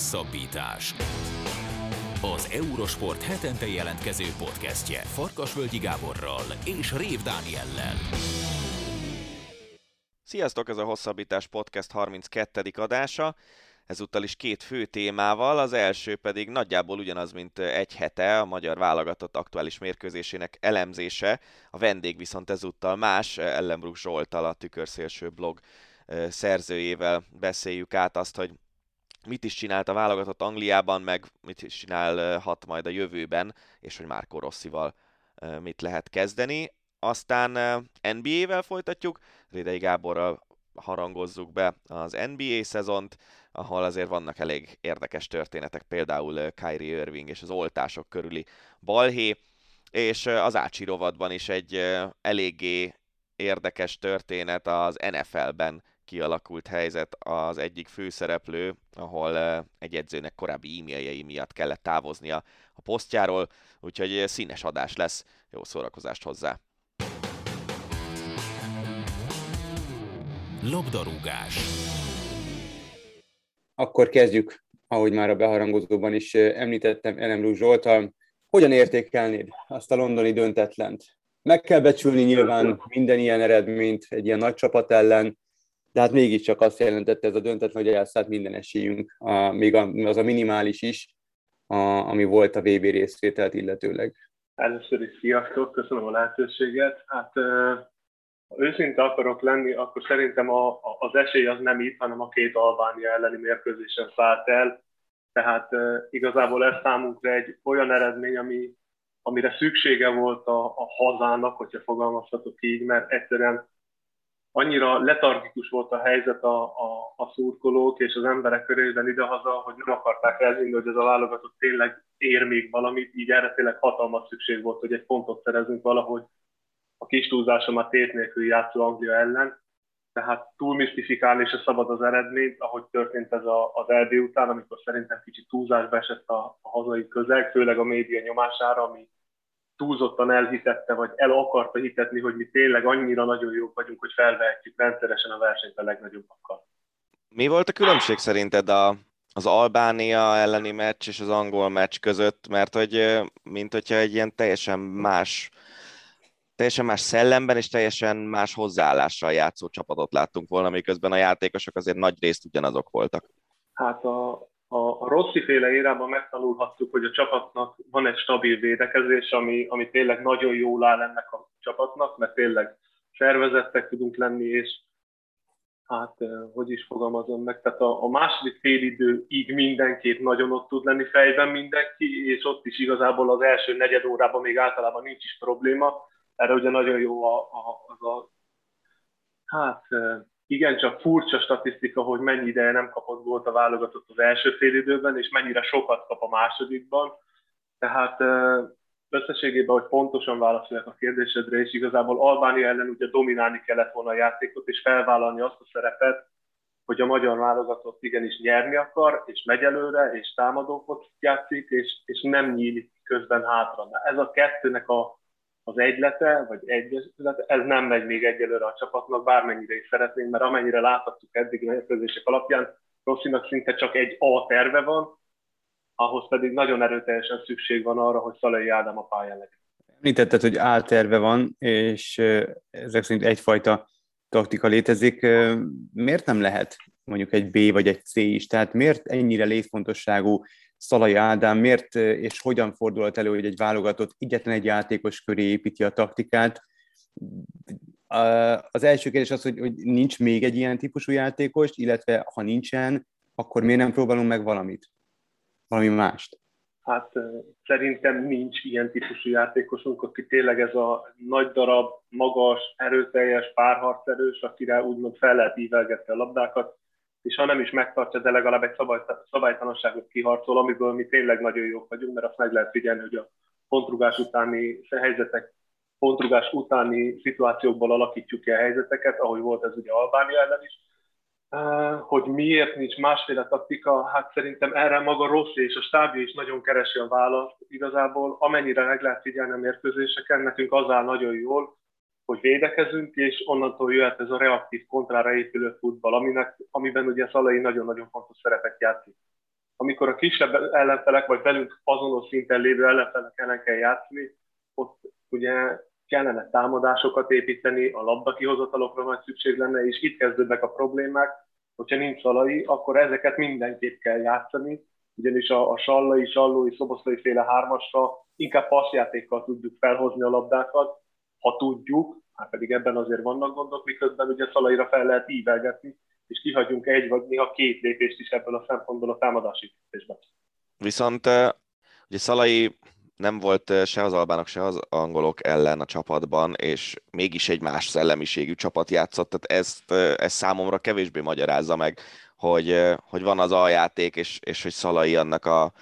Hosszabbítás. Az Eurosport hetente jelentkező podcastje Farkasvölgyi Gáborral és Rév Dániellel. Sziasztok, ez a Hosszabbítás Podcast 32. adása. Ezúttal is két fő témával, az első pedig nagyjából ugyanaz, mint egy hete, a magyar válogatott aktuális mérkőzésének elemzése. A vendég viszont ezúttal más, Ellenbruk Zsoltal, a Tükörszélső blog szerzőjével beszéljük át azt, hogy mit is csinált a válogatott Angliában, meg mit is csinálhat majd a jövőben, és hogy Márko Rosszival mit lehet kezdeni. Aztán NBA-vel folytatjuk, Rédei Gáborral harangozzuk be az NBA szezont, ahol azért vannak elég érdekes történetek, például Kyrie Irving és az oltások körüli balhé, és az Ácsi rovadban is egy eléggé érdekes történet az NFL-ben kialakult helyzet az egyik főszereplő, ahol egy edzőnek korábbi e-mailjei miatt kellett távoznia a posztjáról, úgyhogy színes adás lesz, jó szórakozást hozzá! Labdarúgás Akkor kezdjük, ahogy már a beharangozóban is említettem, Elemrú Zsoltal. Hogyan értékelnéd azt a londoni döntetlent? Meg kell becsülni nyilván minden ilyen eredményt egy ilyen nagy csapat ellen, de hát mégiscsak azt jelentette ez a döntetlen, hogy elszállt minden esélyünk, a, még az a minimális is, a, ami volt a VB részvételt illetőleg. Először is sziasztok, köszönöm a lehetőséget. Hát ha őszinte akarok lenni, akkor szerintem a, a, az esély az nem itt, hanem a két Albánia elleni mérkőzésen szállt el. Tehát e, igazából ez számunkra egy olyan eredmény, ami, amire szüksége volt a, a hazának, hogyha fogalmazhatok így, mert egyszerűen annyira letargikus volt a helyzet a, a, a szurkolók és az emberek körében idehaza, hogy nem akarták elhinni, hogy ez a válogatott tényleg ér még valamit, így erre tényleg hatalmas szükség volt, hogy egy pontot szerezünk valahogy a kis túlzásom a tét nélkül játszó Anglia ellen. Tehát túl misztifikálni se szabad az eredményt, ahogy történt ez a, az LB után, amikor szerintem kicsit túlzásba esett a, a hazai közeg, főleg a média nyomására, ami túlzottan elhitette, vagy el akarta hitetni, hogy mi tényleg annyira nagyon jók vagyunk, hogy felvehetjük rendszeresen a versenyt a legnagyobbakkal. Mi volt a különbség szerinted a, az Albánia elleni meccs és az angol meccs között? Mert hogy mint hogyha egy ilyen teljesen más teljesen más szellemben és teljesen más hozzáállással játszó csapatot láttunk volna, miközben a játékosok azért nagy részt ugyanazok voltak. Hát a, a, a Rossi féle érában megtanulhattuk, hogy a csapatnak van egy stabil védekezés, ami, ami tényleg nagyon jól áll ennek a csapatnak, mert tényleg szervezettek tudunk lenni, és hát hogy is fogalmazom meg, tehát a, a második félidőig mindenkit nagyon ott tud lenni fejben mindenki, és ott is igazából az első negyed órában még általában nincs is probléma. Erre ugye nagyon jó a, a, az a hát igencsak furcsa statisztika, hogy mennyi ideje nem kapott gólt a válogatott az első félidőben, és mennyire sokat kap a másodikban. Tehát összességében, hogy pontosan válaszoljak a kérdésedre, és igazából Albánia ellen ugye dominálni kellett volna a játékot, és felvállalni azt a szerepet, hogy a magyar válogatott igenis nyerni akar, és megy előre, és támadókot játszik, és, és nem nyílik közben hátra. Ez a kettőnek a az egylete, vagy egyesülete, ez nem megy még egyelőre a csapatnak, bármennyire is szeretnénk, mert amennyire láthattuk eddig a alapján, Rosszinak szinte csak egy A terve van, ahhoz pedig nagyon erőteljesen szükség van arra, hogy Szalai Ádám a pályán legyen. Említetted, hogy A terve van, és ezek szerint egyfajta taktika létezik. Miért nem lehet mondjuk egy B vagy egy C is? Tehát miért ennyire létfontosságú Szalai Ádám miért és hogyan fordulhat elő, hogy egy válogatott egyetlen egy játékos köré építi a taktikát. Az első kérdés az, hogy, hogy nincs még egy ilyen típusú játékos, illetve ha nincsen, akkor miért nem próbálunk meg valamit? Valami mást? Hát szerintem nincs ilyen típusú játékosunk, aki tényleg ez a nagy darab, magas, erőteljes, párharcerős, akire úgymond fel lehet ívelgetni a labdákat és ha nem is megtartja, de legalább egy szabály, szabálytalanságot kiharcol, amiből mi tényleg nagyon jók vagyunk, mert azt meg lehet figyelni, hogy a pontrugás utáni helyzetek, pontrugás utáni szituációkból alakítjuk ki a helyzeteket, ahogy volt ez ugye Albánia ellen is. Hogy miért nincs másféle taktika, hát szerintem erre maga rossz, és a stábja is nagyon keresi a választ. Igazából amennyire meg lehet figyelni a mérkőzéseken, nekünk az áll nagyon jól, hogy védekezünk, és onnantól jöhet ez a reaktív kontrára épülő futball, aminek, amiben ugye Szalai nagyon-nagyon fontos szerepet játszik. amikor a kisebb ellenfelek, vagy velünk azonos szinten lévő ellenfelek ellen kell játszani, ott ugye kellene támadásokat építeni, a labda kihozatalokra nagy szükség lenne, és itt kezdődnek a problémák, hogyha nincs szalai, akkor ezeket mindenképp kell játszani, ugyanis a, a sallai, sallói, szoboszlai féle hármasra inkább passzjátékkal tudjuk felhozni a labdákat, ha tudjuk, hát pedig ebben azért vannak gondok, miközben ugye szalaira fel lehet ívelgetni, és kihagyunk egy vagy néha két lépést is ebből a szempontból a támadási lépésben. Viszont ugye Szalai nem volt se az albánok, se az angolok ellen a csapatban, és mégis egy más szellemiségű csapat játszott, tehát ezt, ezt számomra kevésbé magyarázza meg, hogy, hogy van az aljáték, és, és hogy Szalai annak a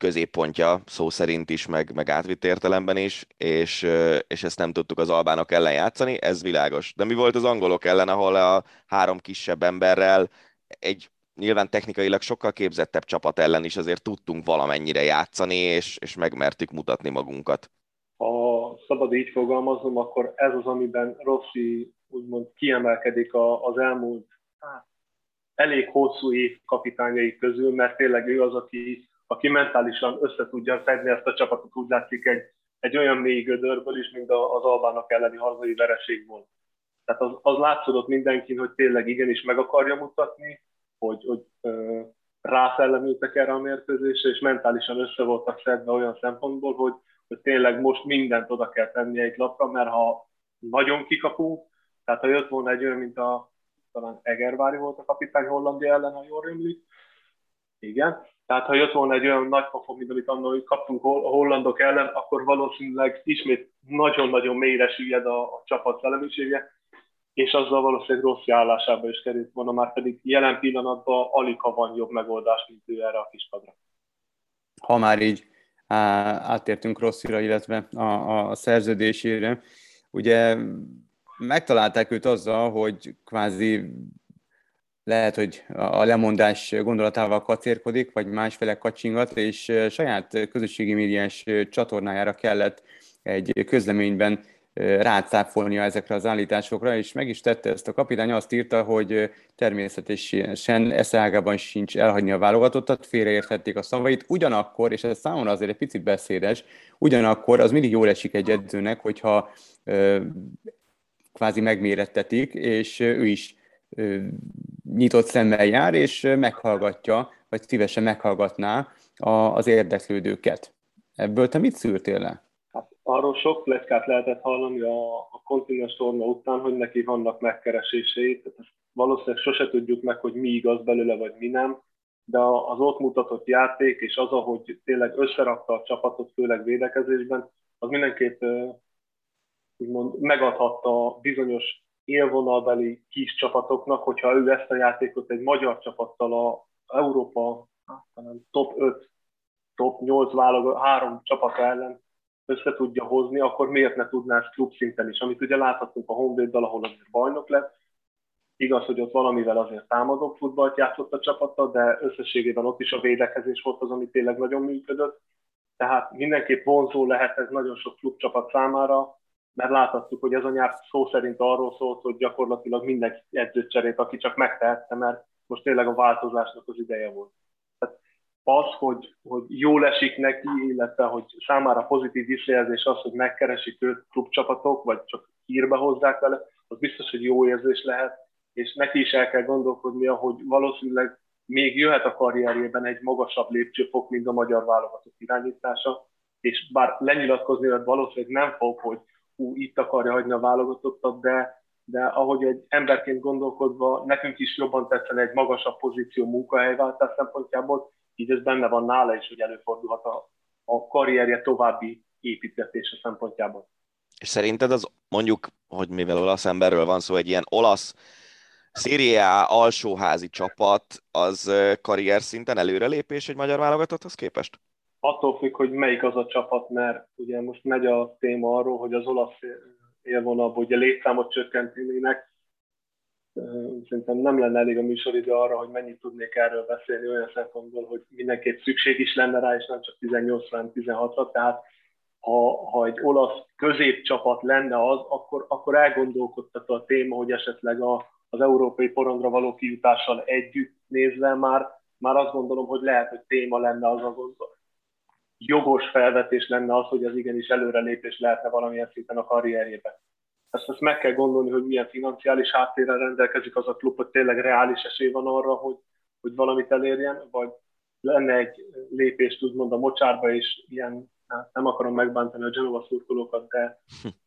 középpontja szó szerint is, meg, meg átvitt értelemben is, és, és ezt nem tudtuk az albánok ellen játszani, ez világos. De mi volt az angolok ellen, ahol a három kisebb emberrel egy nyilván technikailag sokkal képzettebb csapat ellen is azért tudtunk valamennyire játszani, és, és megmertük mutatni magunkat. Ha szabad így fogalmaznom, akkor ez az, amiben Rossi úgymond kiemelkedik az elmúlt hát, elég hosszú év kapitányai közül, mert tényleg ő az, aki, aki mentálisan össze tudja szedni ezt a csapatot, úgy látszik egy, egy olyan mély gödörből is, mint az albának elleni hazai vereség volt. Tehát az, az látszódott mindenkin, hogy tényleg igenis meg akarja mutatni, hogy, hogy ö, rászellemültek erre a mérkőzésre, és mentálisan össze voltak szedve olyan szempontból, hogy, hogy tényleg most mindent oda kell tenni egy lapra, mert ha nagyon kikapunk, tehát ha jött volna egy olyan, mint a talán Egervári volt a kapitány Hollandia ellen, ha jól rémlik, igen, tehát ha jött volna egy olyan nagy pofon, mint amit annól kaptunk a hollandok ellen, akkor valószínűleg ismét nagyon-nagyon mélyre süllyed a, a csapat szellemisége, és azzal valószínűleg rossz állásába is került volna, már pedig jelen pillanatban alig ha van jobb megoldás, mint ő erre a kispadra. Ha már így átértünk Rosszira, illetve a, a szerződésére, ugye megtalálták őt azzal, hogy kvázi lehet, hogy a lemondás gondolatával kacérkodik, vagy másféle kacsingat, és saját közösségi médiás csatornájára kellett egy közleményben rácáfolnia ezekre az állításokra, és meg is tette ezt a kapitány, azt írta, hogy természetesen eszágában sincs elhagyni a válogatottat, félreérthették a szavait, ugyanakkor, és ez számomra azért egy picit beszédes, ugyanakkor az mindig jól esik egy edzőnek, hogyha kvázi megmérettetik, és ő is nyitott szemmel jár, és meghallgatja, vagy szívesen meghallgatná az érdeklődőket. Ebből te mit szűrtél le? Hát, arról sok pletykát lehetett hallani a, a kontinens torna után, hogy neki vannak megkeresései. Tehát ezt valószínűleg sose tudjuk meg, hogy mi igaz belőle, vagy mi nem, de az ott mutatott játék, és az, ahogy tényleg összerakta a csapatot, főleg védekezésben, az mindenképp úgymond megadhatta bizonyos élvonalbeli kis csapatoknak, hogyha ő ezt a játékot egy magyar csapattal a Európa hát, top 5, top 8 válogat, három csapat ellen össze tudja hozni, akkor miért ne tudná ezt klub szinten is, amit ugye láthatunk a Honvéddal, ahol azért bajnok lett. Igaz, hogy ott valamivel azért támadó futballt játszott a csapata, de összességében ott is a védekezés volt az, ami tényleg nagyon működött. Tehát mindenképp vonzó lehet ez nagyon sok klubcsapat számára, mert láthattuk, hogy ez a nyár szó szerint arról szólt, hogy gyakorlatilag mindenki edzőt cserélt, aki csak megtehette, mert most tényleg a változásnak az ideje volt. Tehát az, hogy, hogy jól esik neki, illetve hogy számára pozitív visszajelzés az, hogy megkeresik őt klubcsapatok, vagy csak hírbe hozzák vele, az biztos, hogy jó érzés lehet, és neki is el kell gondolkodnia, hogy valószínűleg még jöhet a karrierjében egy magasabb lépcsőfok, mint a magyar válogatott irányítása, és bár lenyilatkozni valószínűleg nem fog, hogy hú, itt akarja hagyni a válogatottat, de, de ahogy egy emberként gondolkodva, nekünk is jobban tetszene egy magasabb pozíció munkahelyváltás szempontjából, így ez benne van nála is, hogy előfordulhat a, a karrierje további építése szempontjából. És szerinted az mondjuk, hogy mivel olasz emberről van szó, egy ilyen olasz Serie A alsóházi csapat, az karrier szinten előrelépés egy magyar válogatotthoz képest? Attól függ, hogy melyik az a csapat, mert ugye most megy a téma arról, hogy az olasz élvonalból ugye létszámot csökkentenének. Szerintem nem lenne elég a műsoridő arra, hogy mennyit tudnék erről beszélni olyan szempontból, hogy mindenképp szükség is lenne rá, és nem csak 18 hanem 16-ra. Tehát ha, ha egy olasz középcsapat lenne az, akkor, akkor elgondolkodtató a téma, hogy esetleg a, az európai porondra való kijutással együtt nézve már már azt gondolom, hogy lehet, hogy téma lenne az a jogos felvetés lenne az, hogy az igenis előrelépés lehetne valamilyen szinten a karrierjében. Ezt, ezt meg kell gondolni, hogy milyen financiális háttérrel rendelkezik az a klub, hogy tényleg reális esély van arra, hogy, hogy valamit elérjen, vagy lenne egy lépés, úgymond a mocsárba is, ilyen, hát nem akarom megbántani a Genova szurkolókat, de,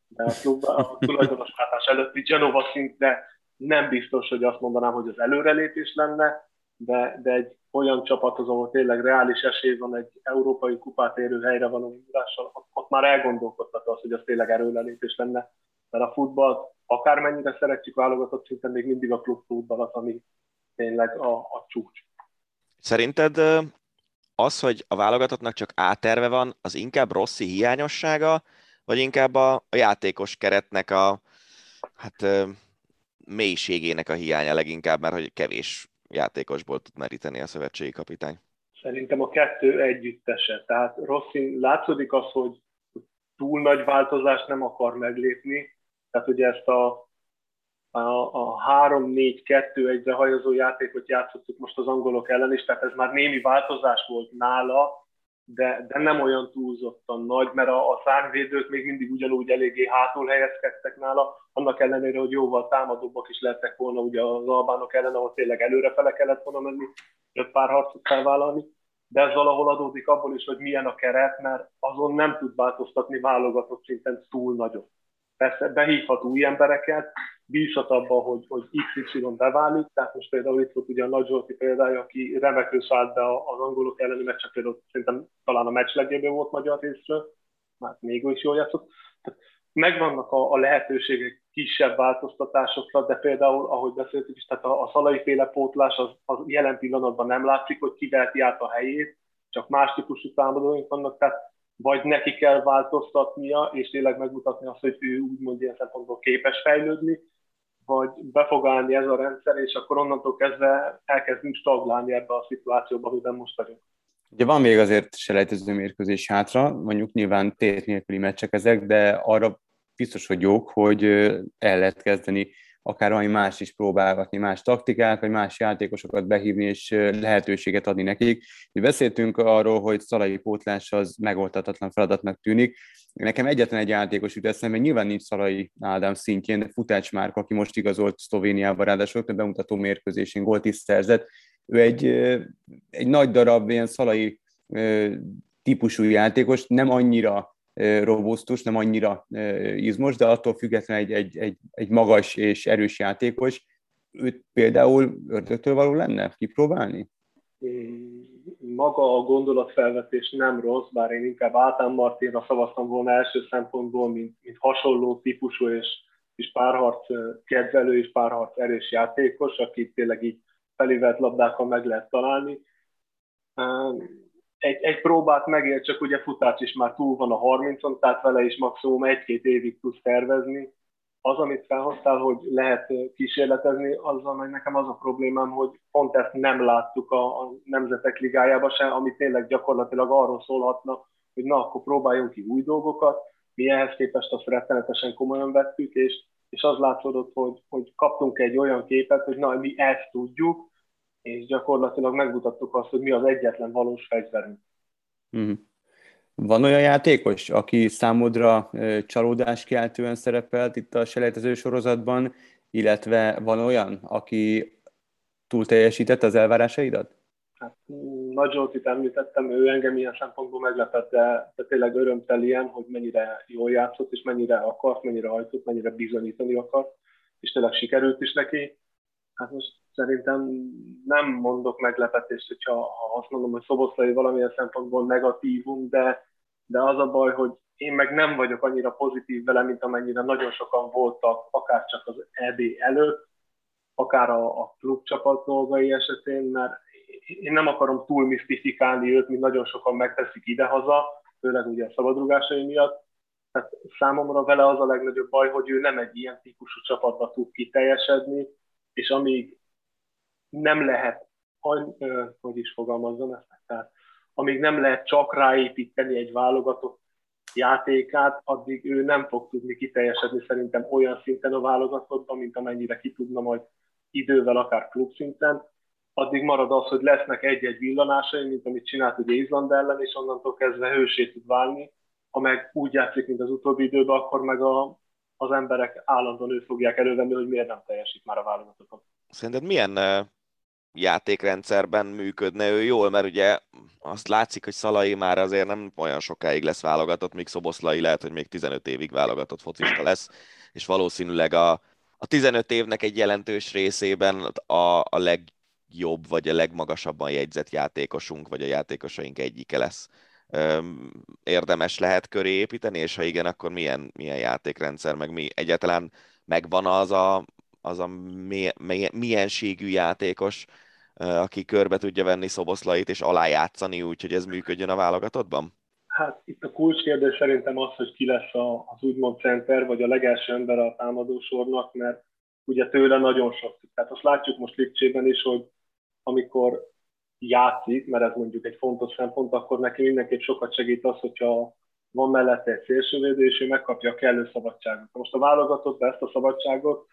de a, klub, a tulajdonos váltás előtti Genova szint, de nem biztos, hogy azt mondanám, hogy az előrelépés lenne, de, de egy olyan csapathoz, ahol tényleg reális esély van egy európai kupát érő helyre való indulással, ott, ott már elgondolkodhat az, hogy az tényleg erőlelépés lenne. Mert a futballt akármennyire szeretjük válogatott szinten, még mindig a klubfutball az, ami tényleg a, a csúcs. Szerinted az, hogy a válogatottnak csak áterve van, az inkább Rossi hiányossága, vagy inkább a, a játékos keretnek a hát, mélységének a hiánya leginkább, mert hogy kevés játékosból tud meríteni a szövetségi kapitány? Szerintem a kettő együttese. Tehát Rossi látszódik az, hogy túl nagy változást nem akar meglépni. Tehát ugye ezt a, a, a 3-4-2-1-re hajazó játékot játszottuk most az angolok ellen is, tehát ez már némi változás volt nála, de, de nem olyan túlzottan nagy, mert a, a szárvédők még mindig ugyanúgy eléggé hátul helyezkedtek nála, annak ellenére, hogy jóval támadóbbak is lettek volna ugye az albánok ellen, ahol tényleg előrefele kellett volna menni, több pár harcot felvállalni, de ez valahol adódik abból is, hogy milyen a keret, mert azon nem tud változtatni válogatott szinten túl nagyot. Persze behívhat új embereket, bízhat abban, hogy, hogy XY beválik, tehát most például itt volt ugye a Nagy Zsolti példája, aki remekül szállt be az angolok elleni meccsek, például szerintem talán a meccs legjobb volt magyar részről, már még is jól játszott. Tehát megvannak a, a lehetőségek kisebb változtatásokra, de például, ahogy beszéltük is, tehát a, a szalai féle pótlás az, az jelen pillanatban nem látszik, hogy kiveheti át a helyét, csak más típusú támadóink vannak, tehát vagy neki kell változtatnia, és tényleg megmutatni azt, hogy ő úgymond ilyen szempontból képes fejlődni, vagy be fog ez a rendszer, és akkor onnantól kezdve elkezdünk stagnálni ebbe a szituációba, amiben most vagyunk. Ugye van még azért selejtező mérkőzés hátra, mondjuk nyilván tét nélküli meccsek ezek, de arra biztos, hogy jók, hogy el lehet kezdeni akár valami más is próbálgatni, más taktikát, vagy más játékosokat behívni, és lehetőséget adni nekik. Beszéltünk arról, hogy szalai pótlás az megoldhatatlan feladatnak tűnik. Nekem egyetlen egy játékos jut eszembe, nyilván nincs Szalai Ádám szintjén, de Futács Márk, aki most igazolt Szlovéniában, ráadásul a bemutató mérkőzésén gólt is szerzett. Ő egy, egy nagy darab ilyen Szalai típusú játékos, nem annyira robusztus, nem annyira izmos, de attól függetlenül egy, egy, egy, egy magas és erős játékos. Őt például ördögtől való lenne kipróbálni? Maga a gondolatfelvetés nem rossz, bár én inkább Átán Martinra szavaztam volna első szempontból, mint, mint hasonló típusú és, és párharc kedvelő és párharc erős játékos, akit tényleg így felivelt labdákkal meg lehet találni egy, egy próbát megér, csak ugye futás is már túl van a 30-on, tehát vele is maximum egy-két évig tudsz tervezni. Az, amit felhoztál, hogy lehet kísérletezni, azzal meg nekem az a problémám, hogy pont ezt nem láttuk a, a Nemzetek Ligájában sem, ami tényleg gyakorlatilag arról szólhatna, hogy na, akkor próbáljunk ki új dolgokat, mi ehhez képest azt rettenetesen komolyan vettük, és, és az látszódott, hogy, hogy kaptunk egy olyan képet, hogy na, mi ezt tudjuk, és gyakorlatilag megmutattuk azt, hogy mi az egyetlen valós fegyverünk. Uh-huh. Van olyan játékos, aki számodra csalódás keltően szerepelt itt a selejtező sorozatban, illetve van olyan, aki túl teljesített az elvárásaidat? Hát, Nagy Zsoltit említettem, ő engem ilyen szempontból meglepett, de, de tényleg örömtelien, hogy mennyire jól játszott, és mennyire akart, mennyire hajtott, mennyire bizonyítani akart, és tényleg sikerült is neki. Hát most szerintem nem mondok meglepetést, hogyha ha azt mondom, hogy Szoboszlai valamilyen szempontból negatívum, de, de az a baj, hogy én meg nem vagyok annyira pozitív vele, mint amennyire nagyon sokan voltak, akár csak az EB előtt, akár a, a klubcsapat dolgai esetén, mert én nem akarom túl misztifikálni őt, mint nagyon sokan megteszik idehaza, főleg ugye a szabadrugásai miatt. Tehát számomra vele az a legnagyobb baj, hogy ő nem egy ilyen típusú csapatba tud kiteljesedni, és amíg nem lehet, hogy is fogalmazzam ezt, tehát amíg nem lehet csak ráépíteni egy válogatott játékát, addig ő nem fog tudni kiteljesedni szerintem olyan szinten a válogatottban, mint amennyire ki tudna majd idővel, akár klubszinten. addig marad az, hogy lesznek egy-egy villanásai, mint amit csinált ugye Izland ellen, és onnantól kezdve hősé tud válni. Ha meg úgy játszik, mint az utóbbi időben, akkor meg a, az emberek állandóan őt fogják elővenni, hogy miért nem teljesít már a válogatottat. Szerinted milyen játékrendszerben működne ő jól, mert ugye azt látszik, hogy Szalai már azért nem olyan sokáig lesz válogatott, míg Szoboszlai lehet, hogy még 15 évig válogatott focista lesz, és valószínűleg a, a 15 évnek egy jelentős részében a, a legjobb, vagy a legmagasabban jegyzett játékosunk, vagy a játékosaink egyike lesz. Érdemes lehet köré építeni, és ha igen, akkor milyen, milyen játékrendszer, meg mi egyáltalán megvan az a, az a mienségű játékos, aki körbe tudja venni Szoboszlait és alájátszani úgy, hogy ez működjön a válogatottban? Hát itt a kulcskérdés szerintem az, hogy ki lesz az úgymond center, vagy a legelső ember a támadósornak, mert ugye tőle nagyon sok. Tehát azt látjuk most Lipcsében is, hogy amikor játszik, mert ez mondjuk egy fontos szempont, akkor neki mindenképp sokat segít az, hogyha van mellette egy szélsővédő, és ő megkapja a kellő szabadságot. Most a válogatott ezt a szabadságot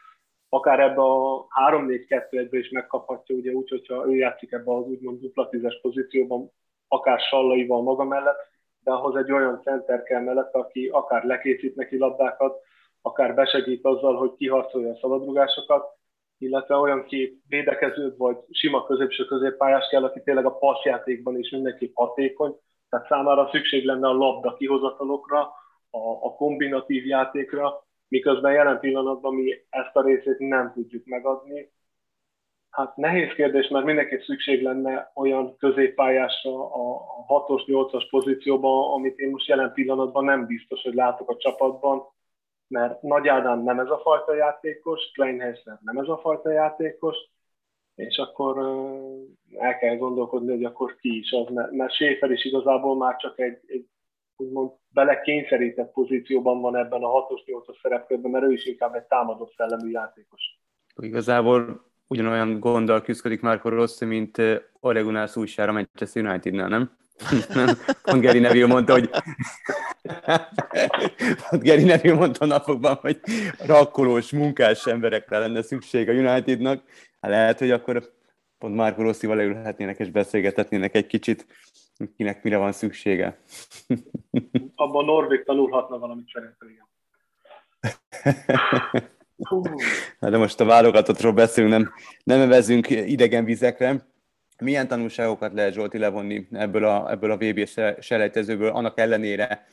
akár ebbe a 3-4-2-1-be is megkaphatja, ugye úgy, hogyha ő játszik ebbe az úgymond dupla tízes pozícióban, akár sallaival maga mellett, de ahhoz egy olyan center kell mellett, aki akár lekészít neki labdákat, akár besegít azzal, hogy kiharcolja a szabadrugásokat, illetve olyan két védekező vagy sima középső középpályás kell, aki tényleg a passzjátékban is mindenki hatékony, tehát számára szükség lenne a labda kihozatalokra, a, a kombinatív játékra, miközben jelen pillanatban mi ezt a részét nem tudjuk megadni. Hát nehéz kérdés, mert mindenképp szükség lenne olyan középpályásra a 6-os, 8-as pozícióban, amit én most jelen pillanatban nem biztos, hogy látok a csapatban, mert Nagy Ádám nem ez a fajta játékos, Kleinheiser nem ez a fajta játékos, és akkor el kell gondolkodni, hogy akkor ki is az, mert Schäfer is igazából már csak egy, egy úgymond belekényszerített pozícióban van ebben a 6-os 8-os szerepkörben, mert ő is inkább egy támadott szellemű játékos. Igazából ugyanolyan gonddal küzdik Marco Rossi, mint Oregonál Szújsára Manchester United-nál, nem? Pont Gary Neville mondta, hogy Pont Gary Neville mondta napokban, hogy rakkolós, munkás emberekre lenne szükség a Unitednak. Hát lehet, hogy akkor pont Marco Rossival leülhetnének és beszélgethetnének egy kicsit kinek mire van szüksége. Abban Norvég tanulhatna valamit szerintem, igen. Na de most a válogatottról beszélünk, nem, nem vezünk idegen vizekre. Milyen tanulságokat lehet Zsolti levonni ebből a, ebből a VB selejtezőből, annak ellenére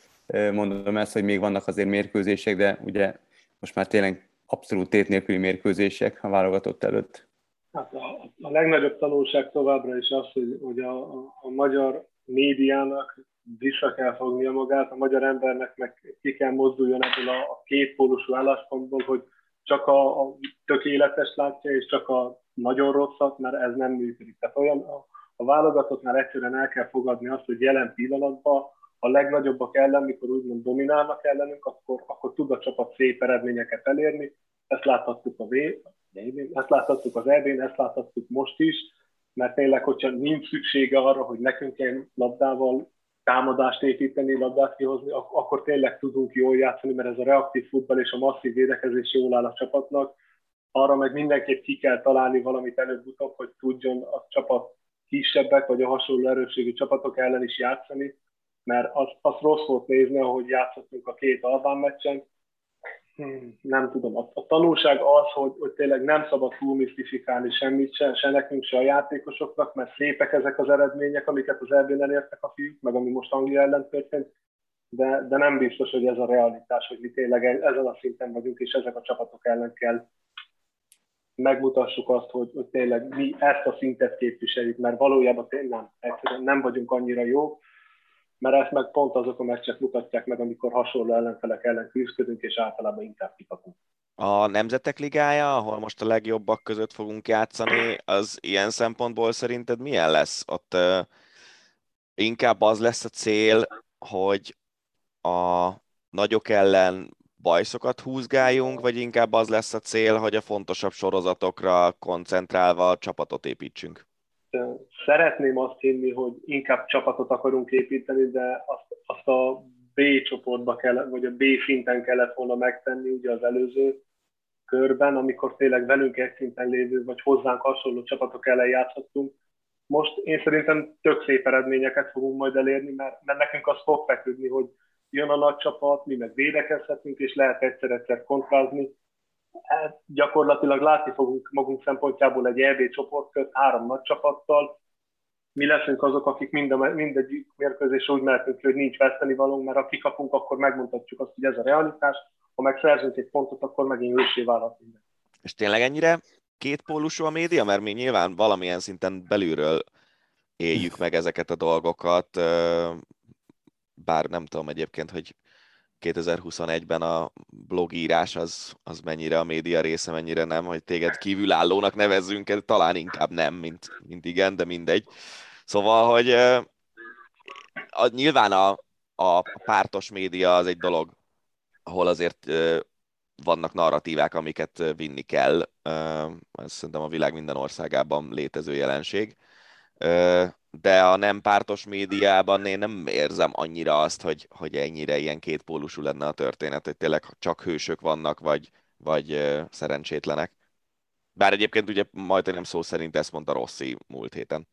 mondom ezt, hogy még vannak azért mérkőzések, de ugye most már tényleg abszolút tét nélküli mérkőzések a válogatott előtt. Hát a, a legnagyobb tanulság továbbra is az, hogy, hogy a, a, a magyar médiának vissza kell fognia magát, a magyar embernek meg ki kell mozduljon ebből a, a kétpólusú álláspontból, hogy csak a, a tökéletes látja, és csak a nagyon rosszat, mert ez nem működik. Tehát olyan, a, a válogatottnál egyszerűen el kell fogadni azt, hogy jelen pillanatban a legnagyobbak ellen, mikor úgymond dominálnak ellenünk, akkor, akkor tud a csapat szép eredményeket elérni. Ezt láthattuk a v, ezt láthattuk az eb ezt láthattuk most is, mert tényleg, hogyha nincs szüksége arra, hogy nekünk kell labdával támadást építeni, labdát kihozni, akkor tényleg tudunk jól játszani, mert ez a reaktív futball és a masszív védekezés jól áll a csapatnak. Arra meg mindenképp ki kell találni valamit előbb-utóbb, hogy tudjon a csapat kisebbek vagy a hasonló erősségű csapatok ellen is játszani, mert az, az rossz volt nézni, ahogy játszottunk a két Albán meccsen, nem tudom. A, a tanulság az, hogy, hogy tényleg nem szabad túlmisztifikálni semmit, se, se nekünk, se a játékosoknak, mert szépek ezek az eredmények, amiket az eb elértek a fiúk, meg ami most Anglia ellen történt, de, de nem biztos, hogy ez a realitás, hogy mi tényleg ezen a szinten vagyunk, és ezek a csapatok ellen kell megmutassuk azt, hogy, hogy tényleg mi ezt a szintet képviseljük, mert valójában tényleg nem, nem vagyunk annyira jók, mert ezt meg pont azok a meccsek mutatják meg, amikor hasonló ellenfelek ellen küzdködünk, és általában inkább kikapunk. A Nemzetek Ligája, ahol most a legjobbak között fogunk játszani, az ilyen szempontból szerinted milyen lesz? Ott uh, inkább az lesz a cél, hogy a nagyok ellen bajszokat húzgáljunk, vagy inkább az lesz a cél, hogy a fontosabb sorozatokra koncentrálva csapatot építsünk? Szeretném azt hinni, hogy inkább csapatot akarunk építeni, de azt, azt a B csoportba kell, vagy a B szinten kellett volna megtenni ugye az előző körben, amikor tényleg velünk egy szinten lévő, vagy hozzánk hasonló csapatok ellen játszhattunk. Most én szerintem tök szép eredményeket fogunk majd elérni, mert, mert nekünk az fog feküdni, hogy jön a nagy csapat, mi meg védekezhetünk, és lehet egyszer-egyszer kontrázni. Hát gyakorlatilag látni fogunk magunk szempontjából egy EB csoportkört három nagy csapattal. Mi leszünk azok, akik mind a, mindegyik mérkőzésre úgy mehetünk ki, hogy nincs veszteni valónk, mert ha kikapunk, akkor megmutatjuk azt, hogy ez a realitás. Ha meg szerzünk egy pontot, akkor megint ősé válhat minden. És tényleg ennyire kétpólusú a média? Mert mi nyilván valamilyen szinten belülről éljük meg ezeket a dolgokat, bár nem tudom egyébként, hogy 2021-ben a blogírás az, az mennyire a média része, mennyire nem, hogy téged kívülállónak nevezzünk, talán inkább nem, mint, mint igen, de mindegy. Szóval, hogy a, nyilván a, a pártos média az egy dolog, ahol azért vannak narratívák, amiket vinni kell. Ez szerintem a világ minden országában létező jelenség de a nem pártos médiában én nem érzem annyira azt, hogy, hogy ennyire ilyen kétpólusú lenne a történet, hogy tényleg csak hősök vannak, vagy, vagy szerencsétlenek. Bár egyébként ugye majd nem szó szerint ezt mondta Rossi múlt héten.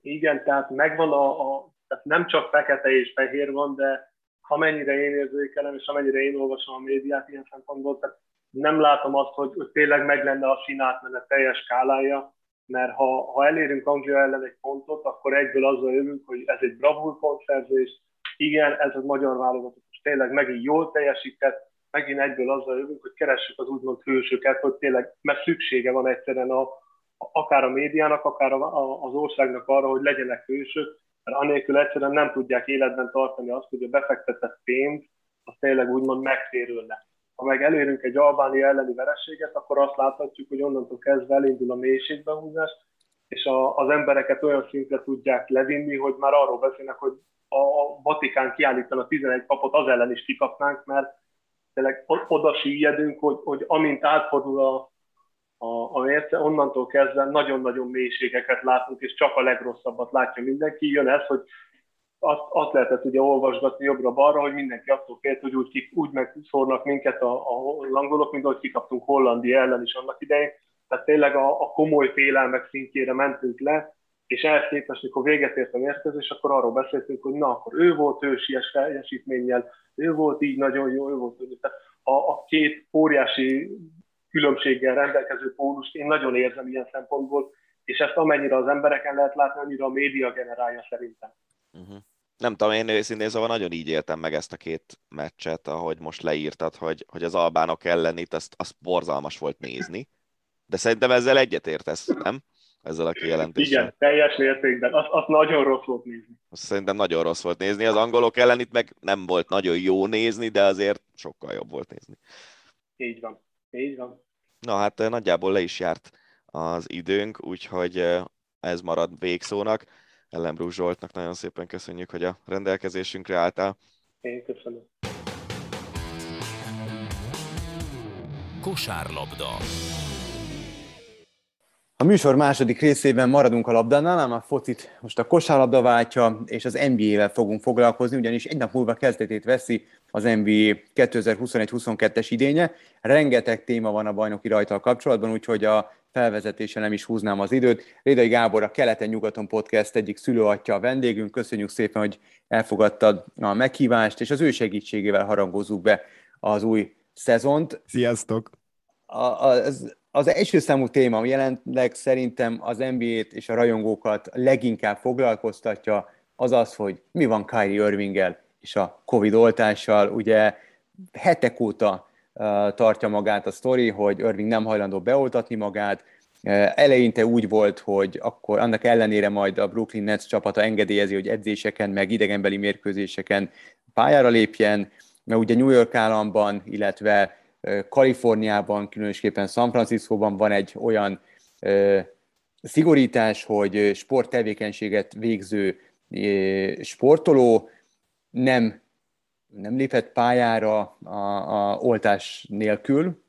Igen, tehát megvan a, a tehát nem csak fekete és fehér van, de amennyire én érzékelem, és amennyire én olvasom a médiát ilyen szempontból, tehát nem látom azt, hogy, hogy tényleg meg lenne a sinátmenet teljes skálája, mert ha, ha elérünk Anglia ellen egy pontot, akkor egyből azzal jövünk, hogy ez egy bravúr pontszerzés, igen, ez a magyar válogatott tényleg megint jól teljesített, megint egyből azzal jövünk, hogy keressük az úgymond hősöket, hogy tényleg, mert szüksége van egyszerűen a, akár a médiának, akár a, a, az országnak arra, hogy legyenek hősök, mert anélkül egyszerűen nem tudják életben tartani azt, hogy a befektetett pénz az tényleg úgymond megtérülne. Ha meg elérünk egy Albánia elleni vereséget, akkor azt láthatjuk, hogy onnantól kezdve elindul a mélységbehúzás, és a, az embereket olyan szintre tudják levinni, hogy már arról beszélnek, hogy a Vatikán kiállítana 11 papot, az ellen is kikapnánk, mert tényleg oda süllyedünk, hogy, hogy amint átfordul a, a, a mérce, onnantól kezdve nagyon-nagyon mélységeket látunk, és csak a legrosszabbat látja mindenki. Jön ez, hogy azt, azt lehetett ugye olvasgatni jobbra-balra, hogy mindenki attól félt, hogy úgy, úgy megszórnak minket a, a langolok, mint ahogy kikaptunk Hollandia ellen is annak idején. Tehát tényleg a, a komoly félelmek szintjére mentünk le, és ehhez képest, mikor véget ért a mérkőzés, akkor arról beszéltünk, hogy na, akkor ő volt ősies teljesítménnyel, ő volt így nagyon jó, ő volt úgy. Tehát a, a két óriási különbséggel rendelkező pólust én nagyon érzem ilyen szempontból, és ezt amennyire az embereken lehet látni, annyira a média generálja szerintem. Uh-huh nem tudom, én őszintén szóval nagyon így éltem meg ezt a két meccset, ahogy most leírtad, hogy, hogy az albánok ellen itt azt, azt borzalmas volt nézni. De szerintem ezzel egyetértesz, nem? Ezzel a kijelentéssel. Igen, teljes mértékben. Azt, azt nagyon rossz volt nézni. Azt szerintem nagyon rossz volt nézni. Az angolok ellen itt meg nem volt nagyon jó nézni, de azért sokkal jobb volt nézni. Így van. Így van. Na hát nagyjából le is járt az időnk, úgyhogy ez marad végszónak. Ellenbrú Zsoltnak nagyon szépen köszönjük, hogy a rendelkezésünkre álltál. Én köszönöm. Kosárlabda. A műsor második részében maradunk a labdánál, ám a focit most a kosárlabda váltja, és az NBA-vel fogunk foglalkozni, ugyanis egy nap múlva kezdetét veszi az NBA 2021-22-es idénye. Rengeteg téma van a bajnoki rajtal kapcsolatban, úgyhogy a felvezetése nem is húznám az időt. Rédai Gábor, a Keleten-nyugaton podcast egyik szülőatja a vendégünk. Köszönjük szépen, hogy elfogadtad a meghívást, és az ő segítségével harangozzuk be az új szezont. Sziasztok! A, az, az első számú téma, jelenleg szerintem az NBA-t és a rajongókat leginkább foglalkoztatja, az az, hogy mi van Kyrie Irvinggel és a Covid oltással. Ugye hetek óta tartja magát a sztori, hogy Irving nem hajlandó beoltatni magát. Eleinte úgy volt, hogy akkor annak ellenére majd a Brooklyn Nets csapata engedélyezi, hogy edzéseken, meg idegenbeli mérkőzéseken pályára lépjen, mert ugye New York államban, illetve Kaliforniában, különösképpen San Franciscóban van egy olyan szigorítás, hogy sporttevékenységet végző sportoló nem nem lépett pályára a, a oltás nélkül,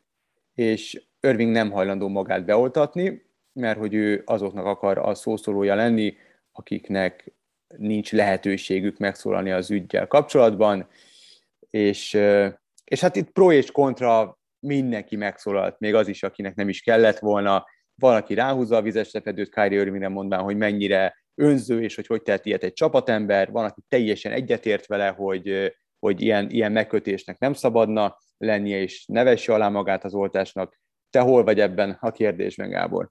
és Irving nem hajlandó magát beoltatni, mert hogy ő azoknak akar a szószólója lenni, akiknek nincs lehetőségük megszólalni az ügyel kapcsolatban, és, és hát itt pro és kontra mindenki megszólalt, még az is, akinek nem is kellett volna, valaki ráhúzza a vizes lepedőt Kyrie Irvingre mondván, hogy mennyire önző, és hogy hogy tehet ilyet egy csapatember, van, aki teljesen egyetért vele, hogy, hogy ilyen, ilyen megkötésnek nem szabadna lennie, és nevesse alá magát az oltásnak. Te hol vagy ebben a kérdésben, Gábor?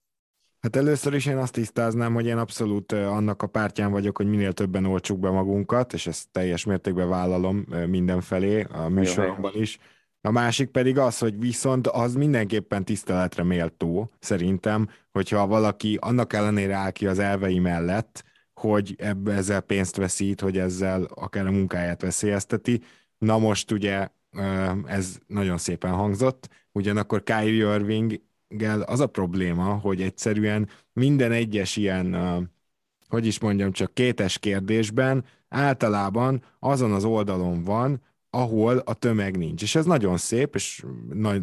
Hát először is én azt tisztáznám, hogy én abszolút annak a pártján vagyok, hogy minél többen oltsuk be magunkat, és ezt teljes mértékben vállalom mindenfelé, a műsoromban is. A másik pedig az, hogy viszont az mindenképpen tiszteletre méltó, szerintem, hogyha valaki annak ellenére áll ki az elvei mellett, hogy ebbe ezzel pénzt veszít, hogy ezzel akár a munkáját veszélyezteti. Na most ugye ez nagyon szépen hangzott, ugyanakkor Kyrie Irving az a probléma, hogy egyszerűen minden egyes ilyen, hogy is mondjam, csak kétes kérdésben általában azon az oldalon van, ahol a tömeg nincs. És ez nagyon szép, és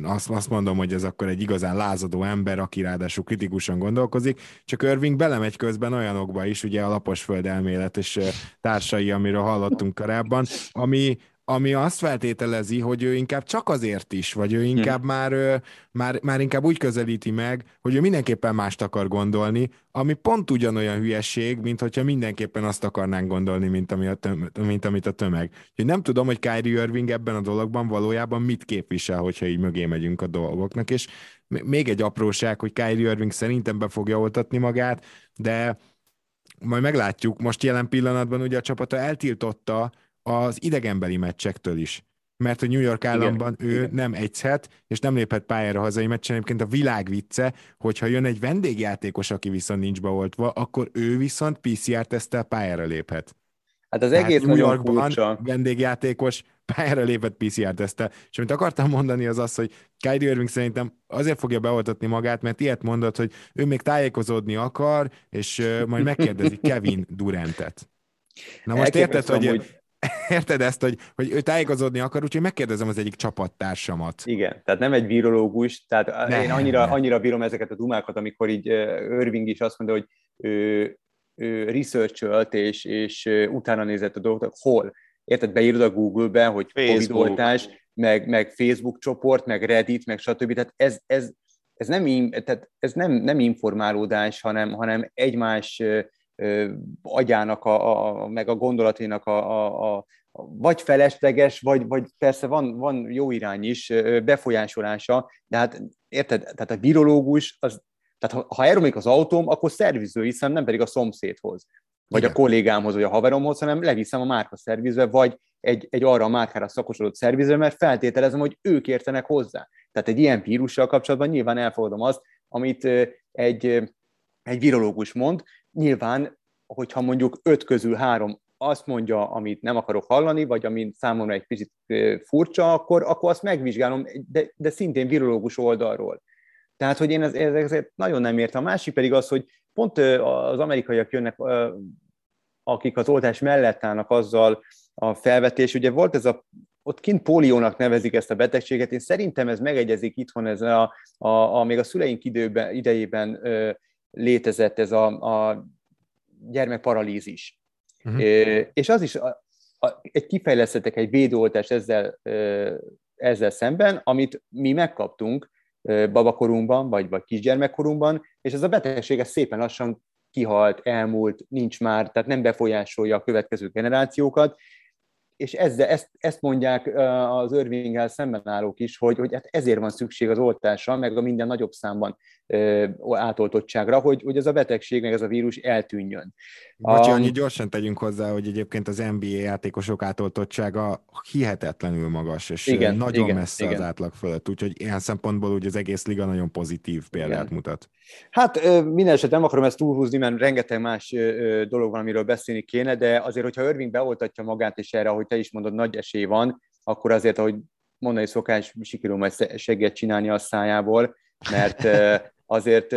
azt, azt mondom, hogy ez akkor egy igazán lázadó ember, aki ráadásul kritikusan gondolkozik, csak Irving belemegy közben olyanokba is, ugye a lapos földelmélet és társai, amiről hallottunk korábban, ami, ami azt feltételezi, hogy ő inkább csak azért is, vagy ő inkább hmm. már, már, már inkább úgy közelíti meg, hogy ő mindenképpen mást akar gondolni, ami pont ugyanolyan hülyesség, mint hogyha mindenképpen azt akarnánk gondolni, mint, ami a töm, mint amit a tömeg. Úgyhogy nem tudom, hogy Kyrie Irving ebben a dologban valójában mit képvisel, hogyha így mögé megyünk a dolgoknak, és még egy apróság, hogy Kyrie Irving szerintem be fogja oltatni magát, de majd meglátjuk. Most jelen pillanatban ugye a csapata eltiltotta az idegenbeli meccsektől is. Mert hogy New York államban igen, ő igen. nem egyszhet, és nem léphet pályára hazai meccsen. Egyébként a világ vicce, hogyha jön egy vendégjátékos, aki viszont nincs beoltva, akkor ő viszont PCR-tesztel pályára léphet. Hát az Tehát egész New Yorkban furcsa. vendégjátékos pályára lépett PCR-tesztel. És amit akartam mondani az az, hogy Kyrie Irving szerintem azért fogja beoltatni magát, mert ilyet mondott, hogy ő még tájékozódni akar, és majd megkérdezi Kevin Durantet. Na most érted, hogy, hogy Érted ezt, hogy, hogy ő tájékozódni akar, úgyhogy megkérdezem az egyik csapattársamat. Igen, tehát nem egy virológus, tehát ne, én annyira, ne. annyira bírom ezeket a dumákat, amikor így Irving is azt mondja, hogy ő, ő research és, és utána nézett a dolgoknak, hol? Érted, beírod a Google-be, hogy covid meg, meg Facebook csoport, meg Reddit, meg stb. Tehát ez, ez, ez, nem, tehát ez nem, nem informálódás, hanem, hanem egymás agyának, a, a, meg a gondolaténak a, a, a vagy felesleges, vagy, vagy persze van, van jó irány is, befolyásolása, de hát érted, tehát a virológus, az, tehát ha, ha elromlik az autóm, akkor szerviző hiszem, nem pedig a szomszédhoz, vagy Igen. a kollégámhoz, vagy a haveromhoz, hanem leviszem a márka szervizbe, vagy egy, egy arra a márkára szakosodott szervizbe, mert feltételezem, hogy ők értenek hozzá. Tehát egy ilyen vírussal kapcsolatban nyilván elfogadom azt, amit egy, egy virológus mond, nyilván, hogyha mondjuk öt közül három azt mondja, amit nem akarok hallani, vagy ami számomra egy kicsit furcsa, akkor, akkor azt megvizsgálom, de, de szintén virológus oldalról. Tehát, hogy én ezeket nagyon nem értem. A másik pedig az, hogy pont az amerikaiak jönnek, akik az oltás mellett állnak azzal a felvetés, ugye volt ez a ott kint póliónak nevezik ezt a betegséget, én szerintem ez megegyezik itthon, ez a, a, a még a szüleink időben, idejében létezett ez a, a gyermekparalízis. Uh-huh. És az is, a, a, egy kifejlesztettek egy védőoltást ezzel, ezzel szemben, amit mi megkaptunk babakorunkban, vagy, vagy kisgyermekkorunkban, és ez a betegség ez szépen lassan kihalt, elmúlt, nincs már, tehát nem befolyásolja a következő generációkat, és ezzel, ezt, ezt mondják az Irvinggel szemben állók is, hogy, hogy hát ezért van szükség az oltásra, meg a minden nagyobb számban átoltottságra, hogy, hogy ez a betegség, meg ez a vírus eltűnjön. Bocsi, um, annyit gyorsan tegyünk hozzá, hogy egyébként az NBA játékosok átoltottsága hihetetlenül magas, és igen, nagyon igen, messze igen. az átlag fölött, úgyhogy ilyen szempontból úgy az egész liga nagyon pozitív példát igen. mutat. Hát minden esetben nem akarom ezt túlhúzni, mert rengeteg más dolog van, amiről beszélni kéne, de azért, hogyha Irving beoltatja magát, és erre, ahogy te is mondod, nagy esély van, akkor azért, ahogy mondani szokás, sikerül majd segget csinálni a szájából, mert azért,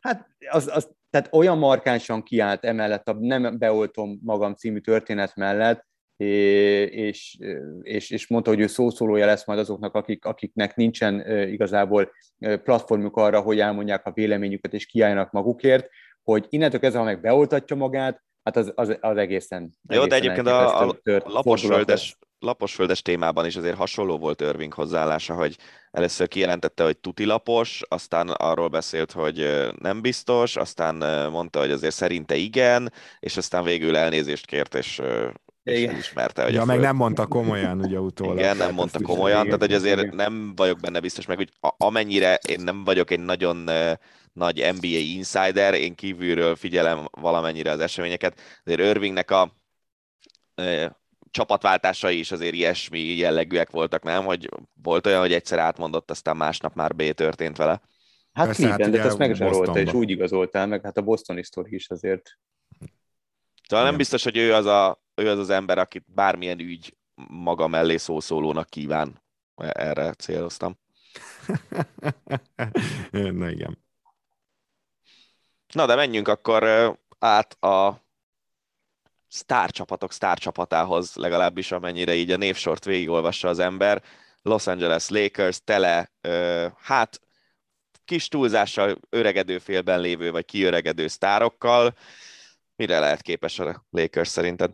hát az, az, tehát olyan markánsan kiállt emellett a nem beoltom magam című történet mellett, és, és, és mondta, hogy ő szószólója lesz majd azoknak, akik, akiknek nincsen igazából platformjuk arra, hogy elmondják a véleményüket és kiálljanak magukért, hogy innentől kezdve, ha meg beoltatja magát, hát az, az, az egészen... Jó, de egyébként a, a, a laposföldes, laposföldes témában is azért hasonló volt Irving hozzáállása, hogy először kijelentette, hogy tuti lapos, aztán arról beszélt, hogy nem biztos, aztán mondta, hogy azért szerinte igen, és aztán végül elnézést kért, és és ismerte, hogy ja, meg nem mondta komolyan, ugye utólag. Igen, nem mondta komolyan, tehát hogy azért nem vagyok benne biztos, meg hogy amennyire én nem vagyok egy nagyon nagy NBA insider, én kívülről figyelem valamennyire az eseményeket, azért Irvingnek a csapatváltásai is azért ilyesmi jellegűek voltak, nem? Hogy volt olyan, hogy egyszer átmondott, aztán másnap már B történt vele. Hát Persze, hát de ezt megzsarolta, és úgy igazoltál meg, hát a Boston sztori is azért. Szóval nem biztos, hogy ő az, a, ő az az ember, akit bármilyen ügy maga mellé szószólónak kíván. Erre céloztam. Na igen. Na de menjünk akkor át a sztárcsapatok sztárcsapatához, legalábbis amennyire így a névsort végigolvassa az ember. Los Angeles Lakers tele, hát kis túlzással öregedő félben lévő vagy kiöregedő sztárokkal. Mire lehet képes a Lakers szerinted?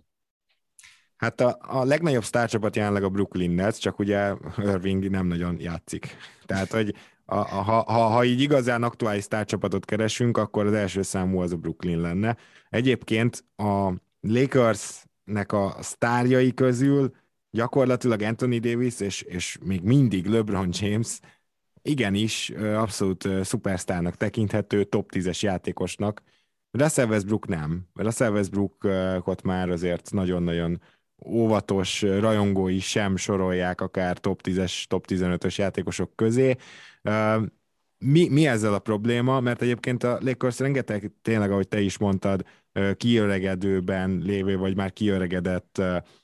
Hát a, a legnagyobb sztárcsapat jelenleg a Brooklyn Nets, csak ugye Irving nem nagyon játszik. Tehát, hogy a, a, ha, ha, ha így igazán aktuális sztárcsapatot keresünk, akkor az első számú az a Brooklyn lenne. Egyébként a Lakersnek a sztárjai közül gyakorlatilag Anthony Davis és, és még mindig LeBron James igenis abszolút szupersztárnak tekinthető, top 10-es játékosnak. Russell Westbrook nem. Russell Westbrookot már azért nagyon-nagyon óvatos rajongói sem sorolják akár top 10-es, top 15-ös játékosok közé. Mi, mi ezzel a probléma? Mert egyébként a Lakers rengeteg, tényleg, ahogy te is mondtad, kiöregedőben lévő, vagy már kiöregedett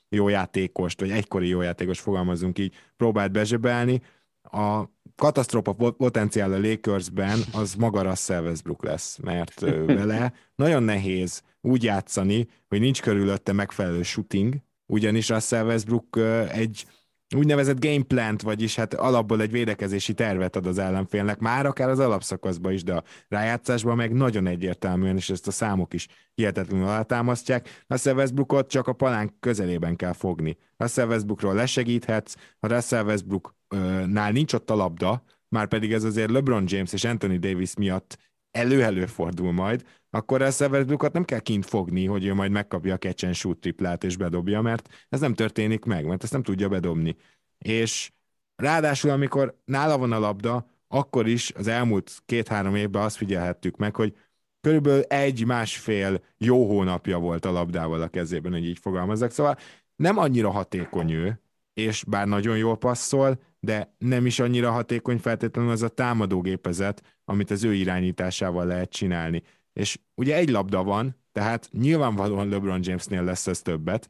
jó játékost, vagy egykori jó játékos fogalmazunk így, próbált bezsebelni. A katasztrófa potenciál a Lakersben az maga Russell Westbrook lesz, mert vele nagyon nehéz úgy játszani, hogy nincs körülötte megfelelő shooting, ugyanis Russell Westbrook egy úgynevezett gameplant, vagyis hát alapból egy védekezési tervet ad az ellenfélnek, már akár az alapszakaszban is, de a rájátszásban meg nagyon egyértelműen, és ezt a számok is hihetetlenül alátámasztják. Russell Westbrookot csak a palánk közelében kell fogni. Russell Westbrookról lesegíthetsz, ha Russell Westbrooknál nincs ott a labda, már pedig ez azért LeBron James és Anthony Davis miatt elő-elő fordul majd, akkor ezt Westbrookot nem kell kint fogni, hogy ő majd megkapja a catch and shoot triplát és bedobja, mert ez nem történik meg, mert ezt nem tudja bedobni. És ráadásul, amikor nála van a labda, akkor is az elmúlt két-három évben azt figyelhettük meg, hogy körülbelül egy-másfél jó hónapja volt a labdával a kezében, hogy így fogalmazzak. Szóval nem annyira hatékony ő, és bár nagyon jól passzol, de nem is annyira hatékony feltétlenül az a támadógépezet, amit az ő irányításával lehet csinálni. És ugye egy labda van, tehát nyilvánvalóan LeBron Jamesnél lesz ez többet,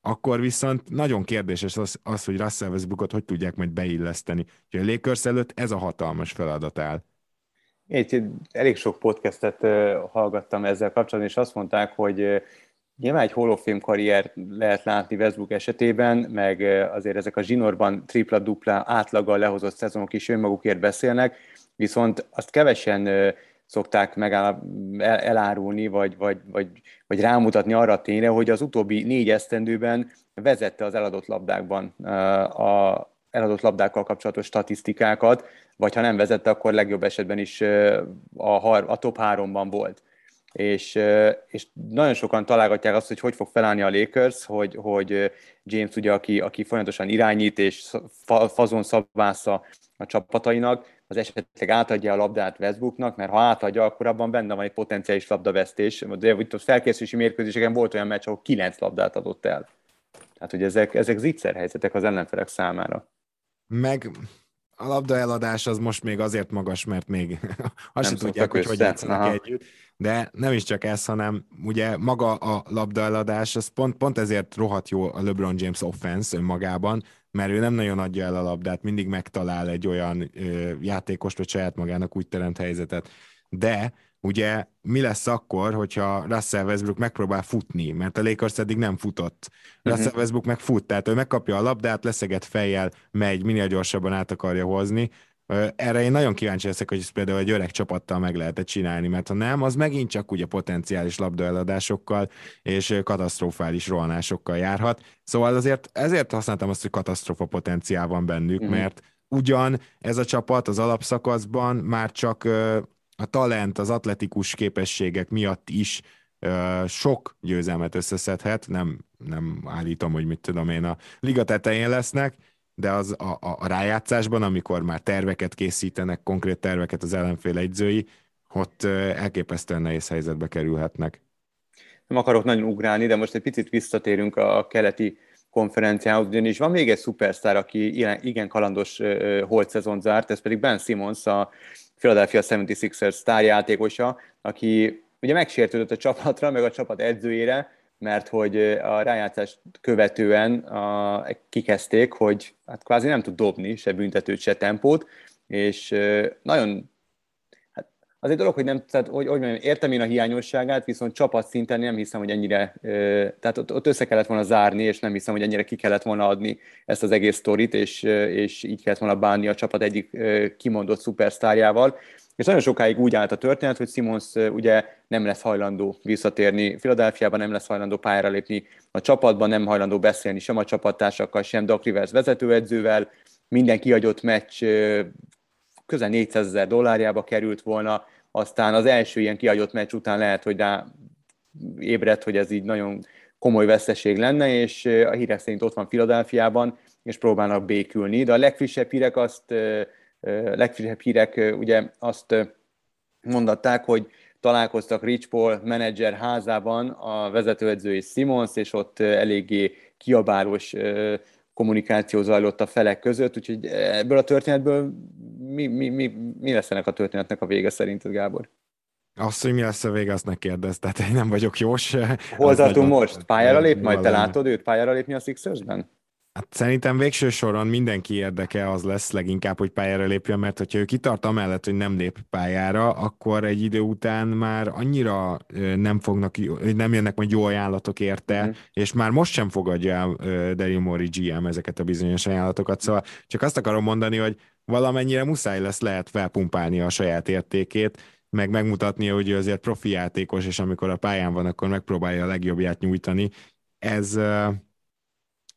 akkor viszont nagyon kérdéses az, az hogy Russell Westbrookot hogy tudják majd beilleszteni. Úgyhogy a Lakers előtt ez a hatalmas feladat áll. Én elég sok podcastet hallgattam ezzel kapcsolatban, és azt mondták, hogy Nyilván egy Hall of Fame karrier lehet látni Westbrook esetében, meg azért ezek a zsinórban tripla-dupla átlaggal lehozott szezonok is önmagukért beszélnek, viszont azt kevesen szokták megáll, elárulni, vagy, vagy, vagy, vagy rámutatni arra a tényre, hogy az utóbbi négy esztendőben vezette az eladott labdákban a eladott labdákkal kapcsolatos statisztikákat, vagy ha nem vezette, akkor legjobb esetben is a, a top háromban volt. És, és nagyon sokan találgatják azt, hogy hogy fog felállni a Lakers, hogy, hogy James ugye, aki, aki folyamatosan irányít és fazon szabvásza a csapatainak, az esetleg átadja a labdát Westbrooknak, mert ha átadja, akkor abban benne van egy potenciális labdavesztés. De a felkészülési mérkőzéseken volt olyan meccs, ahol kilenc labdát adott el. Tehát, hogy ezek, ezek zicser helyzetek az ellenfelek számára. Meg a labda eladás az most még azért magas, mert még azt sem tudják, hogy hogy játszanak együtt. De nem is csak ez, hanem ugye maga a labda eladás, az pont, pont ezért rohadt jó a LeBron James offense önmagában, mert ő nem nagyon adja el a labdát, mindig megtalál egy olyan ö, játékost, vagy saját magának úgy teremt helyzetet. De ugye mi lesz akkor, hogyha Russell Westbrook megpróbál futni, mert a Lakers eddig nem futott. Uh-huh. Russell Westbrook meg fut, tehát ő megkapja a labdát, leszeget fejjel, megy, minél gyorsabban át akarja hozni, Erre én nagyon kíváncsi leszek, hogy ezt például egy öreg csapattal meg lehet csinálni, mert ha nem, az megint csak ugye potenciális labdaeladásokkal és katasztrofális rohanásokkal járhat. Szóval azért ezért használtam azt, hogy katasztrofa potenciál van bennük, mm. mert ugyan ez a csapat az alapszakaszban már csak a talent, az atletikus képességek miatt is sok győzelmet összeszedhet, nem, nem állítom, hogy mit tudom én, a liga tetején lesznek, de az a, a, a rájátszásban, amikor már terveket készítenek, konkrét terveket az ellenfél egyzői, ott elképesztően nehéz helyzetbe kerülhetnek. Nem akarok nagyon ugrálni, de most egy picit visszatérünk a keleti konferenciához, ugyanis van még egy szupersztár, aki igen kalandos holt szezon zárt, ez pedig Ben Simmons, a Philadelphia 76ers sztárjátékosa, aki ugye megsértődött a csapatra, meg a csapat edzőjére, mert hogy a rájátszást követően a, kikezdték, hogy hát kvázi nem tud dobni se büntetőt, se tempót, és nagyon hát az egy dolog, hogy nem, tehát, hogy, hogy mondjam, értem én a hiányosságát, viszont csapat szinten nem hiszem, hogy ennyire, tehát ott, ott össze kellett volna zárni, és nem hiszem, hogy ennyire ki kellett volna adni ezt az egész sztorit, és, és így kellett volna bánni a csapat egyik kimondott szupersztárjával. És nagyon sokáig úgy állt a történet, hogy Simons ugye nem lesz hajlandó visszatérni Philadelphiában, nem lesz hajlandó pályára lépni a csapatban, nem hajlandó beszélni sem a csapattársakkal, sem Doc Rivers vezetőedzővel. Minden kiadott meccs közel 400 ezer dollárjába került volna, aztán az első ilyen kiadott meccs után lehet, hogy rá ébredt, hogy ez így nagyon komoly veszteség lenne, és a hírek szerint ott van Filadelfiában, és próbálnak békülni. De a legfrissebb hírek azt legfrissebb hírek ugye azt mondatták, hogy találkoztak Rich Paul menedzser házában a vezetőedző és Simons, és ott eléggé kiabálós kommunikáció zajlott a felek között, úgyhogy ebből a történetből mi, mi, mi, mi lesz ennek a történetnek a vége szerinted, Gábor? Azt, hogy mi lesz a vége, azt ne kérdez, tehát én nem vagyok jós. Hol tartunk most? Pályára lép? Majd te látod őt pályára lépni a Sixersben? Hát szerintem végső soron mindenki érdeke az lesz leginkább, hogy pályára lépjen, mert hogyha ő kitart amellett, hogy nem lép pályára, akkor egy idő után már annyira nem fognak, nem jönnek majd jó ajánlatok érte, mm. és már most sem fogadja el Daryl Mori GM ezeket a bizonyos ajánlatokat, szóval csak azt akarom mondani, hogy valamennyire muszáj lesz lehet felpumpálni a saját értékét, meg megmutatnia, hogy ő azért profi játékos, és amikor a pályán van, akkor megpróbálja a legjobbját nyújtani. Ez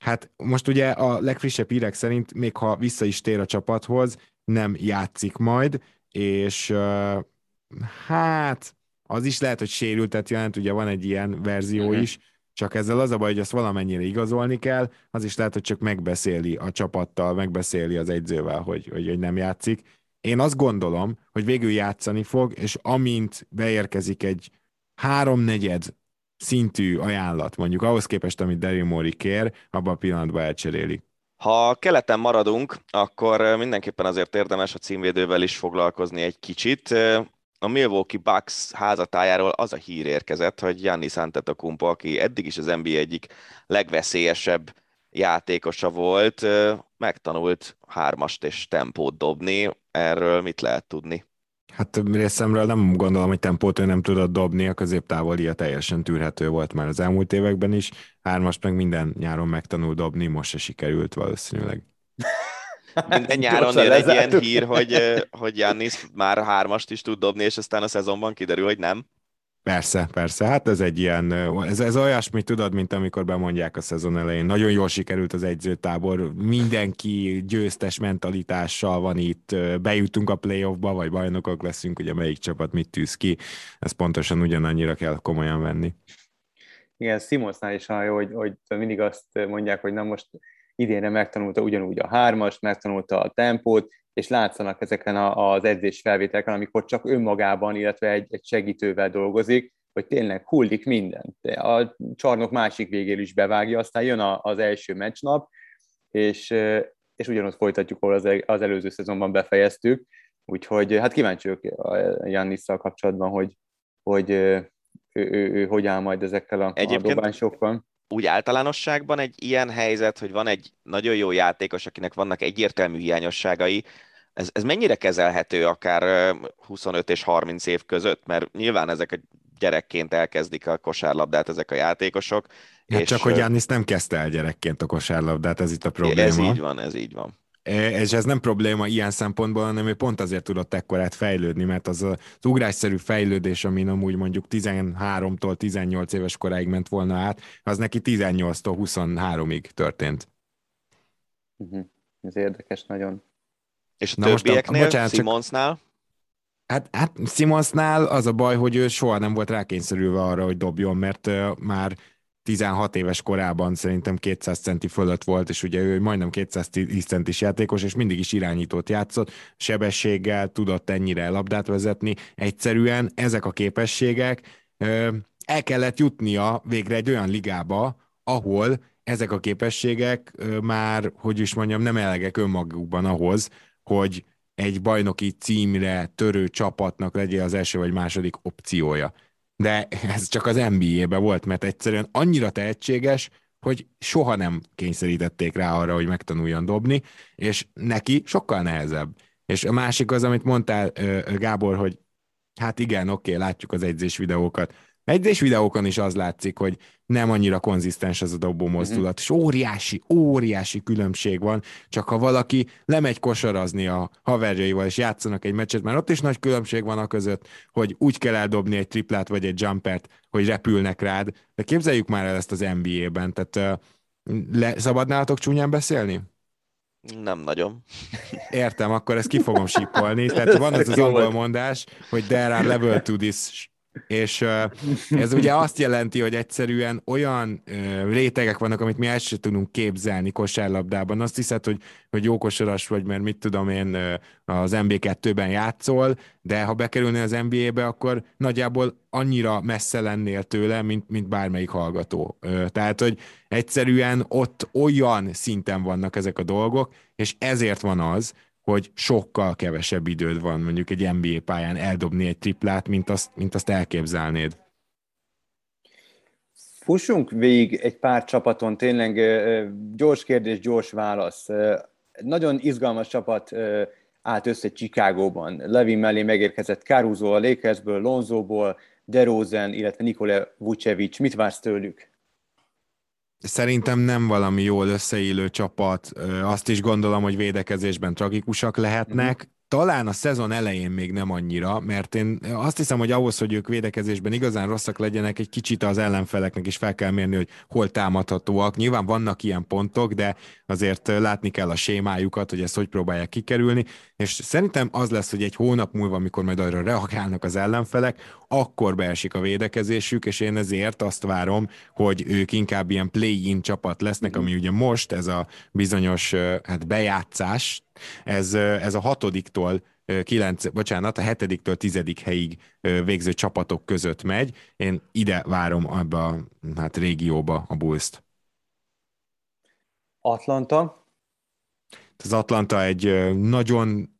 Hát most ugye a legfrissebb hírek szerint, még ha vissza is tér a csapathoz, nem játszik majd, és hát az is lehet, hogy sérültet jelent, ugye van egy ilyen verzió uh-huh. is, csak ezzel az a baj, hogy ezt valamennyire igazolni kell, az is lehet, hogy csak megbeszéli a csapattal, megbeszéli az egyzővel, hogy, hogy, hogy nem játszik. Én azt gondolom, hogy végül játszani fog, és amint beérkezik egy háromnegyed szintű ajánlat, mondjuk ahhoz képest, amit Daryl Mori kér, abban a pillanatban elcserélik. Ha keleten maradunk, akkor mindenképpen azért érdemes a címvédővel is foglalkozni egy kicsit. A Milwaukee Bucks házatájáról az a hír érkezett, hogy Giannis Antetokounmpo, aki eddig is az NBA egyik legveszélyesebb játékosa volt, megtanult hármast és tempót dobni. Erről mit lehet tudni? Hát részemről nem gondolom, hogy tempót ő nem tudott dobni, a középtávolia teljesen tűrhető volt már az elmúlt években is, hármast meg minden nyáron megtanul dobni, most se sikerült valószínűleg. Minden nyáron jön egy ilyen hír, hogy, hogy Jannis már hármast is tud dobni, és aztán a szezonban kiderül, hogy nem. Persze, persze, hát ez egy ilyen, ez, ez olyasmi, tudod, mint amikor bemondják a szezon elején. Nagyon jól sikerült az egyzőtábor, mindenki győztes mentalitással van itt, bejutunk a playoffba, vagy bajnokok leszünk, ugye melyik csapat mit tűz ki, ez pontosan ugyanannyira kell komolyan venni. Igen, Simonsnál is olyan hogy, hogy mindig azt mondják, hogy na most idénre megtanulta ugyanúgy a hármast, megtanulta a tempót, és látszanak ezeken az edzés felvételeken, amikor csak önmagában, illetve egy, egy segítővel dolgozik, hogy tényleg hullik minden. A csarnok másik végél is bevágja, aztán jön az első meccsnap, és, és ugyanott folytatjuk, ahol az, az előző szezonban befejeztük. Úgyhogy hát kíváncsi vagyok Jannisszal kapcsolatban, hogy, hogy ő, ő, ő, ő hogy áll majd ezekkel a, Egyébként... a dobásokkal úgy általánosságban egy ilyen helyzet, hogy van egy nagyon jó játékos, akinek vannak egyértelmű hiányosságai, ez, ez mennyire kezelhető akár 25 és 30 év között? Mert nyilván ezek a gyerekként elkezdik a kosárlabdát ezek a játékosok. Hát és csak, hogy Jánisz nem kezdte el gyerekként a kosárlabdát, ez itt a probléma. Ez így van, ez így van. És ez nem probléma ilyen szempontból, hanem ő pont azért tudott ekkorát fejlődni, mert az az ugrásszerű fejlődés, ami amúgy mondjuk 13-tól 18 éves koráig ment volna át, az neki 18-tól 23-ig történt. Uh-huh. Ez érdekes nagyon. És Na többieknél, most a, bocsánat, Simonsnál? Hát, hát Simonsnál az a baj, hogy ő soha nem volt rákényszerülve arra, hogy dobjon, mert uh, már 16 éves korában szerintem 200 centi fölött volt, és ugye ő majdnem 210 centis játékos, és mindig is irányítót játszott, sebességgel tudott ennyire labdát vezetni. Egyszerűen ezek a képességek el kellett jutnia végre egy olyan ligába, ahol ezek a képességek már, hogy is mondjam, nem elegek önmagukban ahhoz, hogy egy bajnoki címre törő csapatnak legyen az első vagy második opciója. De ez csak az NBA-be volt, mert egyszerűen annyira tehetséges, hogy soha nem kényszerítették rá arra, hogy megtanuljon dobni, és neki sokkal nehezebb. És a másik az, amit mondtál, Gábor, hogy hát igen, oké, látjuk az edzés videókat, Egyes videókon is az látszik, hogy nem annyira konzisztens az a dobó mozdulat, és óriási, óriási különbség van, csak ha valaki lemegy kosarazni a haverjaival, és játszanak egy meccset, mert ott is nagy különbség van a között, hogy úgy kell eldobni egy triplát vagy egy jumpert, hogy repülnek rád, de képzeljük már el ezt az NBA-ben, tehát le, szabad nálatok csúnyán beszélni? Nem nagyon. Értem, akkor ezt ki fogom sípolni. Tehát van ez az angol mondás, hogy there are level to this és ez ugye azt jelenti, hogy egyszerűen olyan rétegek vannak, amit mi el sem tudunk képzelni kosárlabdában. Azt hiszed, hogy, hogy jó vagy, mert mit tudom én, az MB2-ben játszol, de ha bekerülnél az NBA-be, akkor nagyjából annyira messze lennél tőle, mint, mint bármelyik hallgató. Tehát, hogy egyszerűen ott olyan szinten vannak ezek a dolgok, és ezért van az, hogy sokkal kevesebb időd van mondjuk egy NBA pályán eldobni egy triplát, mint azt, mint azt elképzelnéd. Fussunk végig egy pár csapaton, tényleg gyors kérdés, gyors válasz. Nagyon izgalmas csapat állt össze Chicagóban. Levin mellé megérkezett Caruso a Lakersből, Lonzóból, DeRozan, illetve Nikola Vucevic. Mit vársz tőlük? Szerintem nem valami jól összeillő csapat. Azt is gondolom, hogy védekezésben tragikusak lehetnek talán a szezon elején még nem annyira, mert én azt hiszem, hogy ahhoz, hogy ők védekezésben igazán rosszak legyenek, egy kicsit az ellenfeleknek is fel kell mérni, hogy hol támadhatóak. Nyilván vannak ilyen pontok, de azért látni kell a sémájukat, hogy ezt hogy próbálják kikerülni, és szerintem az lesz, hogy egy hónap múlva, amikor majd arra reagálnak az ellenfelek, akkor beesik a védekezésük, és én ezért azt várom, hogy ők inkább ilyen play-in csapat lesznek, ami ugye most ez a bizonyos hát bejátszás, ez, ez a hatodiktól 9, bocsánat, a hetediktől tizedik helyig végző csapatok között megy. Én ide várom abba a hát, régióba a Bulls-t. Atlanta? Az Atlanta egy nagyon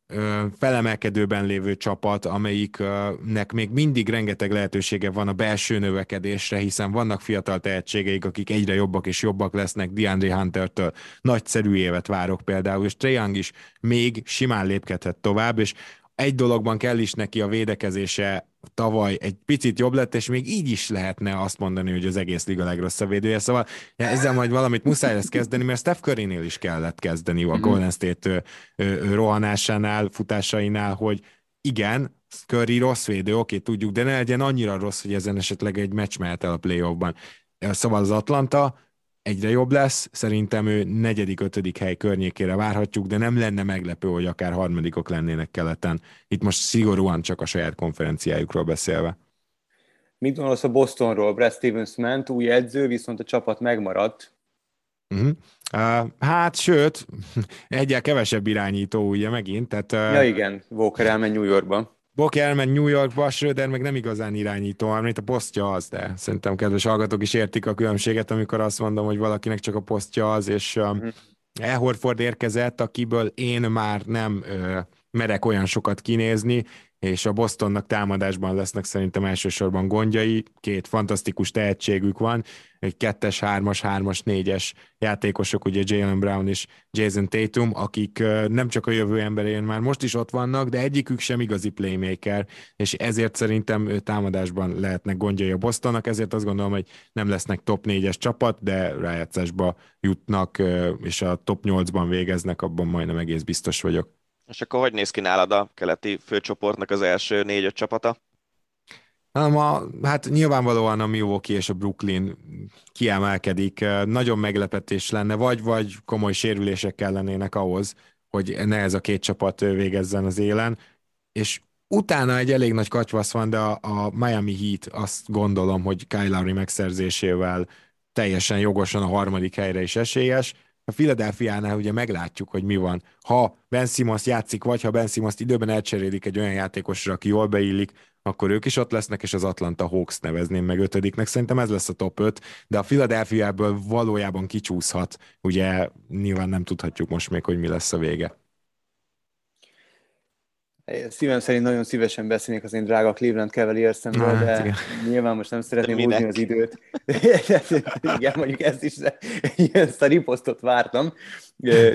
felemelkedőben lévő csapat, amelyiknek még mindig rengeteg lehetősége van a belső növekedésre, hiszen vannak fiatal tehetségeik, akik egyre jobbak és jobbak lesznek. DeAndre Hunter-től nagyszerű évet várok például, és Trae Young is még simán lépkedhet tovább, és egy dologban kell is neki a védekezése tavaly egy picit jobb lett, és még így is lehetne azt mondani, hogy az egész liga legrosszabb védője. Szóval ezzel majd valamit muszáj lesz kezdeni, mert Steph Curry-nél is kellett kezdeni a mhm. Golden State rohanásánál, futásainál, hogy igen, Curry rossz védő, oké, tudjuk, de ne legyen annyira rossz, hogy ezen esetleg egy meccs mehet el a playoffban. Szóval az Atlanta egyre jobb lesz, szerintem ő negyedik, ötödik hely környékére várhatjuk, de nem lenne meglepő, hogy akár harmadikok lennének keleten. Itt most szigorúan csak a saját konferenciájukról beszélve. Mit gondolsz a Bostonról? Brad Stevens ment, új edző, viszont a csapat megmaradt. Uh-huh. Uh, hát, sőt, egyel kevesebb irányító ugye megint. Tehát, uh, ja igen, Walker elment New Yorkba. Bok elment New Yorkba, Schröder meg nem igazán irányító, amit a posztja az, de szerintem kedves hallgatók is értik a különbséget, amikor azt mondom, hogy valakinek csak a posztja az, és uh, Ehorford érkezett, akiből én már nem uh, merek olyan sokat kinézni, és a Bostonnak támadásban lesznek szerintem elsősorban gondjai, két fantasztikus tehetségük van, egy kettes, hármas, hármas, négyes játékosok, ugye Jalen Brown és Jason Tatum, akik nem csak a jövő emberén már most is ott vannak, de egyikük sem igazi playmaker, és ezért szerintem támadásban lehetnek gondjai a Bostonnak, ezért azt gondolom, hogy nem lesznek top 4-es csapat, de rájátszásba jutnak, és a top 8-ban végeznek, abban majdnem egész biztos vagyok. És akkor hogy néz ki nálad a keleti főcsoportnak az első négy-öt csapata? A, hát nyilvánvalóan a Milwaukee és a Brooklyn kiemelkedik. Nagyon meglepetés lenne, vagy, vagy komoly sérülések kellenének ahhoz, hogy ne ez a két csapat végezzen az élen. És utána egy elég nagy kacsvasz van, de a, a Miami Heat azt gondolom, hogy Kyle Lowry megszerzésével teljesen jogosan a harmadik helyre is esélyes a Philadelphia-nál ugye meglátjuk, hogy mi van. Ha Ben Simmons játszik, vagy ha Ben Simmons időben elcserélik egy olyan játékosra, aki jól beillik, akkor ők is ott lesznek, és az Atlanta Hawks nevezném meg ötödiknek. Szerintem ez lesz a top 5, de a Philadelphia-ből valójában kicsúszhat. Ugye nyilván nem tudhatjuk most még, hogy mi lesz a vége. Szívem szerint nagyon szívesen beszélnék az én drága Cleveland Cavaliersemből, hát, de igen. nyilván most nem szeretném húzni az időt. igen, mondjuk ezt is ilyen szariposztot vártam.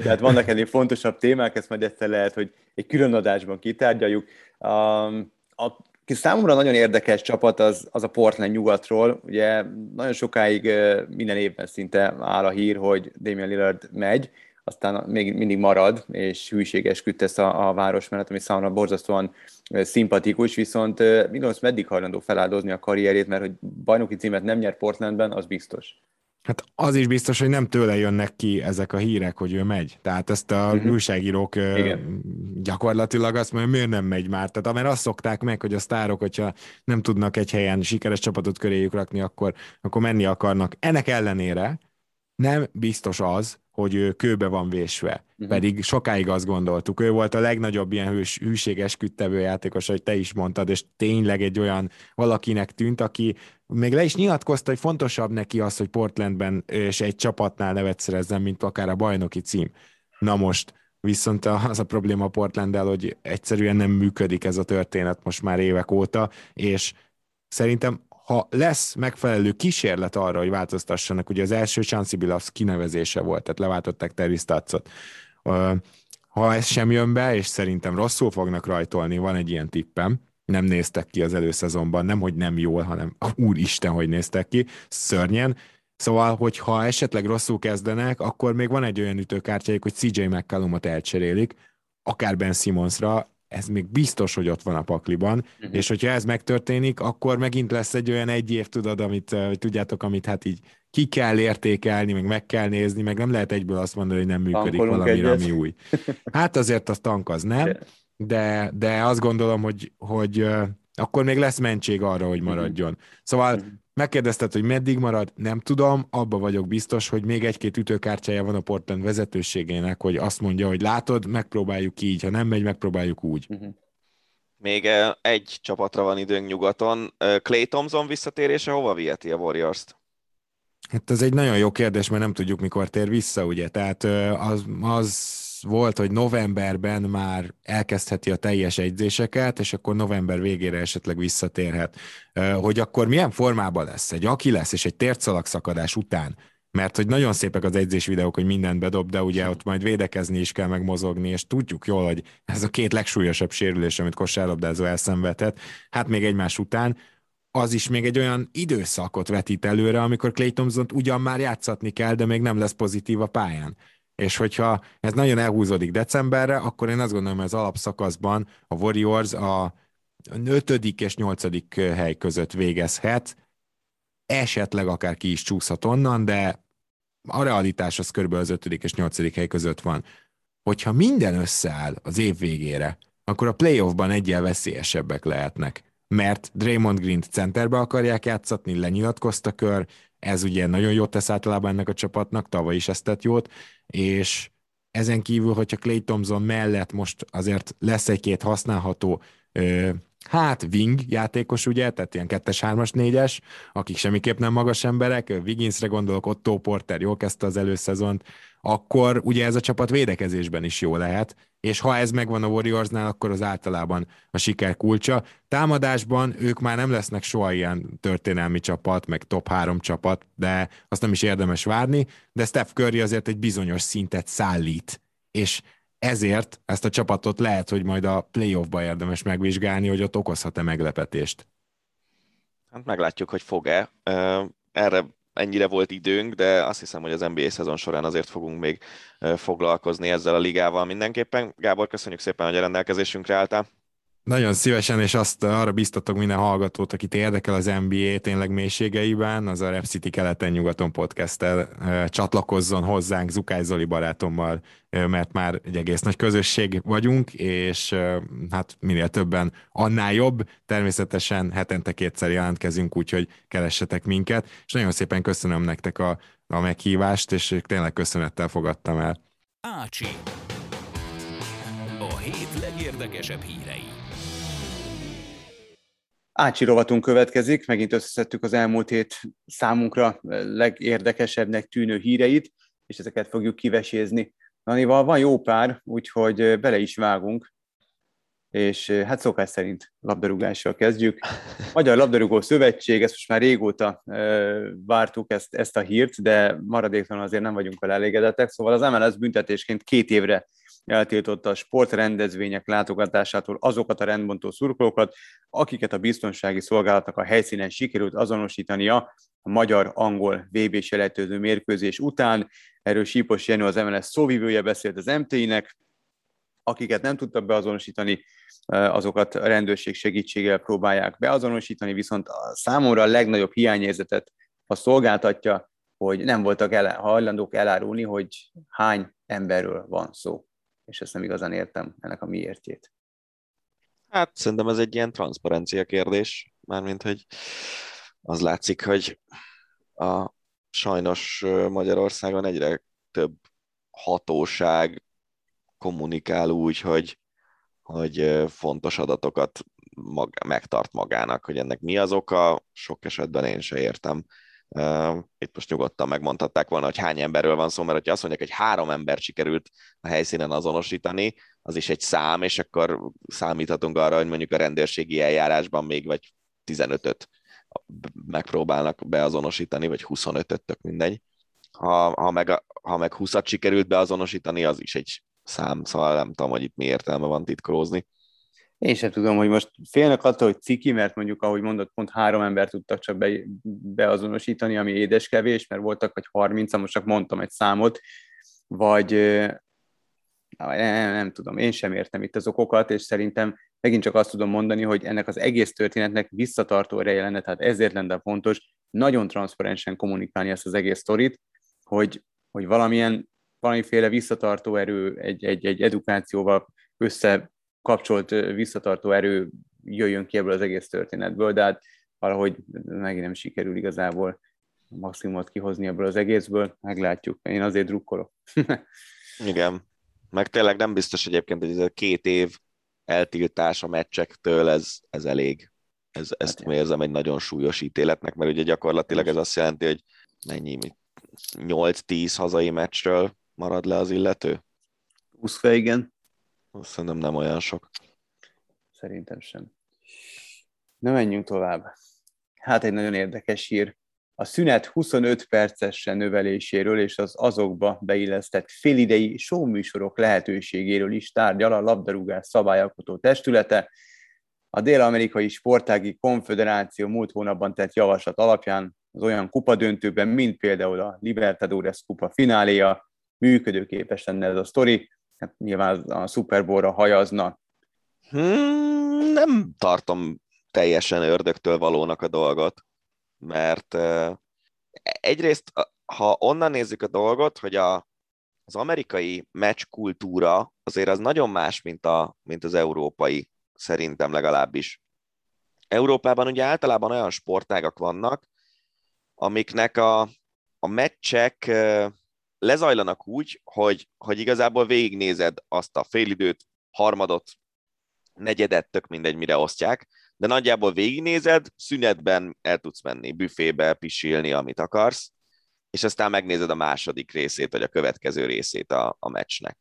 Tehát vannak ennél fontosabb témák, ezt majd egyszer lehet, hogy egy külön adásban kitárgyaljuk. Um, a számomra nagyon érdekes csapat az, az a Portland nyugatról. Ugye nagyon sokáig minden évben szinte áll a hír, hogy Damian Lillard megy, aztán még mindig marad, és hűségeskedsz a, a város mellett, ami számomra borzasztóan szimpatikus, viszont Milos meddig hajlandó feláldozni a karrierét, mert hogy bajnoki címet nem nyer Portlandben, az biztos. Hát az is biztos, hogy nem tőle jönnek ki ezek a hírek, hogy ő megy. Tehát ezt a uh-huh. újságírók Igen. gyakorlatilag azt mondja, miért nem megy már. Tehát mert azt szokták meg, hogy a sztárok, hogyha nem tudnak egy helyen sikeres csapatot köréjük rakni, akkor, akkor menni akarnak. Ennek ellenére nem biztos az, hogy ő kőbe van vésve. Uh-huh. Pedig sokáig azt gondoltuk. Ő volt a legnagyobb ilyen hős, hűséges küttevő játékos, hogy te is mondtad, és tényleg egy olyan valakinek tűnt, aki még le is nyilatkozta, hogy fontosabb neki az, hogy Portlandben és egy csapatnál nevet szerezzen, mint akár a bajnoki cím. Na most, viszont az a probléma Portlanddel, hogy egyszerűen nem működik ez a történet most már évek óta, és szerintem ha lesz megfelelő kísérlet arra, hogy változtassanak, ugye az első Chansey Billups kinevezése volt, tehát leváltották Terry Statsot. Ha ez sem jön be, és szerintem rosszul fognak rajtolni, van egy ilyen tippem, nem néztek ki az előszezonban, nem, hogy nem jól, hanem úristen, hogy néztek ki, szörnyen. Szóval, hogyha esetleg rosszul kezdenek, akkor még van egy olyan ütőkártyájuk, hogy CJ McCallumot elcserélik, akár Ben Simmonsra, ez még biztos, hogy ott van a pakliban, uh-huh. és hogyha ez megtörténik, akkor megint lesz egy olyan egy év, tudod, amit, hogy tudjátok, amit hát így ki kell értékelni, meg meg kell nézni, meg nem lehet egyből azt mondani, hogy nem működik Tankolunk valamire, egyet. ami új. Hát azért a tank az nem, de, de azt gondolom, hogy, hogy akkor még lesz mentség arra, hogy mhm. maradjon. Szóval uh-huh. Megkérdezted, hogy meddig marad, nem tudom, abba vagyok biztos, hogy még egy-két ütőkártyája van a Portland vezetőségének, hogy azt mondja, hogy látod, megpróbáljuk így, ha nem megy, megpróbáljuk úgy. Uh-huh. Még egy csapatra van időnk nyugaton. Clay Thompson visszatérése hova viheti a Warriors-t? Hát ez egy nagyon jó kérdés, mert nem tudjuk, mikor tér vissza, ugye? Tehát az, az volt, hogy novemberben már elkezdheti a teljes egyzéseket, és akkor november végére esetleg visszatérhet. Hogy akkor milyen formában lesz? Egy aki lesz, és egy tércalak után, mert hogy nagyon szépek az edzés videók, hogy mindent bedob, de ugye ott majd védekezni is kell megmozogni, és tudjuk jól, hogy ez a két legsúlyosabb sérülés, amit kosárlabdázó elszenvedett, hát még egymás után, az is még egy olyan időszakot vetít előre, amikor Clay thompson ugyan már játszatni kell, de még nem lesz pozitív a pályán. És hogyha ez nagyon elhúzódik decemberre, akkor én azt gondolom, hogy az alapszakaszban a Warriors a 5. és 8. hely között végezhet, esetleg akár ki is csúszhat onnan, de a realitás az körülbelül az 5. és 8. hely között van. Hogyha minden összeáll az év végére, akkor a playoffban egyel veszélyesebbek lehetnek, mert Draymond Green centerbe akarják játszatni, lenyilatkozta kör, ez ugye nagyon jót tesz általában ennek a csapatnak, tavaly is ezt tett jót, és ezen kívül, hogyha Clay Thompson mellett most azért lesz egy-két használható hát wing játékos, ugye, tehát ilyen 2-es, 3-as, 4-es, akik semmiképp nem magas emberek, Wigginsre gondolok, Otto Porter jól kezdte az előszezont, akkor ugye ez a csapat védekezésben is jó lehet, és ha ez megvan a Warriorsnál, akkor az általában a siker kulcsa. Támadásban ők már nem lesznek soha ilyen történelmi csapat, meg top három csapat, de azt nem is érdemes várni, de Steph Curry azért egy bizonyos szintet szállít, és ezért ezt a csapatot lehet, hogy majd a playoffba érdemes megvizsgálni, hogy ott okozhat-e meglepetést. Hát meglátjuk, hogy fog-e. Erre ennyire volt időnk, de azt hiszem, hogy az NBA szezon során azért fogunk még foglalkozni ezzel a ligával mindenképpen. Gábor, köszönjük szépen, hogy a rendelkezésünkre álltál. Nagyon szívesen, és azt arra biztatok minden hallgatót, akit érdekel az NBA tényleg mélységeiben, az a Rep City keleten-nyugaton podcast csatlakozzon hozzánk Zukály Zoli barátommal, mert már egy egész nagy közösség vagyunk, és hát minél többen, annál jobb. Természetesen hetente kétszer jelentkezünk, úgyhogy keressetek minket, és nagyon szépen köszönöm nektek a, a meghívást, és tényleg köszönettel fogadtam el. Ácsi. A hét legérdekesebb hírei. Ácsi rovatunk következik, megint összeszedtük az elmúlt hét számunkra legérdekesebbnek tűnő híreit, és ezeket fogjuk kivesézni. Nanival van jó pár, úgyhogy bele is vágunk, és hát szokás szerint labdarúgással kezdjük. Magyar Labdarúgó Szövetség, ezt most már régóta vártuk ezt, ezt a hírt, de maradéktalan azért nem vagyunk vele elégedettek, szóval az MLS büntetésként két évre eltiltotta a sportrendezvények látogatásától azokat a rendbontó szurkolókat, akiket a biztonsági szolgálatnak a helyszínen sikerült azonosítania a magyar-angol vb selejtőző mérkőzés után. Erről Sípos Jenő az MLS szóvivője beszélt az MT-nek, akiket nem tudtak beazonosítani, azokat a rendőrség segítségével próbálják beazonosítani, viszont a számomra a legnagyobb hiányérzetet a szolgáltatja, hogy nem voltak el, hajlandók elárulni, hogy hány emberről van szó és ezt nem igazán értem ennek a miértjét. Hát szerintem ez egy ilyen transzparencia kérdés, mármint, hogy az látszik, hogy a sajnos Magyarországon egyre több hatóság kommunikál úgy, hogy, hogy fontos adatokat mag, megtart magának, hogy ennek mi az oka, sok esetben én se értem. Itt most nyugodtan megmondhatták volna, hogy hány emberről van szó, mert ha azt mondják, hogy három ember sikerült a helyszínen azonosítani, az is egy szám, és akkor számíthatunk arra, hogy mondjuk a rendőrségi eljárásban még vagy 15-öt megpróbálnak beazonosítani, vagy 25-öt, tök mindegy. Ha, ha, meg, ha meg 20-at sikerült beazonosítani, az is egy szám, szóval nem tudom, hogy itt mi értelme van titkolózni. Én sem tudom, hogy most félnek attól, hogy ciki, mert mondjuk, ahogy mondott, pont három ember tudtak csak be, beazonosítani, ami édeskevés, mert voltak vagy 30 most csak mondtam egy számot, vagy nem, nem tudom, én sem értem itt az okokat, és szerintem megint csak azt tudom mondani, hogy ennek az egész történetnek visszatartó ereje lenne, tehát ezért lenne fontos nagyon transzparensen kommunikálni ezt az egész sztorit, hogy, hogy valamilyen, valamiféle visszatartó erő egy, egy, egy edukációval össze kapcsolt visszatartó erő jöjjön ki ebből az egész történetből, de hát valahogy megint nem sikerül igazából maximumot kihozni ebből az egészből, meglátjuk. Én azért drukkolok. Igen. Meg tényleg nem biztos egyébként, hogy ez a két év eltiltás a meccsektől, ez, ez elég. Ez, ezt hát, érzem egy nagyon súlyos ítéletnek, mert ugye gyakorlatilag ez azt jelenti, hogy mennyi, 8-10 hazai meccsről marad le az illető? 20 igen. Szerintem nem olyan sok. Szerintem sem. Na menjünk tovább. Hát egy nagyon érdekes hír. A szünet 25 percesen növeléséről és az azokba beillesztett félidei showműsorok lehetőségéről is tárgyal a labdarúgás szabályalkotó testülete. A Dél-Amerikai Sportági Konfederáció múlt hónapban tett javaslat alapján az olyan kupadöntőben, mint például a Libertadores kupa fináléja, működőképes lenne ez a sztori, hát nyilván a Super Bowl-ra hajazna. Hmm, nem tartom teljesen ördögtől valónak a dolgot, mert egyrészt, ha onnan nézzük a dolgot, hogy a, az amerikai meccs kultúra azért az nagyon más, mint, a, mint az európai, szerintem legalábbis. Európában ugye általában olyan sportágak vannak, amiknek a, a meccsek lezajlanak úgy, hogy, hogy igazából végignézed azt a félidőt, harmadot, negyedet, tök mindegy, mire osztják, de nagyjából végignézed, szünetben el tudsz menni büfébe, pisilni, amit akarsz, és aztán megnézed a második részét, vagy a következő részét a, a meccsnek.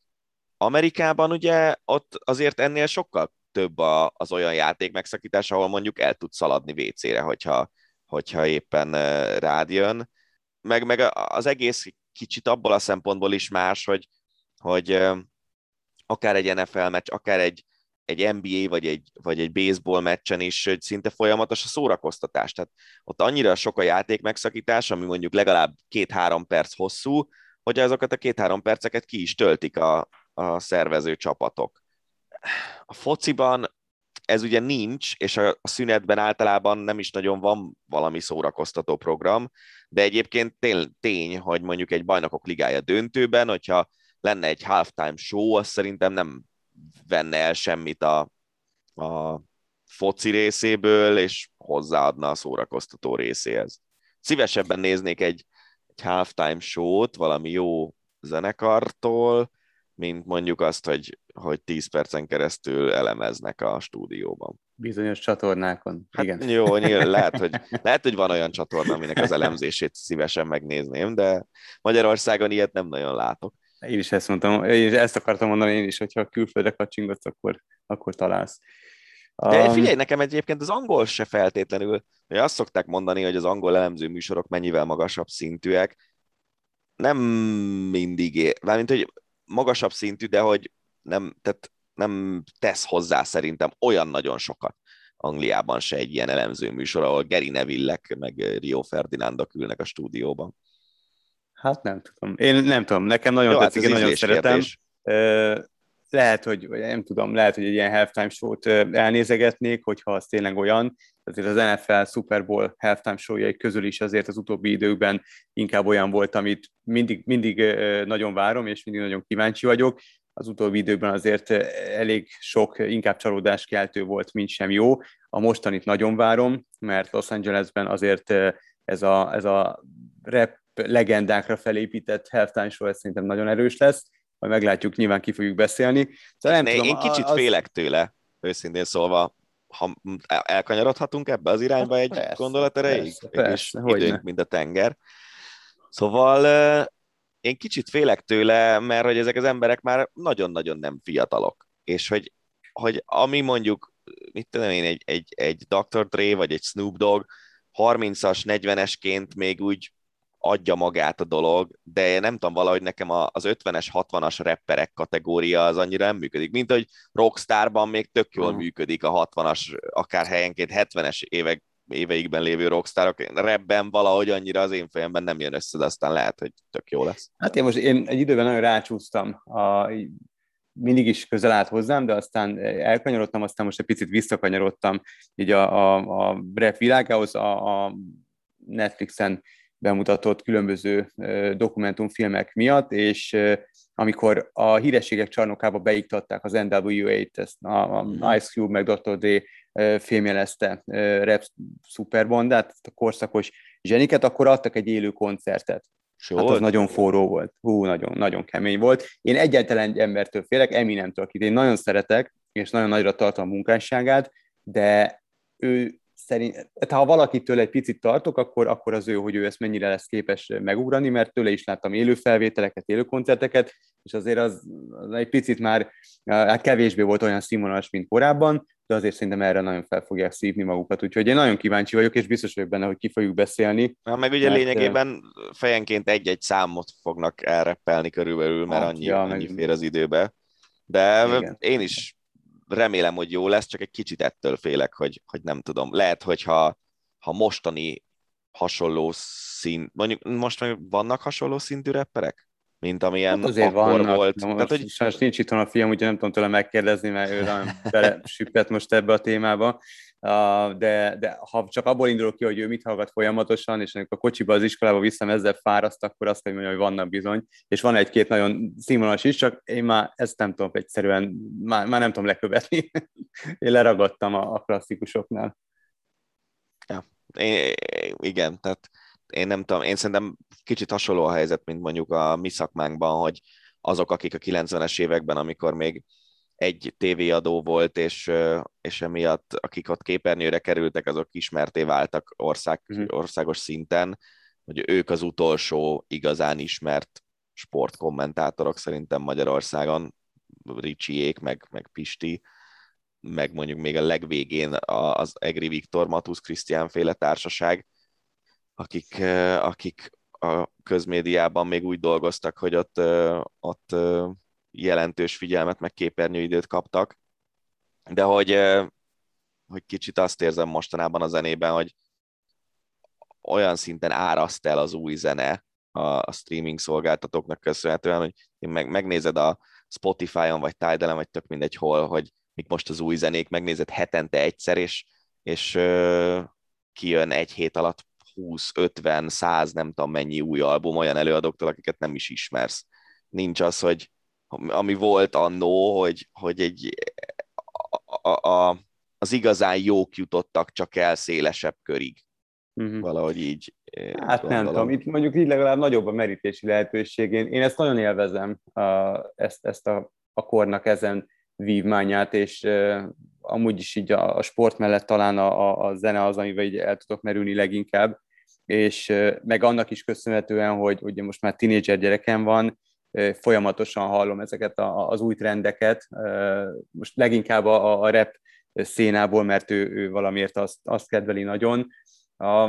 Amerikában ugye ott azért ennél sokkal több a, az olyan játék megszakítás, ahol mondjuk el tudsz szaladni WC-re, hogyha, hogyha éppen rád jön. Meg, meg az egész kicsit abból a szempontból is más, hogy, hogy akár egy NFL meccs, akár egy, egy NBA vagy egy, vagy egy baseball meccsen is hogy szinte folyamatos a szórakoztatás. Tehát ott annyira sok a játék megszakítás, ami mondjuk legalább két-három perc hosszú, hogy azokat a két-három perceket ki is töltik a, a szervező csapatok. A fociban ez ugye nincs, és a szünetben általában nem is nagyon van valami szórakoztató program, de egyébként tény, hogy mondjuk egy bajnokok ligája döntőben, hogyha lenne egy halftime show, az szerintem nem venne el semmit a, a foci részéből, és hozzáadna a szórakoztató részéhez. Szívesebben néznék egy, egy halftime show-t valami jó zenekartól, mint mondjuk azt, hogy, hogy 10 percen keresztül elemeznek a stúdióban. Bizonyos csatornákon. Hát Igen. jó, nyilván, lehet, hogy, lehet, hogy van olyan csatorna, aminek az elemzését szívesen megnézném, de Magyarországon ilyet nem nagyon látok. Én is ezt mondtam, én is ezt akartam mondani én is, hogyha külföldre kacsingatsz, akkor, akkor találsz. De figyelj, nekem egyébként az angol se feltétlenül, hogy azt szokták mondani, hogy az angol elemző műsorok mennyivel magasabb szintűek, nem mindig, mármint, hogy magasabb szintű, de hogy nem, tehát nem tesz hozzá szerintem olyan nagyon sokat. Angliában se egy ilyen elemző műsor, ahol Geri neville meg Rio Ferdinandok ülnek a stúdióban. Hát nem tudom. Én nem tudom, nekem nagyon Jó, tetszik, hát én nagyon szeretem. Kérdés. Lehet, hogy nem tudom, lehet, hogy egy ilyen halftime show-t elnézegetnék, hogyha az tényleg olyan. Azért az NFL Super Bowl halftime show közül is azért az utóbbi időkben inkább olyan volt, amit mindig, mindig nagyon várom, és mindig nagyon kíváncsi vagyok. Az utóbbi időkben azért elég sok, inkább csalódáskeltő volt, mint sem jó. A mostanit nagyon várom, mert Los Angelesben azért ez a, ez a rap legendákra felépített halftime show, ez szerintem nagyon erős lesz, majd meglátjuk, nyilván ki fogjuk beszélni. Szóval nem ne, tudom, én kicsit az... félek tőle, őszintén szólva, ha elkanyarodhatunk ebbe az irányba hát, egy persze, gondolat erejéig, persze, persze, időnk, mint a tenger. Szóval én kicsit félek tőle, mert hogy ezek az emberek már nagyon-nagyon nem fiatalok, és hogy, hogy ami mondjuk, mit tudom én, egy, egy, egy Dr. Dre vagy egy Snoop Dogg 30-as, 40-esként még úgy adja magát a dolog, de én nem tudom, valahogy nekem az 50-es, 60-as rapperek kategória az annyira nem működik, mint hogy Rockstarban még tök jól uh-huh. működik a 60-as, akár helyenként 70-es évek, éveikben lévő rockstarok. Rapben valahogy annyira az én fejemben nem jön össze, de aztán lehet, hogy tök jó lesz. Hát én most én egy időben nagyon rácsúsztam a, mindig is közel állt hozzám, de aztán elkanyarodtam, aztán most egy picit visszakanyarodtam így a, a, a rap világához, a, a Netflixen bemutatott különböző dokumentumfilmek miatt, és amikor a hírességek csarnokába beiktatták az NWA-t, ezt a, mhm. Ice Cube meg Dr. D fémjelezte rap szuperbandát, a korszakos zseniket, akkor adtak egy élő koncertet. Hát az nagyon forró volt. Hú, nagyon, nagyon kemény volt. Én egyáltalán egy embertől félek, Eminemtől, akit én nagyon szeretek, és nagyon nagyra tartom a munkásságát, de ő szerint, ha valakitől egy picit tartok, akkor, akkor az ő, hogy ő ezt mennyire lesz képes megugrani, mert tőle is láttam élő felvételeket, élő koncerteket, és azért az, az egy picit már hát kevésbé volt olyan színvonalas, mint korábban, de azért szerintem erre nagyon fel fogják szívni magukat, úgyhogy én nagyon kíváncsi vagyok, és biztos vagyok benne, hogy ki fogjuk beszélni. Na, meg ugye mert, lényegében fejenként egy-egy számot fognak elreppelni körülbelül, mert annyi, ja, annyi fér az időbe. De igen. én is remélem, hogy jó lesz, csak egy kicsit ettől félek, hogy, hogy nem tudom. Lehet, hogyha ha mostani hasonló szint, mondjuk most meg vannak hasonló szintű rapperek? Mint amilyen hát azért akkor vannak. volt. Na, Tehát, hogy... Sajnos nincs itt a fiam, úgyhogy nem tudom tőle megkérdezni, mert ő nagyon belesüppett most ebbe a témába de, de ha csak abból indulok ki, hogy ő mit hallgat folyamatosan, és amikor a kocsiba az iskolába viszem ezzel fáraszt, akkor azt mondja, hogy vannak bizony, és van egy-két nagyon színvonalas is, csak én már ezt nem tudom egyszerűen, már, már nem tudom lekövetni. én leragadtam a, a klasszikusoknál. Ja, én, igen, tehát én nem tudom, én szerintem kicsit hasonló a helyzet, mint mondjuk a mi szakmánkban, hogy azok, akik a 90-es években, amikor még egy tévéadó volt, és, és emiatt akik ott képernyőre kerültek, azok ismerté váltak ország, uh-huh. országos szinten, hogy ők az utolsó igazán ismert sportkommentátorok szerintem Magyarországon, Ricsiék, meg, meg Pisti, meg mondjuk még a legvégén az Egri Viktor, Matusz Krisztián féle társaság, akik, akik a közmédiában még úgy dolgoztak, hogy ott, ott jelentős figyelmet, meg képernyőidőt kaptak, de hogy, hogy kicsit azt érzem mostanában a zenében, hogy olyan szinten áraszt el az új zene a, a streaming szolgáltatóknak köszönhetően, hogy meg, megnézed a Spotify-on, vagy Tidal-en, vagy tök mindegy hol, hogy mik most az új zenék, megnézed hetente egyszer, és, és kijön egy hét alatt 20, 50, 100, nem tudom mennyi új album olyan előadóktól, akiket nem is ismersz. Nincs az, hogy ami volt annó, hogy, hogy egy, a, a, a, az igazán jók jutottak csak el szélesebb körig. Uh-huh. Valahogy így. Eh, hát gondolom. nem tudom, itt mondjuk így legalább nagyobb a merítési lehetőség. Én, én ezt nagyon élvezem, a, ezt, ezt a, a kornak ezen vívmányát, és uh, amúgy is így a, a sport mellett talán a, a, a zene az, amivel így el tudok merülni leginkább, és meg annak is köszönhetően, hogy ugye most már tinédzser gyerekem van, folyamatosan hallom ezeket a, az új trendeket, most leginkább a, a rap szénából, mert ő, ő valamiért azt, azt kedveli nagyon.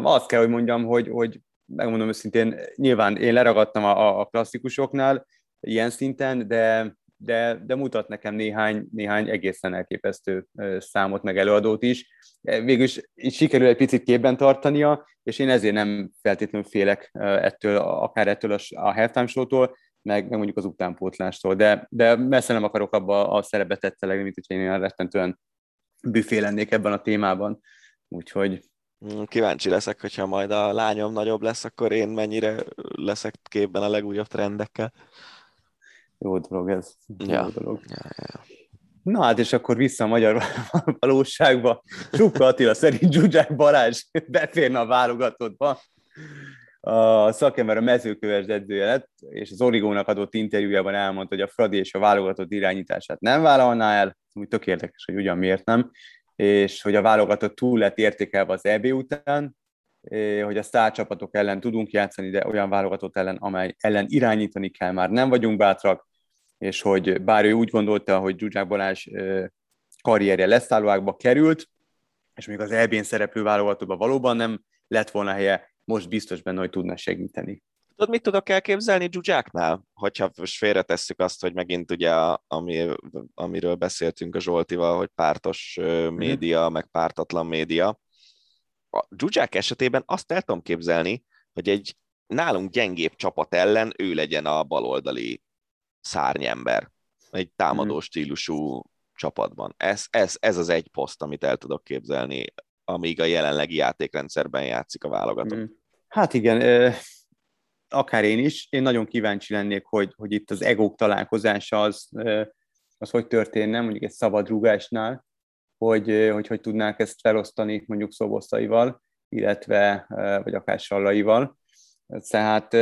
Azt kell, hogy mondjam, hogy, hogy megmondom őszintén, nyilván én leragadtam a, a klasszikusoknál ilyen szinten, de, de, de mutat nekem néhány, néhány egészen elképesztő számot, meg előadót is. Végülis így sikerül egy picit képben tartania, és én ezért nem feltétlenül félek ettől, akár ettől a, a halftime show-tól, meg, meg mondjuk az utánpótlástól, de, de messze nem akarok abba a szerepbe tetszelegni, mint hogyha én ilyen rettentően büfé lennék ebben a témában. Úgyhogy mm, Kíváncsi leszek, hogyha majd a lányom nagyobb lesz, akkor én mennyire leszek képben a legújabb trendekkel. Jó dolog ez. Ja. Jó dolog. Ja, ja. Na hát, és akkor vissza a magyar valóságba. Csukka Attila szerint Zsuzsák Balázs beférne a válogatottba a szakember a mezőköves edzője lett, és az Origónak adott interjújában elmondta, hogy a Fradi és a válogatott irányítását nem vállalná el, úgy tök érdekes, hogy ugyan miért nem, és hogy a válogatott túl lett értékelve az EB után, hogy a sztárcsapatok ellen tudunk játszani, de olyan válogatott ellen, amely ellen irányítani kell, már nem vagyunk bátrak, és hogy bár ő úgy gondolta, hogy Zsuzsák Balázs karrierje leszállóákba került, és még az EB-n szereplő válogatottban valóban nem lett volna helye, most biztos benne, hogy tudna segíteni. Tudod, mit tudok elképzelni Zsuzsáknál? Hogyha félretesszük azt, hogy megint ugye, ami, amiről beszéltünk a Zsoltival, hogy pártos mhm. média, mm. meg pártatlan média. A Zsuzsák esetében azt el tudom képzelni, hogy egy nálunk gyengébb csapat ellen ő legyen a baloldali szárnyember. Egy támadó mm. stílusú csapatban. Ez, ez, ez az egy poszt, amit el tudok képzelni, amíg a jelenlegi játékrendszerben játszik a válogatott. Mm. Hát igen, akár én is. Én nagyon kíváncsi lennék, hogy, hogy itt az egók találkozása az, az hogy történne, mondjuk egy szabad rúgásnál, hogy, hogy hogy tudnák ezt felosztani mondjuk szoboszaival, illetve vagy akár sallaival. Tehát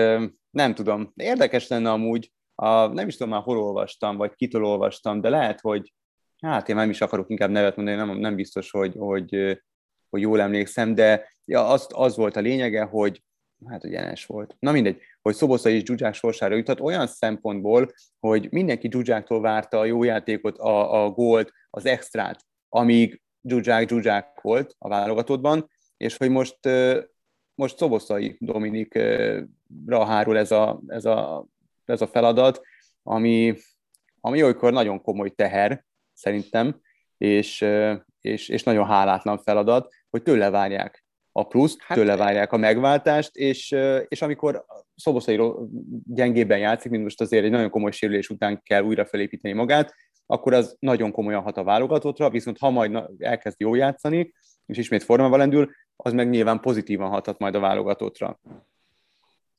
nem tudom, érdekes lenne amúgy, a, nem is tudom már hol olvastam, vagy kitől olvastam, de lehet, hogy hát én nem is akarok inkább nevet mondani, nem, nem biztos, hogy, hogy, hogy jól emlékszem, de ja, az, az volt a lényege, hogy hát ugye Enes volt. Na mindegy, hogy Szobosza is Zsuzsák sorsára jutott olyan szempontból, hogy mindenki Zsuzsáktól várta a jó játékot, a, a gólt, az extrát, amíg Zsuzsák Zsuzsák volt a válogatottban, és hogy most, most Szoboszai Dominikra hárul ez a, ez a, ez a feladat, ami, ami olykor nagyon komoly teher, szerintem, és, és, és nagyon hálátlan feladat, hogy tőle várják a pluszt, hát, tőle várják a megváltást, és, és amikor Szoboszai gyengében játszik, mint most azért egy nagyon komoly sérülés után kell újra felépíteni magát, akkor az nagyon komolyan hat a válogatottra, viszont ha majd elkezd jól játszani, és ismét formával lendül, az meg nyilván pozitívan hathat majd a válogatottra.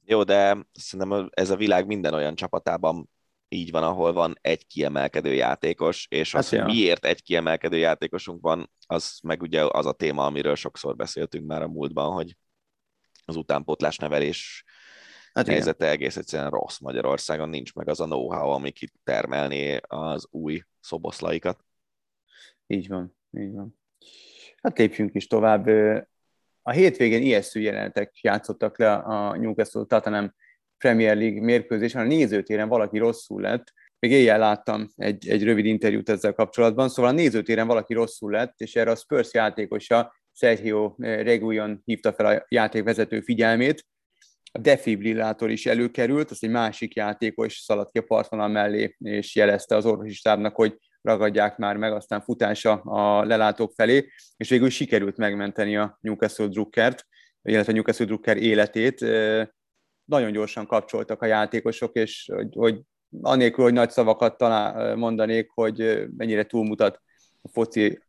Jó, de szerintem ez a világ minden olyan csapatában így van, ahol van egy kiemelkedő játékos, és az, hát, hogy miért egy kiemelkedő játékosunk van, az meg ugye az a téma, amiről sokszor beszéltünk már a múltban, hogy az utánpótlás nevelés hát helyzete igen. egész egyszerűen rossz. Magyarországon nincs meg az a know-how, ami kitermelné az új szoboszlaikat. Így van, így van. Hát lépjünk is tovább. A hétvégén ijesztő jelenetek játszottak le a Newcastle Tottenham Premier League mérkőzésen. A nézőtéren valaki rosszul lett, még éjjel láttam egy, egy rövid interjút ezzel kapcsolatban, szóval a nézőtéren valaki rosszul lett, és erre a Spurs játékosa Sergio Reguilon hívta fel a játékvezető figyelmét, a defibrillátor is előkerült, az egy másik játékos szaladt ki a partvonal mellé, és jelezte az orvosi stábnak, hogy ragadják már meg, aztán futása a lelátók felé, és végül sikerült megmenteni a Newcastle Druckert, illetve a Newcastle Drucker életét. Nagyon gyorsan kapcsoltak a játékosok, és hogy, hogy anélkül, hogy nagy szavakat talál, mondanék, hogy mennyire túlmutat a foci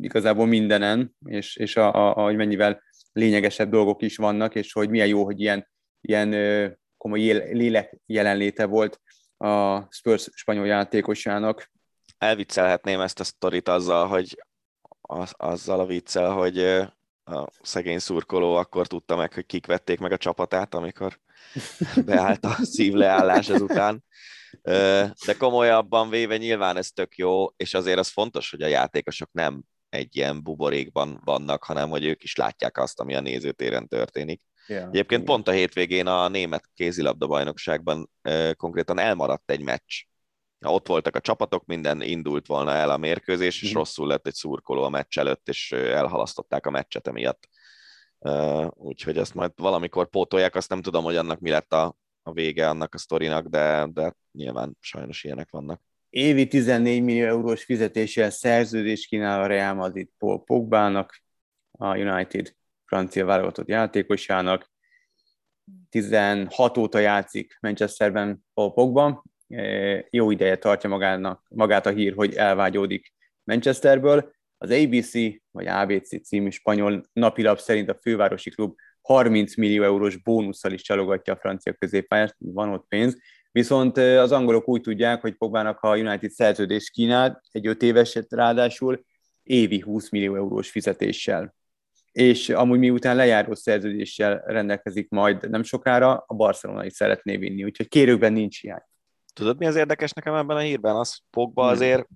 igazából mindenen, és, és a, a, a, hogy mennyivel lényegesebb dolgok is vannak, és hogy milyen jó, hogy ilyen, ilyen komoly lélek jelenléte volt a Spurs spanyol játékosának. Elviccelhetném ezt a sztorit azzal, hogy az, azzal a viccel, hogy a szegény szurkoló akkor tudta meg, hogy kik vették meg a csapatát, amikor beállt a szívleállás ezután. De komolyabban véve nyilván ez tök jó, és azért az fontos, hogy a játékosok nem egy ilyen buborékban vannak, hanem hogy ők is látják azt, ami a nézőtéren történik. Yeah, Egyébként igen. pont a hétvégén a német kézilabda bajnokságban konkrétan elmaradt egy meccs. Ott voltak a csapatok, minden indult volna el a mérkőzés, és mm. rosszul lett egy szurkoló a meccs előtt, és elhalasztották a meccset emiatt. Úgyhogy ezt majd valamikor pótolják, azt nem tudom, hogy annak mi lett a, a vége annak a sztorinak, de, de nyilván sajnos ilyenek vannak. Évi 14 millió eurós fizetéssel szerződés kínál a Real Madrid Paul Pogbának, a United francia válogatott játékosának. 16 óta játszik Manchesterben Paul Pogba, e, jó ideje tartja magának, magát a hír, hogy elvágyódik Manchesterből. Az ABC, vagy ABC című spanyol napilap szerint a fővárosi klub 30 millió eurós bónusszal is csalogatja a francia középpályást, van ott pénz, viszont az angolok úgy tudják, hogy Pogbának a United szerződés kínál, egy öt éveset ráadásul, évi 20 millió eurós fizetéssel. És amúgy miután lejáró szerződéssel rendelkezik majd nem sokára, a Barcelona is szeretné vinni, úgyhogy kérőkben nincs hiány. Tudod, mi az érdekes nekem ebben a hírben? Az Pogba azért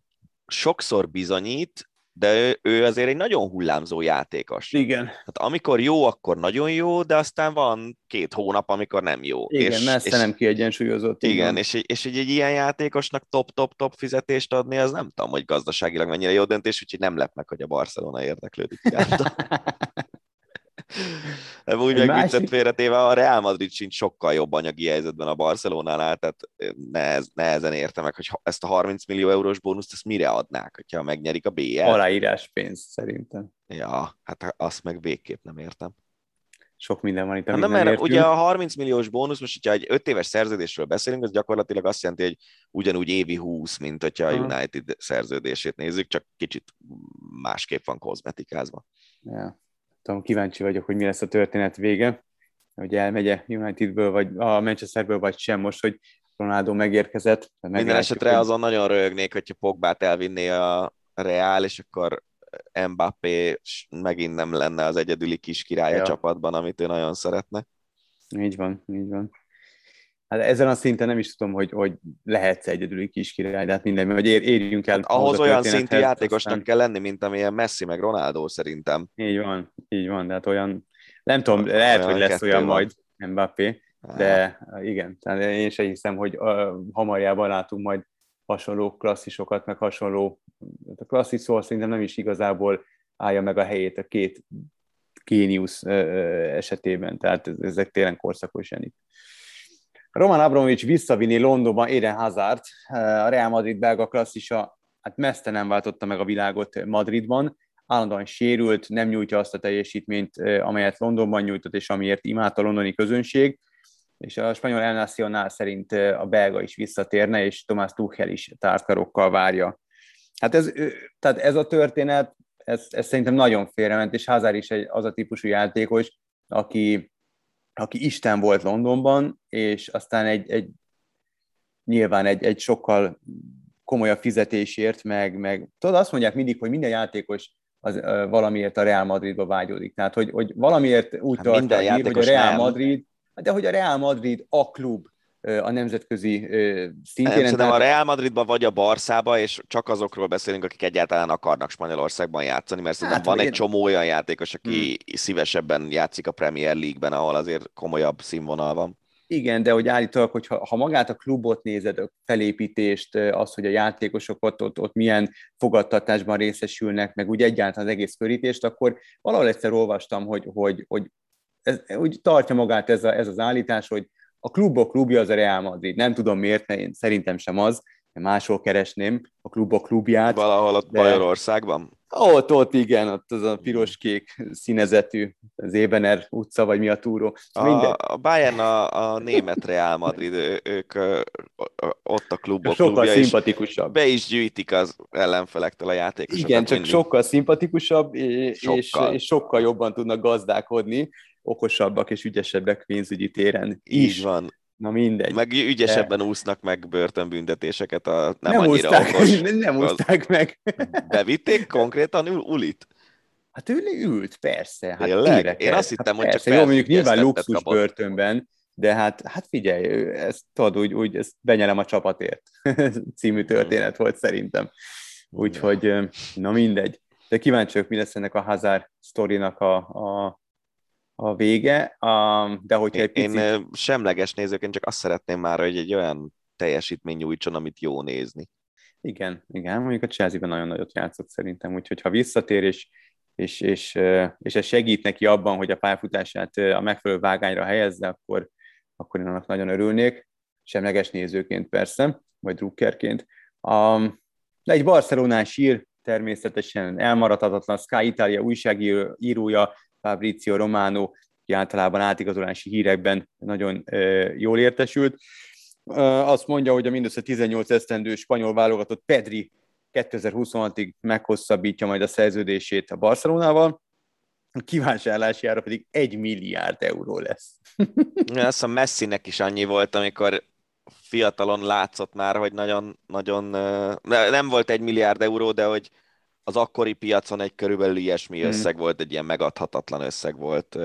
sokszor bizonyít, de ő, ő azért egy nagyon hullámzó játékos. Igen. Hát amikor jó, akkor nagyon jó, de aztán van két hónap, amikor nem jó. Igen, és, messze és, nem kiegyensúlyozott. Igen, és, és egy, egy ilyen játékosnak top-top-top fizetést adni, az nem tudom, hogy gazdaságilag mennyire jó döntés, úgyhogy nem lep meg, hogy a Barcelona érdeklődik. úgy meg másik... viccet félretéve a Real Madrid sincs sokkal jobb anyagi helyzetben a Barcelonánál, tehát nehez, nehezen értem meg, hogy ezt a 30 millió eurós bónuszt ezt mire adnák, hogyha megnyerik a BL? Aláírás pénz szerintem. Ja, hát azt meg végképp nem értem. Sok minden van itt, amit nem, nem mert ugye a 30 milliós bónusz, most hogyha egy 5 éves szerződésről beszélünk, az gyakorlatilag azt jelenti, hogy ugyanúgy évi 20, mint hogyha a United szerződését nézzük, csak kicsit másképp van kozmetikázva. Ja tudom, kíváncsi vagyok, hogy mi lesz a történet vége, hogy elmegye Unitedből, vagy a Manchesterből, vagy sem most, hogy Ronaldo megérkezett. Minden esetre hogy... azon nagyon rögnék, hogyha Pogbát elvinné a Real, és akkor Mbappé megint nem lenne az egyedüli kis király ja. a csapatban, amit ő nagyon szeretne. Így van, így van. Hát ezen a szinten nem is tudom, hogy, hogy lehetsz egyedüli kis király, de hát minden, hogy ér, érjünk el. Hát ahhoz olyan szintű játékosnak aztán... kell lenni, mint amilyen Messi meg Ronaldo szerintem. Így van, így van, de hát olyan, nem tudom, lehet, olyan hogy lesz olyan van. majd Mbappé, de igen, tehát én sem hiszem, hogy uh, hamarjában látunk majd hasonló klasszisokat, meg hasonló, a klasszis szó szerintem nem is igazából állja meg a helyét a két géniusz esetében, tehát ezek tényleg korszakos zsenik. Roman Abramovics visszavinni Londonban Eden Hazard, a Real Madrid belga klasszisa, hát messze nem váltotta meg a világot Madridban, állandóan sérült, nem nyújtja azt a teljesítményt, amelyet Londonban nyújtott, és amiért imádta a londoni közönség, és a spanyol El szerint a belga is visszatérne, és Tomás Tuchel is tártkarokkal várja. Hát ez, tehát ez a történet, ez, ez szerintem nagyon félrement, és Hazard is egy, az a típusú játékos, aki aki Isten volt Londonban, és aztán egy, egy nyilván egy, egy sokkal komolyabb fizetésért, meg, meg tudod, azt mondják mindig, hogy minden játékos az, uh, valamiért a Real Madridba vágyódik. Tehát, hogy, hogy valamiért úgy hát tart a hír, hogy a Real nem. Madrid, de hogy a Real Madrid a klub, a nemzetközi szintén. Szerintem a Real Madridban vagy a Barszába, és csak azokról beszélünk, akik egyáltalán akarnak Spanyolországban játszani, mert szerintem hát, van egy csomó olyan játékos, aki hmm. szívesebben játszik a Premier League-ben, ahol azért komolyabb színvonal van. Igen, de hogy állítólag, hogy ha, ha magát a klubot nézed, a felépítést, az, hogy a játékosok ott, ott, ott milyen fogadtatásban részesülnek, meg úgy egyáltalán az egész körítést, akkor valahol egyszer olvastam, hogy, hogy, hogy ez, úgy tartja magát ez, a, ez az állítás, hogy a klubok klubja az a Real Madrid. Nem tudom miért, mert én szerintem sem az, máshol keresném a klubok klubját. Valahol ott de... Bajorországban? Ott, ott igen, ott az a piros-kék színezetű, az Ébener utca, vagy mi a túró. A, a Bayern a, a német Real Madrid, ő, ők ott a klubok sokkal klubja, szimpatikusabb. be is gyűjtik az ellenfelektől a játékosokat. Igen, csak mindig. sokkal szimpatikusabb, és sokkal. És sokkal jobban tudnak gazdálkodni, okosabbak és ügyesebbek pénzügyi téren is. Így van. Na mindegy. Meg ügyesebben De... úsznak meg börtönbüntetéseket a nem, nem annyira úszták, okos. Nem úszták meg. Bevitték konkrétan Ulit? Hát ő ült, persze. Hát Tényleg? Én azt hittem, hát hogy persze. csak Jó, mondjuk nyilván luxus kapott. börtönben, de hát, hát figyelj, ezt tudod, úgy, úgy ezt benyelem a csapatért című történet volt szerintem. Úgyhogy, na mindegy. De kíváncsiak, mi lesz ennek a Hazard sztorinak a, a a vége, de hogyha egy picit... Én semleges nézőként csak azt szeretném már, hogy egy olyan teljesítmény nyújtson, amit jó nézni. Igen, igen, mondjuk a Chelsea-ben nagyon nagyot játszott szerintem, úgyhogy ha visszatér, és, és, és, és ez segít neki abban, hogy a pályafutását a megfelelő vágányra helyezze, akkor, akkor én annak nagyon örülnék, semleges nézőként persze, vagy drukkerként. Um, de egy Barcelonás ír, természetesen elmaradhatatlan Sky Italia újságírója Fabrizio Romano, aki általában átigazolási hírekben nagyon jól értesült. Azt mondja, hogy a mindössze 18 esztendő spanyol válogatott Pedri 2026-ig meghosszabbítja majd a szerződését a Barcelonával, a kívánságlási ára pedig egy milliárd euró lesz. Azt a Messinek is annyi volt, amikor fiatalon látszott már, hogy nagyon, nagyon nem volt egy milliárd euró, de hogy az akkori piacon egy körülbelül ilyesmi hmm. összeg volt, egy ilyen megadhatatlan összeg volt.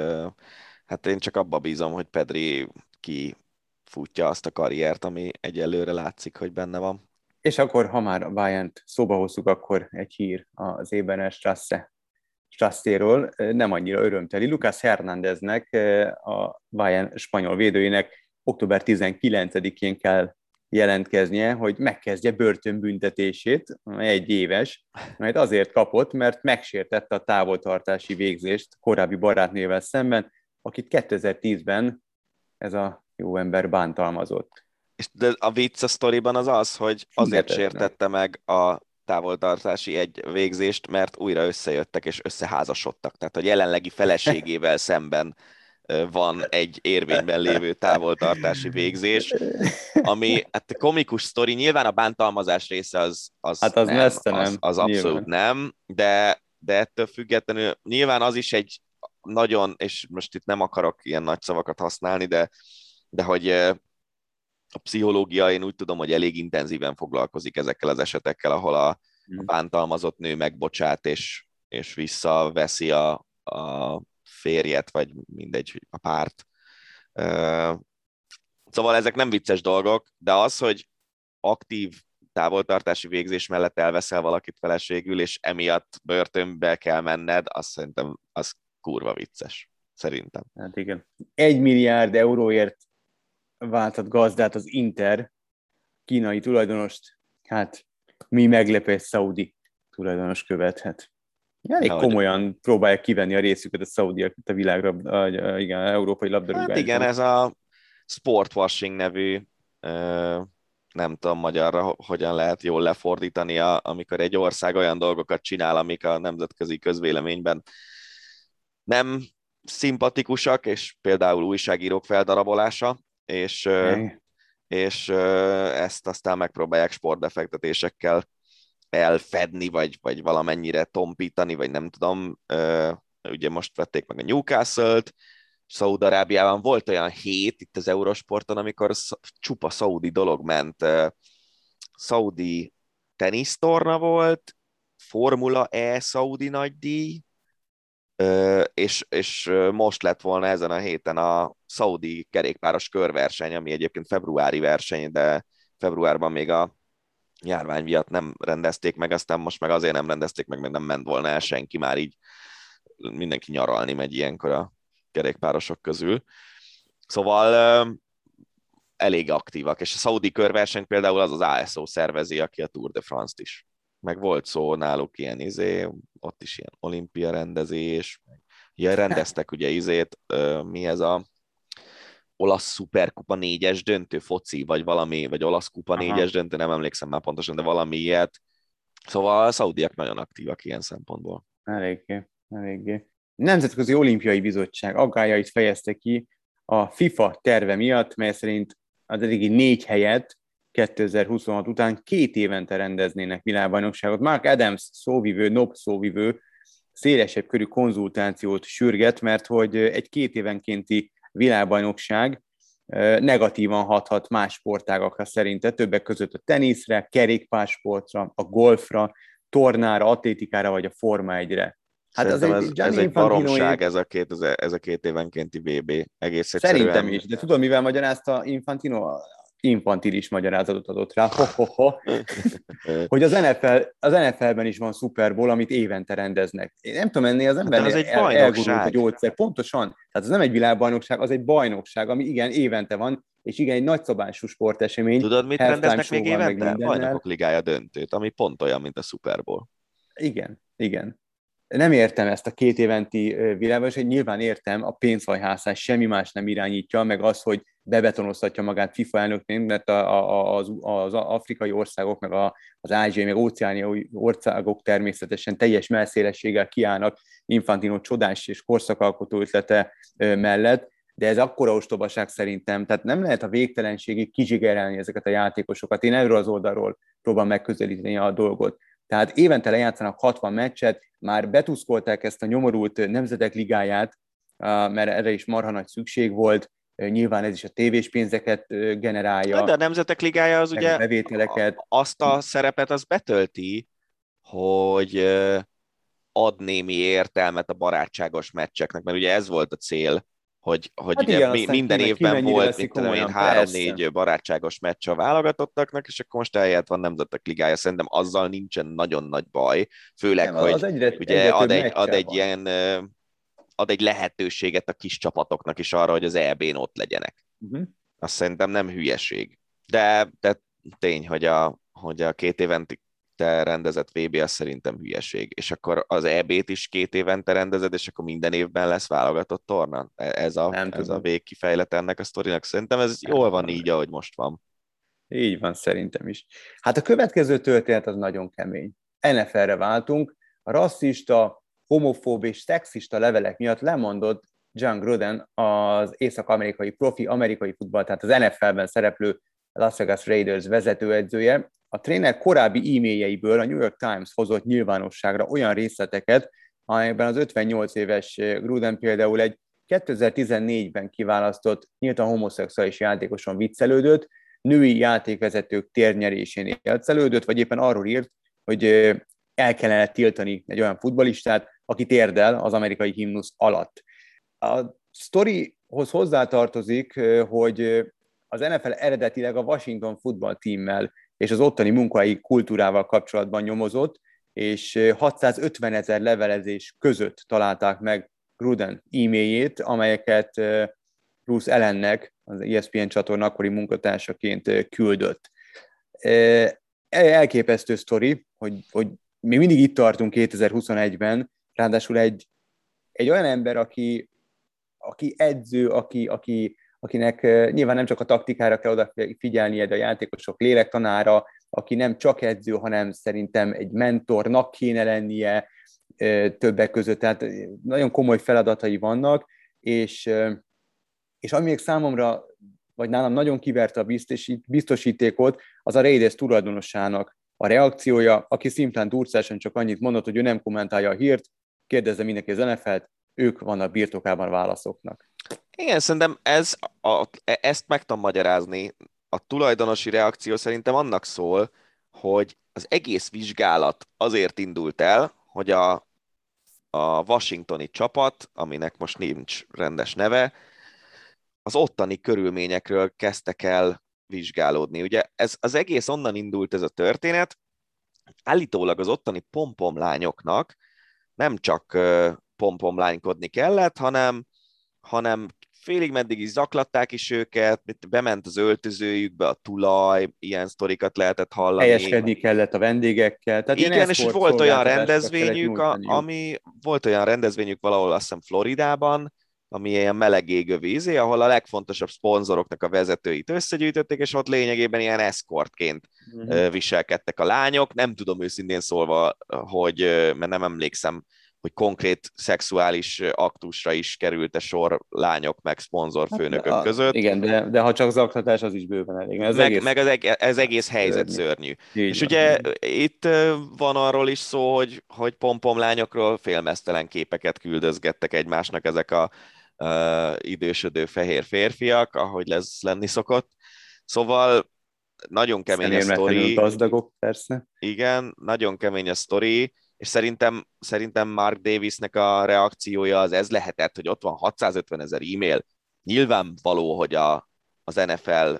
Hát én csak abba bízom, hogy Pedri ki futja azt a karriert, ami egyelőre látszik, hogy benne van. És akkor, ha már a bayern szóba hozzuk, akkor egy hír az Ébener Strasse Strasséről, nem annyira örömteli. Lucas Hernándeznek, a Bayern spanyol védőjének október 19-én kell jelentkeznie, hogy megkezdje börtönbüntetését, egy éves, mert azért kapott, mert megsértette a távoltartási végzést korábbi barátnével szemben, akit 2010-ben ez a jó ember bántalmazott. És de a vicc a sztoriban az az, hogy azért sértette meg a távoltartási egy végzést, mert újra összejöttek és összeházasodtak. Tehát a jelenlegi feleségével szemben van egy érvényben lévő távoltartási végzés, ami hát komikus sztori, nyilván a bántalmazás része az, az, hát az, nem, az, nem, az abszolút nyilván. nem, de, de ettől függetlenül nyilván az is egy nagyon, és most itt nem akarok ilyen nagy szavakat használni, de, de hogy a pszichológia, én úgy tudom, hogy elég intenzíven foglalkozik ezekkel az esetekkel, ahol a, a hmm. bántalmazott nő megbocsát, és, és visszaveszi a, a férjet, vagy mindegy, a párt. Szóval ezek nem vicces dolgok, de az, hogy aktív távoltartási végzés mellett elveszel valakit feleségül, és emiatt börtönbe kell menned, azt szerintem az kurva vicces. Szerintem. Hát igen. Egy milliárd euróért váltott gazdát az Inter, kínai tulajdonost, hát mi meglepő Saudi tulajdonos követhet. Elég ja, komolyan próbálják kivenni a részüket a szaudiak itt a világra, a, igen, a európai labdarúgásban. Hát igen, ez a sportwashing nevű, nem tudom magyarra hogyan lehet jól lefordítani, amikor egy ország olyan dolgokat csinál, amik a nemzetközi közvéleményben nem szimpatikusak, és például újságírók feldarabolása, és, és ezt aztán megpróbálják sportbefektetésekkel elfedni, vagy, vagy valamennyire tompítani, vagy nem tudom, ugye most vették meg a Newcastle-t, Szaúd-Arábiában volt olyan hét itt az Eurosporton, amikor csupa szaudi dolog ment. Szaudi tenisztorna volt, Formula E szaudi nagydíj, és, és most lett volna ezen a héten a Saudi kerékpáros körverseny, ami egyébként februári verseny, de februárban még a járvány miatt nem rendezték meg, aztán most meg azért nem rendezték meg, mert nem ment volna el senki, már így mindenki nyaralni megy ilyenkor a kerékpárosok közül. Szóval elég aktívak, és a Saudi körverseny például az az ASO szervezi, aki a Tour de France-t is. Meg volt szó náluk ilyen izé, ott is ilyen olimpia rendezés, ugye rendeztek ugye izét, mi ez a olasz szuperkupa négyes döntő foci, vagy valami, vagy olasz kupa négyes döntő, nem emlékszem már pontosan, de valami ilyet. Szóval a szaudiak nagyon aktívak ilyen szempontból. Eléggé, eléggé. Nemzetközi Olimpiai Bizottság aggájait fejezte ki a FIFA terve miatt, mely szerint az eddigi négy helyet 2026 után két évente rendeznének világbajnokságot. Mark Adams szóvivő, NOP szóvivő szélesebb körű konzultációt sürget, mert hogy egy két évenkénti világbajnokság negatívan hathat más sportágakra szerinte, többek között a teniszre, kerékpásportra, a golfra, tornára, atlétikára vagy a Forma 1-re. Hát az egy, ez, ez egy baromság, ez a, két, ez a két évenkénti VB. Egész egyszerűen. Szerintem is, de tudom, mivel magyarázta Infantino? Infantilis magyarázatot adott rá, ho, ho, ho, hogy az, NFL, az NFL-ben is van Super Bowl, amit évente rendeznek. Én nem tudom, ennél az ember hát az egy el, elgurult a gyógyszer. Pontosan. Tehát ez nem egy világbajnokság, az egy bajnokság, ami igen, évente van, és igen, egy nagyszabású sportesemény. Tudod, mit rendeznek még évente? Bajnokok ligája döntőt, ami pont olyan, mint a Super Bowl. Igen, igen nem értem ezt a két éventi világban, és nyilván értem, a pénzhajhászás semmi más nem irányítja, meg az, hogy bebetonozhatja magát FIFA elnökként, mert a, a, az, az afrikai országok, meg a, az ázsiai, meg óceániai országok természetesen teljes melszélességgel kiállnak Infantino csodás és korszakalkotó ötlete mellett, de ez akkora ostobaság szerintem, tehát nem lehet a végtelenségig kizsigerelni ezeket a játékosokat. Én erről az oldalról próbálom megközelíteni a dolgot. Tehát évente lejátszanak 60 meccset, már betuszkolták ezt a nyomorult nemzetek ligáját, mert erre is marha nagy szükség volt, nyilván ez is a tévés pénzeket generálja. De a Nemzetek Ligája az ugye bevételeket. azt a szerepet az betölti, hogy ad némi értelmet a barátságos meccseknek, mert ugye ez volt a cél, hogy, hogy hát ugye igen, mi, minden évben volt, mint tudom én, három-négy barátságos meccs a válogatottaknak, és akkor most eljött van Nemzetek Ligája, szerintem azzal nincsen nagyon nagy baj, főleg, Nem, hogy egyre, ugye egyre ad, egy, ad egy ilyen ad egy lehetőséget a kis csapatoknak is arra, hogy az EB-n ott legyenek. Uh-huh. Azt szerintem nem hülyeség. De, de tény, hogy a, hogy a két évente rendezett VB az szerintem hülyeség. És akkor az EB-t is két évente rendezed, és akkor minden évben lesz válogatott torna. E, ez a, ez a végkifejlet ennek a sztorinak. Szerintem ez nem jól van így, ahogy most van. Így van, szerintem is. Hát a következő történet az nagyon kemény. NFL-re váltunk. A rasszista, homofób és szexista levelek miatt lemondott John Gruden az észak-amerikai profi amerikai futball, tehát az NFL-ben szereplő Las Vegas Raiders vezetőedzője. A tréner korábbi e-mailjeiből a New York Times hozott nyilvánosságra olyan részleteket, amelyekben az 58 éves Gruden például egy 2014-ben kiválasztott nyíltan homoszexuális játékoson viccelődött, női játékvezetők térnyerésén élcelődött, vagy éppen arról írt, hogy el kellene tiltani egy olyan futbalistát, aki térdel az amerikai himnusz alatt. A sztorihoz hozzátartozik, hogy az NFL eredetileg a Washington Football Teammel és az ottani munkai kultúrával kapcsolatban nyomozott, és 650 ezer levelezés között találták meg Gruden e-mailjét, amelyeket Bruce Ellennek, az ESPN csatorna akkori munkatársaként küldött. Elképesztő sztori, hogy, hogy mi mindig itt tartunk 2021-ben, ráadásul egy, egy olyan ember, aki, aki edző, aki, aki, akinek nyilván nem csak a taktikára kell odafigyelnie, de a játékosok lélektanára, aki nem csak edző, hanem szerintem egy mentornak kéne lennie többek között, tehát nagyon komoly feladatai vannak, és, és ami még számomra, vagy nálam nagyon kiverte a biztosítékot, az a Raiders tulajdonosának a reakciója, aki szimplán durcásan csak annyit mondott, hogy ő nem kommentálja a hírt, kérdezze mindenki az NFL-t, ők vannak birtokában válaszoknak. Igen, szerintem ez, a, ezt meg tudom magyarázni. A tulajdonosi reakció szerintem annak szól, hogy az egész vizsgálat azért indult el, hogy a, a washingtoni csapat, aminek most nincs rendes neve, az ottani körülményekről kezdtek el vizsgálódni. Ugye ez az egész onnan indult ez a történet, állítólag az ottani pompomlányoknak nem csak pompomlánykodni kellett, hanem, hanem félig meddig is zaklatták is őket, bement az öltözőjükbe a tulaj, ilyen sztorikat lehetett hallani. Helyeskedni kellett a vendégekkel. Tehát Igen, és volt olyan rendezvényük, a, ami volt olyan rendezvényük valahol azt hiszem Floridában, ami ilyen meleg égő vízé, ahol a legfontosabb szponzoroknak a vezetőit összegyűjtötték, és ott lényegében ilyen eszkortként uh-huh. viselkedtek a lányok. Nem tudom őszintén szólva, hogy, mert nem emlékszem, hogy konkrét szexuális aktusra is került a sor lányok meg szponzorfőnökök hát, között. Igen, de, de ha csak zaklatás, az is bőven elég. Ez meg, egész... meg az, eg- ez egész helyzet szörnyű. szörnyű. és van. ugye itt van arról is szó, hogy, hogy pompom lányokról félmeztelen képeket küldözgettek egymásnak ezek a uh, idősödő fehér férfiak, ahogy lesz lenni szokott. Szóval nagyon kemény a sztori. gazdagok, persze. Igen, nagyon kemény a sztori és szerintem, szerintem Mark Davisnek a reakciója az ez lehetett, hogy ott van 650 ezer e-mail. Nyilvánvaló, hogy a, az NFL,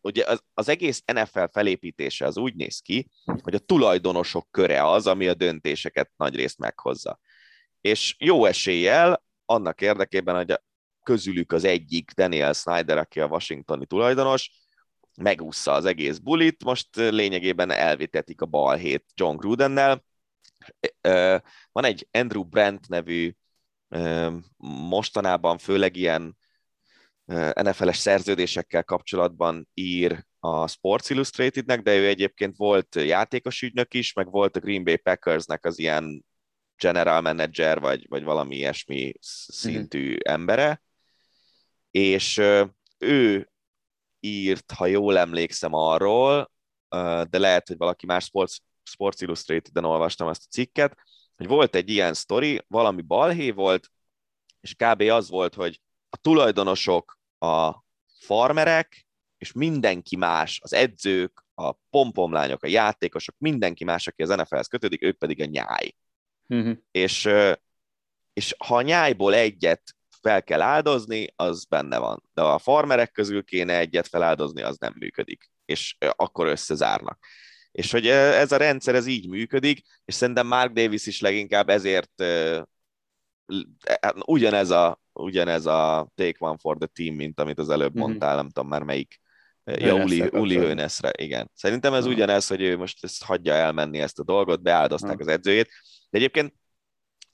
ugye az, az egész NFL felépítése az úgy néz ki, hogy a tulajdonosok köre az, ami a döntéseket nagyrészt meghozza. És jó eséllyel annak érdekében, hogy közülük az egyik Daniel Snyder, aki a washingtoni tulajdonos, megúszza az egész bulit, most lényegében elvitetik a balhét John Grudennel, van egy Andrew Brandt nevű, mostanában főleg ilyen NFL-es szerződésekkel kapcsolatban ír a Sports Illustratednek, de ő egyébként volt játékos ügynök is, meg volt a Green Bay Packersnek az ilyen general manager, vagy, vagy valami ilyesmi szintű mm-hmm. embere, és ő írt, ha jól emlékszem arról, de lehet, hogy valaki más sports Sports Illustrated-en olvastam ezt a cikket, hogy volt egy ilyen sztori, valami balhé volt, és kb. az volt, hogy a tulajdonosok, a farmerek, és mindenki más, az edzők, a pompomlányok, a játékosok, mindenki más, aki az NFL-hez kötődik, ők pedig a nyáj. Uh-huh. És, és ha a nyájból egyet fel kell áldozni, az benne van. De a farmerek közül kéne egyet feláldozni, az nem működik. És akkor összezárnak. És hogy ez a rendszer ez így működik, és szerintem Mark Davis is leginkább ezért hát ugyanez a, ugyanez a take one for the team, mint amit az előbb mm-hmm. mondtál, nem tudom már melyik, ja, Uli, Uli Hőneszre, igen. Szerintem ez ugyanez, hogy ő most ezt hagyja elmenni ezt a dolgot, beáldozták az edzőjét, de egyébként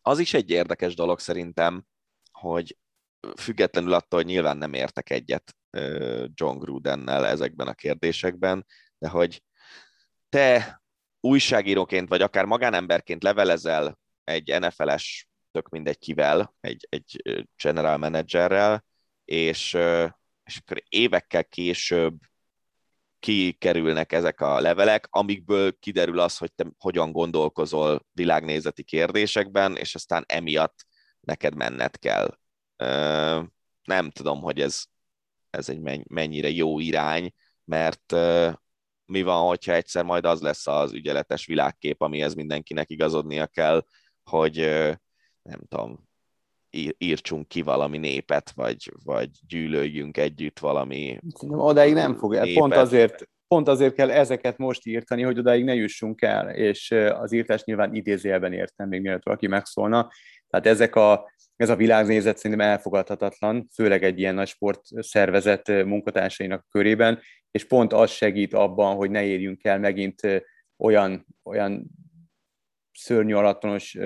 az is egy érdekes dolog szerintem, hogy függetlenül attól, hogy nyilván nem értek egyet John Grudennel ezekben a kérdésekben, de hogy te újságíróként, vagy akár magánemberként levelezel egy NFL-es, tök mindegy kivel, egy, egy general managerrel, és, és akkor évekkel később kikerülnek ezek a levelek, amikből kiderül az, hogy te hogyan gondolkozol világnézeti kérdésekben, és aztán emiatt neked menned kell. Nem tudom, hogy ez, ez egy mennyire jó irány, mert mi van, hogyha egyszer majd az lesz az ügyeletes világkép, amihez mindenkinek igazodnia kell, hogy nem tudom, írtsunk ki valami népet, vagy, vagy gyűlöljünk együtt valami Szerintem odáig nem fog el. Pont azért, pont azért kell ezeket most írtani, hogy odáig ne jussunk el, és az írtás nyilván idézőjelben értem, még mielőtt valaki megszólna. Tehát ezek a, ez a világnézet szerintem elfogadhatatlan, főleg egy ilyen nagy sportszervezet munkatársainak körében, és pont az segít abban, hogy ne érjünk el megint olyan, olyan szörnyű alattonos,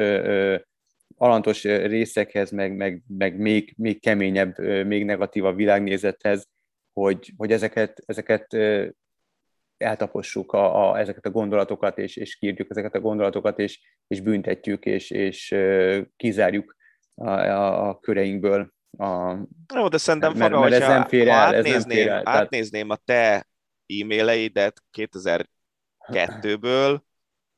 alantos részekhez, meg, meg, meg még, még keményebb, még negatívabb világnézethez, hogy, hogy ezeket, ezeket eltapossuk a, a, ezeket a gondolatokat, és, és kírjuk ezeket a gondolatokat, és, és büntetjük, és, és kizárjuk a, a, a köreinkből a... Jó, de szerintem mert, Faga, mert ez nem fér el, ez nem fér el, átnézném a te e-maileidet 2002-ből,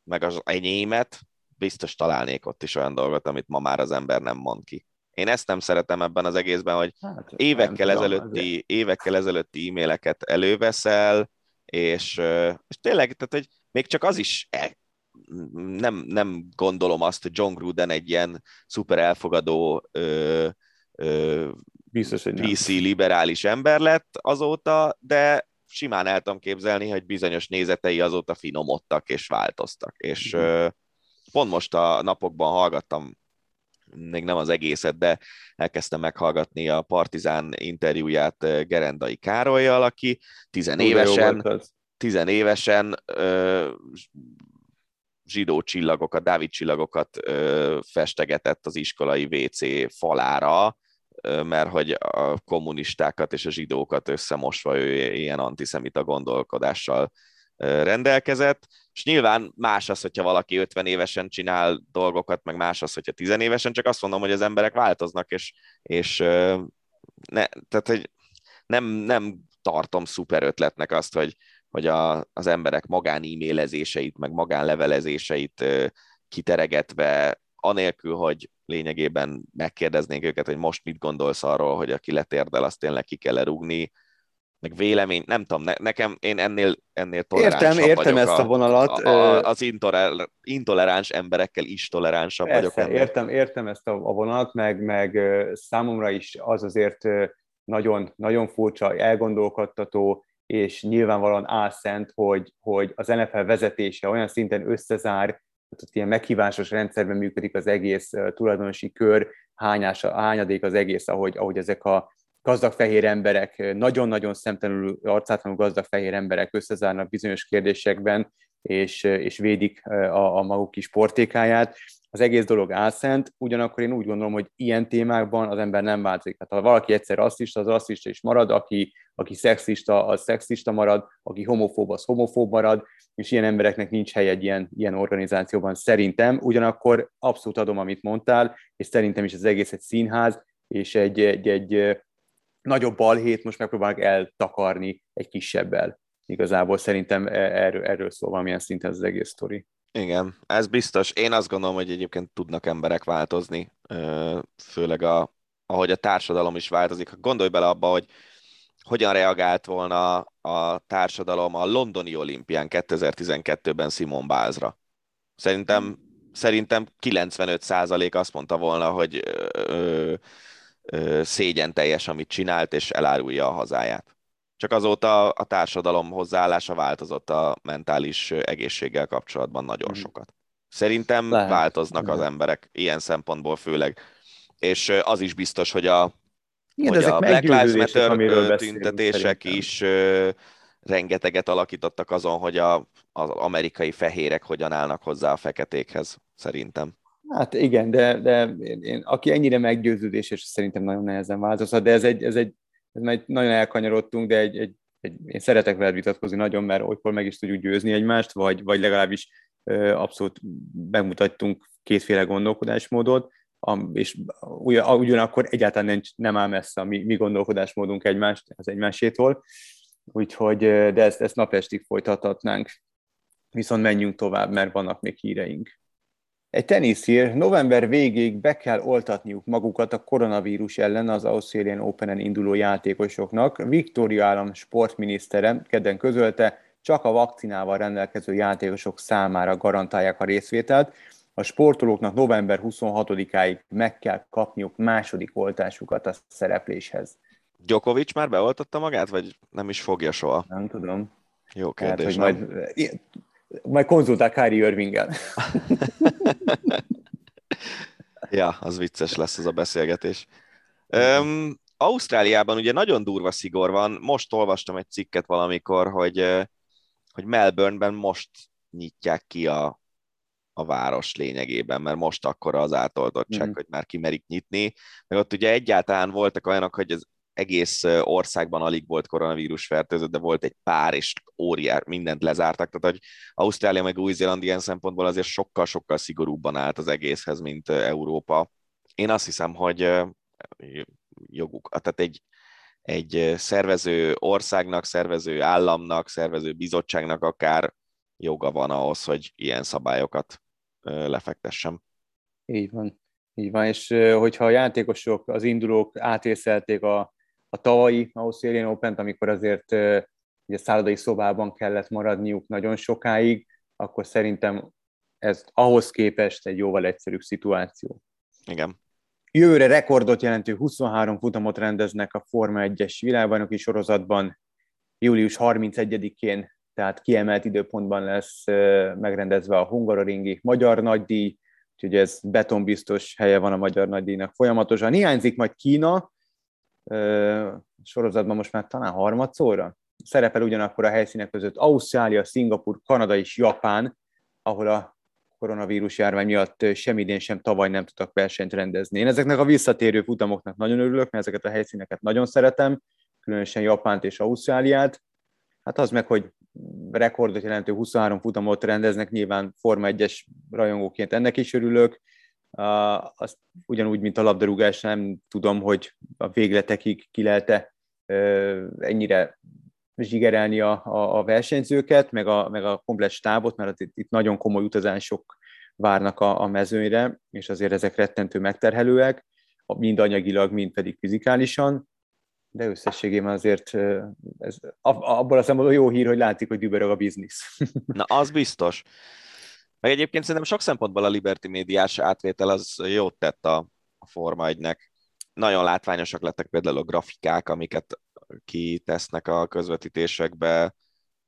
meg az enyémet, biztos találnék ott is olyan dolgot, amit ma már az ember nem mond ki. Én ezt nem szeretem ebben az egészben, hogy hát, évekkel, ezelőtti, évekkel ezelőtti e-maileket előveszel, és, és tényleg, tehát, hogy még csak az is e, nem, nem gondolom azt, hogy John Gruden egy ilyen szuper elfogadó ö, ö, Biztos, hogy nem. PC liberális ember lett azóta, de simán el tudom képzelni, hogy bizonyos nézetei azóta finomodtak és változtak. És mm. Pont most a napokban hallgattam, még nem az egészet, de elkezdtem meghallgatni a Partizán interjúját Gerendai Károlyjal, aki tizenévesen, tizenévesen zsidó csillagokat, Dávid csillagokat ö, festegetett az iskolai WC falára, mert hogy a kommunistákat és a zsidókat összemosva ő ilyen antiszemita gondolkodással rendelkezett, és nyilván más az, hogyha valaki 50 évesen csinál dolgokat, meg más az, hogyha 10 évesen, csak azt mondom, hogy az emberek változnak, és, és ne, tehát, hogy nem, nem tartom szuper ötletnek azt, hogy, hogy a, az emberek magán e-mailezéseit, meg magánlevelezéseit kiteregetve, anélkül, hogy lényegében megkérdeznénk őket, hogy most mit gondolsz arról, hogy aki letérdel, azt tényleg ki kell rúgni, meg vélemény, nem tudom, ne, nekem én ennél, ennél toleránsabb Értem, értem ezt a, a vonalat. A, a, az intoler, intoleráns emberekkel is toleránsabb Persze, vagyok. Ennél. Értem, értem ezt a, a vonalat, meg, meg számomra is az azért nagyon, nagyon furcsa, elgondolkodtató, és nyilvánvalóan álszent, hogy, hogy az NFL vezetése olyan szinten összezár, tehát ilyen meghívásos rendszerben működik az egész tulajdonosi kör, hányás, hányadék az egész, ahogy, ahogy ezek a gazdag fehér emberek, nagyon-nagyon szemtelenül arcátlanul gazdag fehér emberek összezárnak bizonyos kérdésekben, és, és védik a, a maguk kis portékáját. Az egész dolog álszent, ugyanakkor én úgy gondolom, hogy ilyen témákban az ember nem változik. Tehát ha valaki egyszer rasszista, az rasszista is marad, aki, aki szexista, az szexista marad, aki homofób, az homofób marad, és ilyen embereknek nincs hely egy ilyen, ilyen organizációban szerintem. Ugyanakkor abszolút adom, amit mondtál, és szerintem is az egész egy színház, és egy, egy, egy nagyobb balhét most megpróbálnak eltakarni egy kisebbel. Igazából szerintem e, erről, erről szól valamilyen szinten az egész sztori. Igen, ez biztos. Én azt gondolom, hogy egyébként tudnak emberek változni, főleg a, ahogy a társadalom is változik. Gondolj bele abba, hogy hogyan reagált volna a társadalom a londoni olimpián 2012-ben Simon Bázra. Szerintem, szerintem 95% azt mondta volna, hogy ö, ö, szégyen teljes, amit csinált, és elárulja a hazáját. Csak azóta a társadalom hozzáállása változott a mentális egészséggel kapcsolatban nagyon mhm. sokat. Szerintem Lehet. változnak az emberek ilyen szempontból főleg. És az is biztos, hogy a, Igen, hogy a Black Lives Matter tüntetések is ö, rengeteget alakítottak azon, hogy a, az amerikai fehérek hogyan állnak hozzá a feketékhez, szerintem. Hát igen, de, de én, én, aki ennyire meggyőződés, és szerintem nagyon nehezen változhat, de ez egy, ez egy ez már nagyon elkanyarodtunk, de egy, egy, egy, én szeretek veled vitatkozni nagyon, mert olykor meg is tudjuk győzni egymást, vagy, vagy legalábbis ö, abszolút bemutattunk kétféle gondolkodásmódot, és ugyanakkor egyáltalán nem, nem áll messze a mi, mi gondolkodásmódunk egymást, az egymásétól, úgyhogy, de ezt, ezt napestig folytathatnánk. Viszont menjünk tovább, mert vannak még híreink. Egy teniszír november végéig be kell oltatniuk magukat a koronavírus ellen az Australian Open-en induló játékosoknak. Victoria állam sportminisztere kedden közölte, csak a vakcinával rendelkező játékosok számára garantálják a részvételt. A sportolóknak november 26-áig meg kell kapniuk második oltásukat a szerepléshez. Djokovic már beoltatta magát, vagy nem is fogja soha? Nem tudom. Jó kérdés. Hát, hogy majd majd konzultál Kyrie Irvinggel. ja, az vicces lesz ez a beszélgetés. Um, Ausztráliában ugye nagyon durva szigor van. Most olvastam egy cikket valamikor, hogy, hogy Melbourneben most nyitják ki a, a város lényegében, mert most akkor az átoltottság, mm. hogy már kimerik nyitni. Meg ott ugye egyáltalán voltak olyanok, hogy az egész országban alig volt koronavírus fertőzött, de volt egy pár, és óriás, mindent lezártak. Tehát, hogy Ausztrália meg Új-Zéland ilyen szempontból azért sokkal-sokkal szigorúbban állt az egészhez, mint Európa. Én azt hiszem, hogy joguk, tehát egy, egy szervező országnak, szervező államnak, szervező bizottságnak akár joga van ahhoz, hogy ilyen szabályokat lefektessem. Így van. Így van, és hogyha a játékosok, az indulók átészelték a a tavalyi Australian Open-t, amikor azért ugye szállodai szobában kellett maradniuk nagyon sokáig, akkor szerintem ez ahhoz képest egy jóval egyszerűbb szituáció. Igen. Jövőre rekordot jelentő 23 futamot rendeznek a Forma 1-es világbajnoki sorozatban. Július 31-én, tehát kiemelt időpontban lesz megrendezve a Hungaroringi Magyar Nagydíj, úgyhogy ez betonbiztos helye van a Magyar Nagydíjnak folyamatosan. Hiányzik majd Kína, sorozatban most már talán harmadszorra. Szerepel ugyanakkor a helyszínek között Ausztrália, Szingapur, Kanada és Japán, ahol a koronavírus járvány miatt sem idén, sem tavaly nem tudtak versenyt rendezni. Én ezeknek a visszatérő futamoknak nagyon örülök, mert ezeket a helyszíneket nagyon szeretem, különösen Japánt és Ausztráliát. Hát az meg, hogy rekordot jelentő 23 futamot rendeznek, nyilván Forma 1-es rajongóként ennek is örülök. Uh, azt ugyanúgy, mint a labdarúgás, nem tudom, hogy a végletekig ki lehet uh, ennyire zsigerelni a, a, a versenyzőket, meg a, meg a komplet stábot, mert itt, itt nagyon komoly utazások várnak a, a mezőnyre, és azért ezek rettentő megterhelőek, mind anyagilag, mind pedig fizikálisan, de összességében azért ez, abban a szempontból jó hír, hogy látszik, hogy dübörög a biznisz. Na, az biztos. Meg egyébként szerintem sok szempontból a Liberty médiás átvétel az jót tett a, a Forma 1-nek. Nagyon látványosak lettek például a grafikák, amiket kitesznek a közvetítésekbe.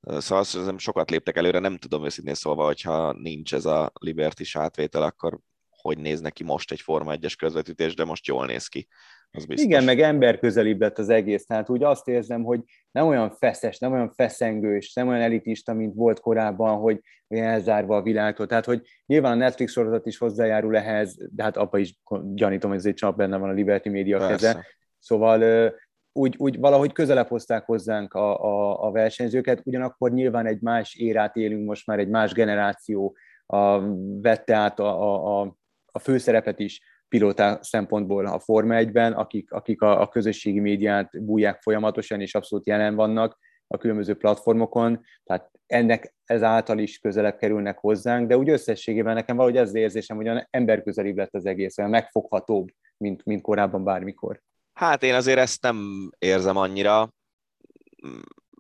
Szóval azt sokat léptek előre, nem tudom őszintén szólva, hogyha nincs ez a liberty átvétel, akkor hogy néz neki most egy Forma 1-es közvetítés, de most jól néz ki. Az biztos. Igen, meg ember közelibb lett az egész, tehát úgy azt érzem, hogy nem olyan feszes, nem olyan feszengős, nem olyan elitista, mint volt korábban, hogy elzárva a világtól. Tehát, hogy nyilván a Netflix sorozat is hozzájárul ehhez, de hát apa is gyanítom, hogy ez egy csap benne van a Liberty Media Persze. keze. Szóval úgy, úgy valahogy közelebb hozták hozzánk a, a, a versenyzőket, ugyanakkor nyilván egy más érát élünk most már, egy más generáció a, vette át a, a, a főszerepet is pilóta szempontból a Forma 1-ben, akik, akik a, a közösségi médiát bújják folyamatosan, és abszolút jelen vannak a különböző platformokon, tehát ennek ezáltal is közelebb kerülnek hozzánk, de úgy összességében nekem valahogy ez az érzésem, hogy emberközelibb lett az egész, olyan megfoghatóbb, mint, mint korábban bármikor. Hát én azért ezt nem érzem annyira.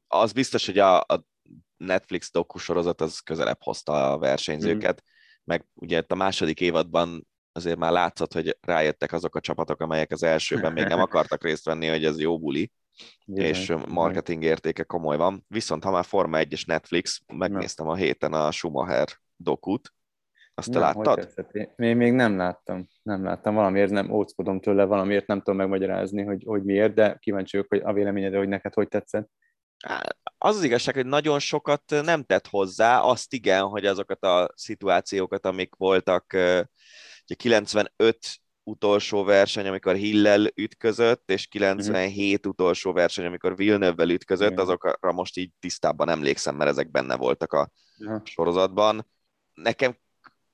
Az biztos, hogy a, a Netflix dokusorozat az közelebb hozta a versenyzőket, mm. meg ugye a második évadban azért már látszott, hogy rájöttek azok a csapatok, amelyek az elsőben még nem akartak részt venni, hogy ez jó buli, Igen. és marketing értéke komoly van. Viszont ha már Forma 1 és Netflix, megnéztem a héten a Schumacher dokut, azt te nem, láttad? Még, még nem láttam. Nem láttam. Valamiért nem óckodom tőle, valamiért nem tudom megmagyarázni, hogy, hogy miért, de kíváncsi vagyok, hogy a véleményedre, hogy neked hogy tetszett. Az az igazság, hogy nagyon sokat nem tett hozzá, azt igen, hogy azokat a szituációkat, amik voltak, ugye 95 utolsó verseny, amikor Hillel ütközött, és 97 mm-hmm. utolsó verseny, amikor Villeneuve-vel ütközött, Igen. azokra most így tisztában emlékszem, mert ezek benne voltak a ja. sorozatban. Nekem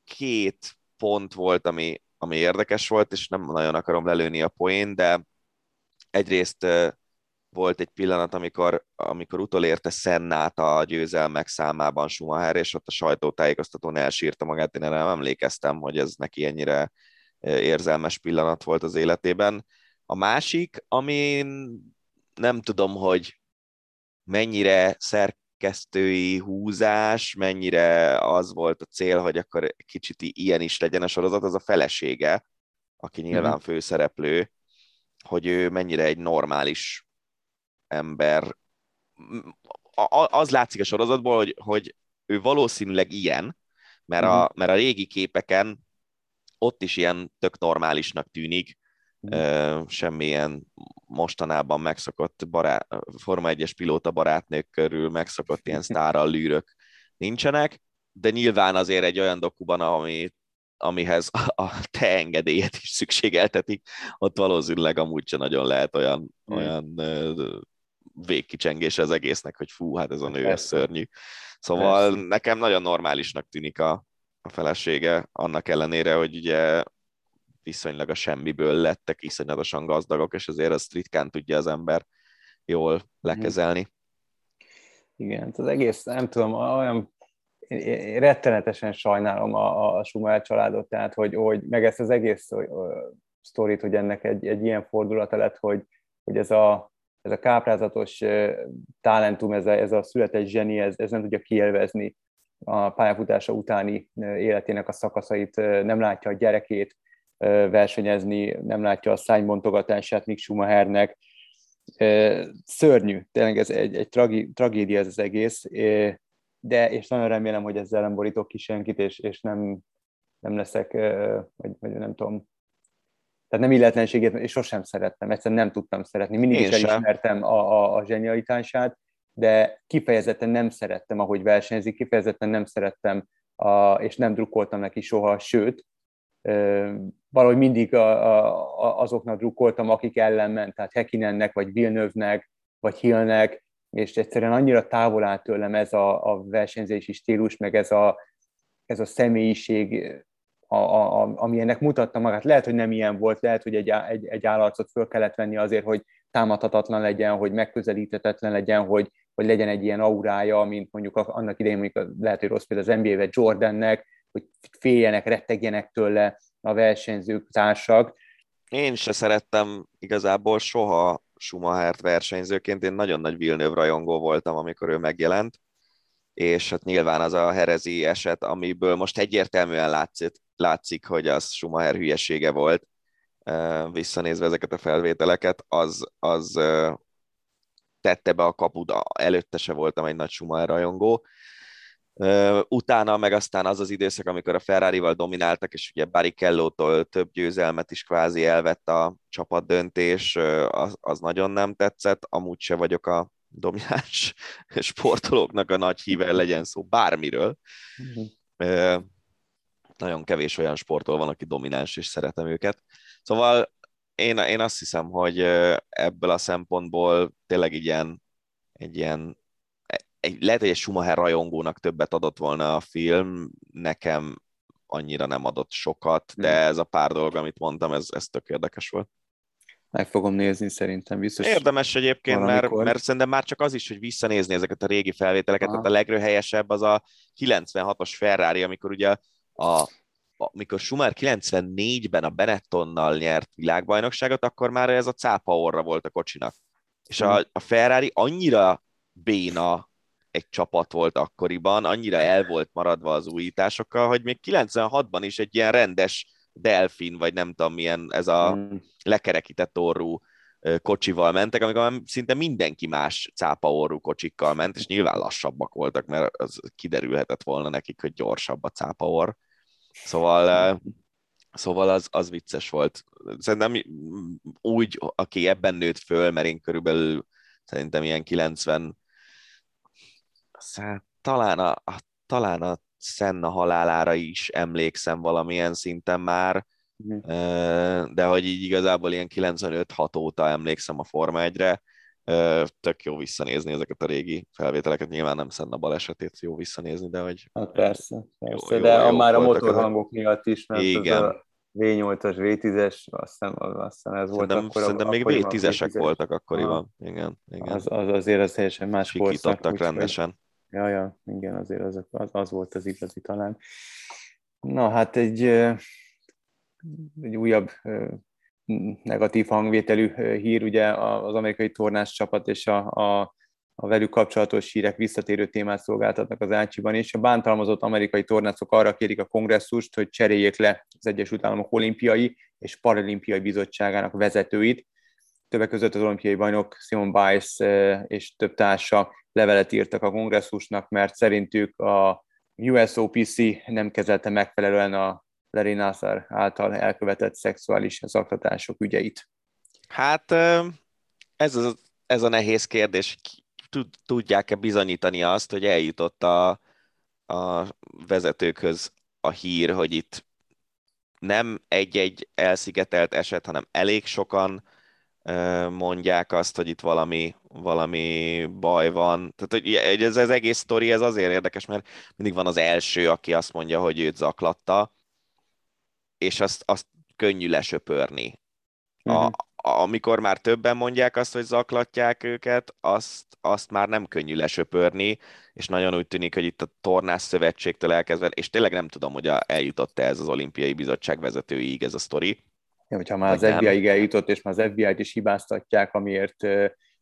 két pont volt, ami, ami érdekes volt, és nem nagyon akarom lelőni a poén, de egyrészt volt egy pillanat, amikor, amikor utolérte Szennát a győzelmek számában Schumacher, és ott a sajtótájékoztatón elsírta magát, én nem emlékeztem, hogy ez neki ennyire érzelmes pillanat volt az életében. A másik, ami nem tudom, hogy mennyire szer szerkesztői húzás, mennyire az volt a cél, hogy akkor kicsit ilyen is legyen a sorozat, az a felesége, aki nyilván mm-hmm. főszereplő, hogy ő mennyire egy normális ember. Az látszik a sorozatból, hogy, hogy ő valószínűleg ilyen, mert, a, mert a régi képeken ott is ilyen tök normálisnak tűnik, mm. semmilyen mostanában megszokott barát, Forma 1-es pilóta barátnők körül megszokott ilyen sztárral lűrök nincsenek, de nyilván azért egy olyan dokuban, ami, amihez a, a te engedélyet is szükségeltetik, ott valószínűleg amúgy sem nagyon lehet olyan, mm. olyan végkicsengés az egésznek, hogy fú, hát ez a nő, ez szörnyű. Szóval Persze. nekem nagyon normálisnak tűnik a, a felesége, annak ellenére, hogy ugye viszonylag a semmiből lettek iszonyatosan gazdagok, és azért azt ritkán tudja az ember jól lekezelni. Igen, hát az egész, nem tudom, olyan én rettenetesen sajnálom a, a Schumacher családot, tehát hogy, hogy meg ezt az egész sztorit, hogy ennek egy, egy ilyen fordulata lett, hogy, hogy ez a, ez a káprázatos talentum, ez a, ez a született zseni, ez, ez nem tudja kielvezni a pályafutása utáni életének a szakaszait, nem látja a gyerekét versenyezni, nem látja a szánybontogatását Mick Schumachernek. Szörnyű, tényleg ez egy, egy tragi, tragédia ez az egész, de és nagyon remélem, hogy ezzel nem borítok ki senkit, és, és nem, nem leszek, vagy, vagy nem tudom, tehát nem illetlenségét, és sosem szerettem, egyszerűen nem tudtam szeretni. Mindig Én is elismertem a, a, a zsenialitását, de kifejezetten nem szerettem, ahogy versenyzik, kifejezetten nem szerettem, a, és nem drukkoltam neki soha, sőt, valahogy mindig a, a, azoknak drukkoltam, akik ellen ment, tehát Hekinennek, vagy Villeneuve-nek, vagy Hillnek, és egyszerűen annyira távol áll tőlem ez a, a versenyzési stílus, meg ez a, ez a személyiség, a, a, a, ami ennek mutatta magát. Lehet, hogy nem ilyen volt, lehet, hogy egy, egy, egy állarcot föl kellett venni azért, hogy támadhatatlan legyen, hogy megközelíthetetlen legyen, hogy, hogy legyen egy ilyen aurája, mint mondjuk annak idején mondjuk lehet, hogy rossz például az NBA-vel Jordannek, hogy féljenek, rettegjenek tőle a versenyzők, társak. Én se szerettem igazából soha Schumachert versenyzőként, én nagyon nagy Villeneuve rajongó voltam, amikor ő megjelent, és hát nyilván az a herezi eset, amiből most egyértelműen látszik, látszik hogy az Schumacher hülyesége volt, visszanézve ezeket a felvételeket, az, az tette be a kaput, előtte se voltam egy nagy Schumacher rajongó, Utána meg aztán az az időszak, amikor a Ferrari-val domináltak, és ugye Barrichello-tól több győzelmet is kvázi elvett a csapat döntés, az, az nagyon nem tetszett, amúgy se vagyok a domináns sportolóknak a nagy híve, legyen szó bármiről. Uh-huh. Nagyon kevés olyan sportol van, aki domináns, és szeretem őket. Szóval én, én azt hiszem, hogy ebből a szempontból tényleg ilyen, egy ilyen egy, lehet, hogy egy Schumacher rajongónak többet adott volna a film, nekem annyira nem adott sokat, de hmm. ez a pár dolog, amit mondtam, ez, ez tök érdekes volt. Meg fogom nézni szerintem biztos. Érdemes egyébként, mert, mert szerintem már csak az is, hogy visszanézni ezeket a régi felvételeket, Aha. tehát a legrőhelyesebb az a 96-os Ferrari, amikor ugye a, amikor Schumacher 94-ben a Benettonnal nyert világbajnokságot, akkor már ez a cápa orra volt a kocsinak. És a, hmm. a Ferrari annyira béna egy csapat volt akkoriban, annyira el volt maradva az újításokkal, hogy még 96-ban is egy ilyen rendes delfin, vagy nem tudom milyen, ez a mm. lekerekített orrú kocsival mentek, amikor szinte mindenki más cápa orrú kocsikkal ment, és nyilván lassabbak voltak, mert az kiderülhetett volna nekik, hogy gyorsabb a cápa orr. Szóval, szóval az, az vicces volt. Szerintem úgy, aki ebben nőtt föl, mert én körülbelül szerintem ilyen 90 hát, talán a, talán a Senna halálára is emlékszem valamilyen szinten már, uh-huh. de hogy így igazából ilyen 95-6 óta emlékszem a Forma 1-re, tök jó visszanézni ezeket a régi felvételeket, nyilván nem Senna balesetét jó visszanézni, de hogy... Hát persze, persze, jó, de jó, a már a motorhangok a... miatt is, mert Igen. a V8-as, V10-es, aztán, aztán ez szerintem, volt akkor. Szerintem még V10-esek voltak akkoriban, igen. igen. Az, az azért az teljesen más korszak. rendesen. Ja, ja, igen, azért az, az, az volt az igazi talán. Na hát egy, egy újabb negatív hangvételű hír, ugye az amerikai tornás csapat és a, a, a velük kapcsolatos hírek visszatérő témát szolgáltatnak az Ácsiban, és a bántalmazott amerikai tornászok arra kérik a kongresszust, hogy cseréljék le az Egyesült Államok olimpiai és paralimpiai bizottságának vezetőit. Többek között az olimpiai bajnok Simon Biles és több társa levelet írtak a kongresszusnak, mert szerintük a USOPC nem kezelte megfelelően a Larry Nassar által elkövetett szexuális zaklatások ügyeit. Hát ez, az, ez a nehéz kérdés, tudják-e bizonyítani azt, hogy eljutott a, a vezetőkhöz a hír, hogy itt nem egy-egy elszigetelt eset, hanem elég sokan mondják azt, hogy itt valami, valami baj van. Tehát hogy ez az egész sztori ez azért érdekes, mert mindig van az első, aki azt mondja, hogy őt zaklatta, és azt, azt könnyű lesöpörni. A, uh-huh. amikor már többen mondják azt, hogy zaklatják őket, azt, azt már nem könnyű lesöpörni, és nagyon úgy tűnik, hogy itt a tornás szövetségtől elkezdve, és tényleg nem tudom, hogy eljutott -e ez az olimpiai bizottság vezetőig ez a sztori, ja, hogyha már az FBI-ig eljutott, és már az FBI-t is hibáztatják, amiért,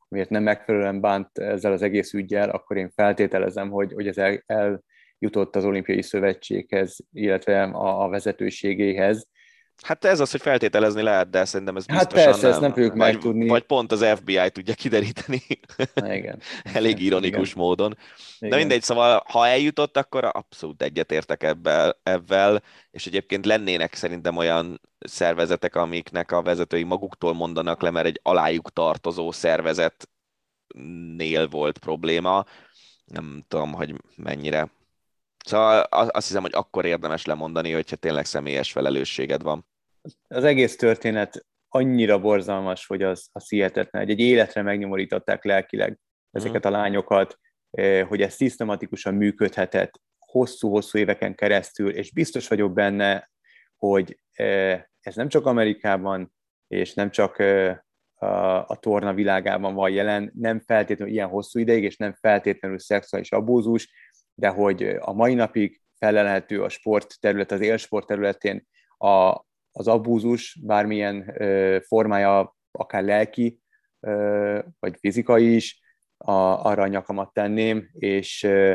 amiért nem megfelelően bánt ezzel az egész ügyel, akkor én feltételezem, hogy, hogy ez el, jutott az olimpiai szövetséghez, illetve a, a vezetőségéhez. Hát ez az, hogy feltételezni lehet, de szerintem ez Hát persze, nem. ezt nem fogjuk vagy, megtudni. Vagy pont az FBI tudja kideríteni. Igen. Elég ironikus Igen. módon. Igen. De mindegy, szóval ha eljutott, akkor abszolút egyetértek ebben, ebben, és egyébként lennének szerintem olyan szervezetek, amiknek a vezetői maguktól mondanak le, mert egy alájuk tartozó szervezetnél volt probléma. Nem tudom, hogy mennyire Szóval azt hiszem, hogy akkor érdemes lemondani, hogyha tényleg személyes felelősséged van. Az egész történet annyira borzalmas, hogy az, az hihetetlen, hogy egy életre megnyomorították lelkileg ezeket a lányokat, eh, hogy ez szisztematikusan működhetett hosszú-hosszú éveken keresztül, és biztos vagyok benne, hogy eh, ez nem csak Amerikában, és nem csak eh, a torna világában van jelen, nem feltétlenül ilyen hosszú ideig, és nem feltétlenül szexuális abúzus, de hogy a mai napig felelhető a sport terület, az élsport területén a, az abúzus, bármilyen ö, formája, akár lelki, ö, vagy fizikai is, a, arra a nyakamat tenném, és, ö,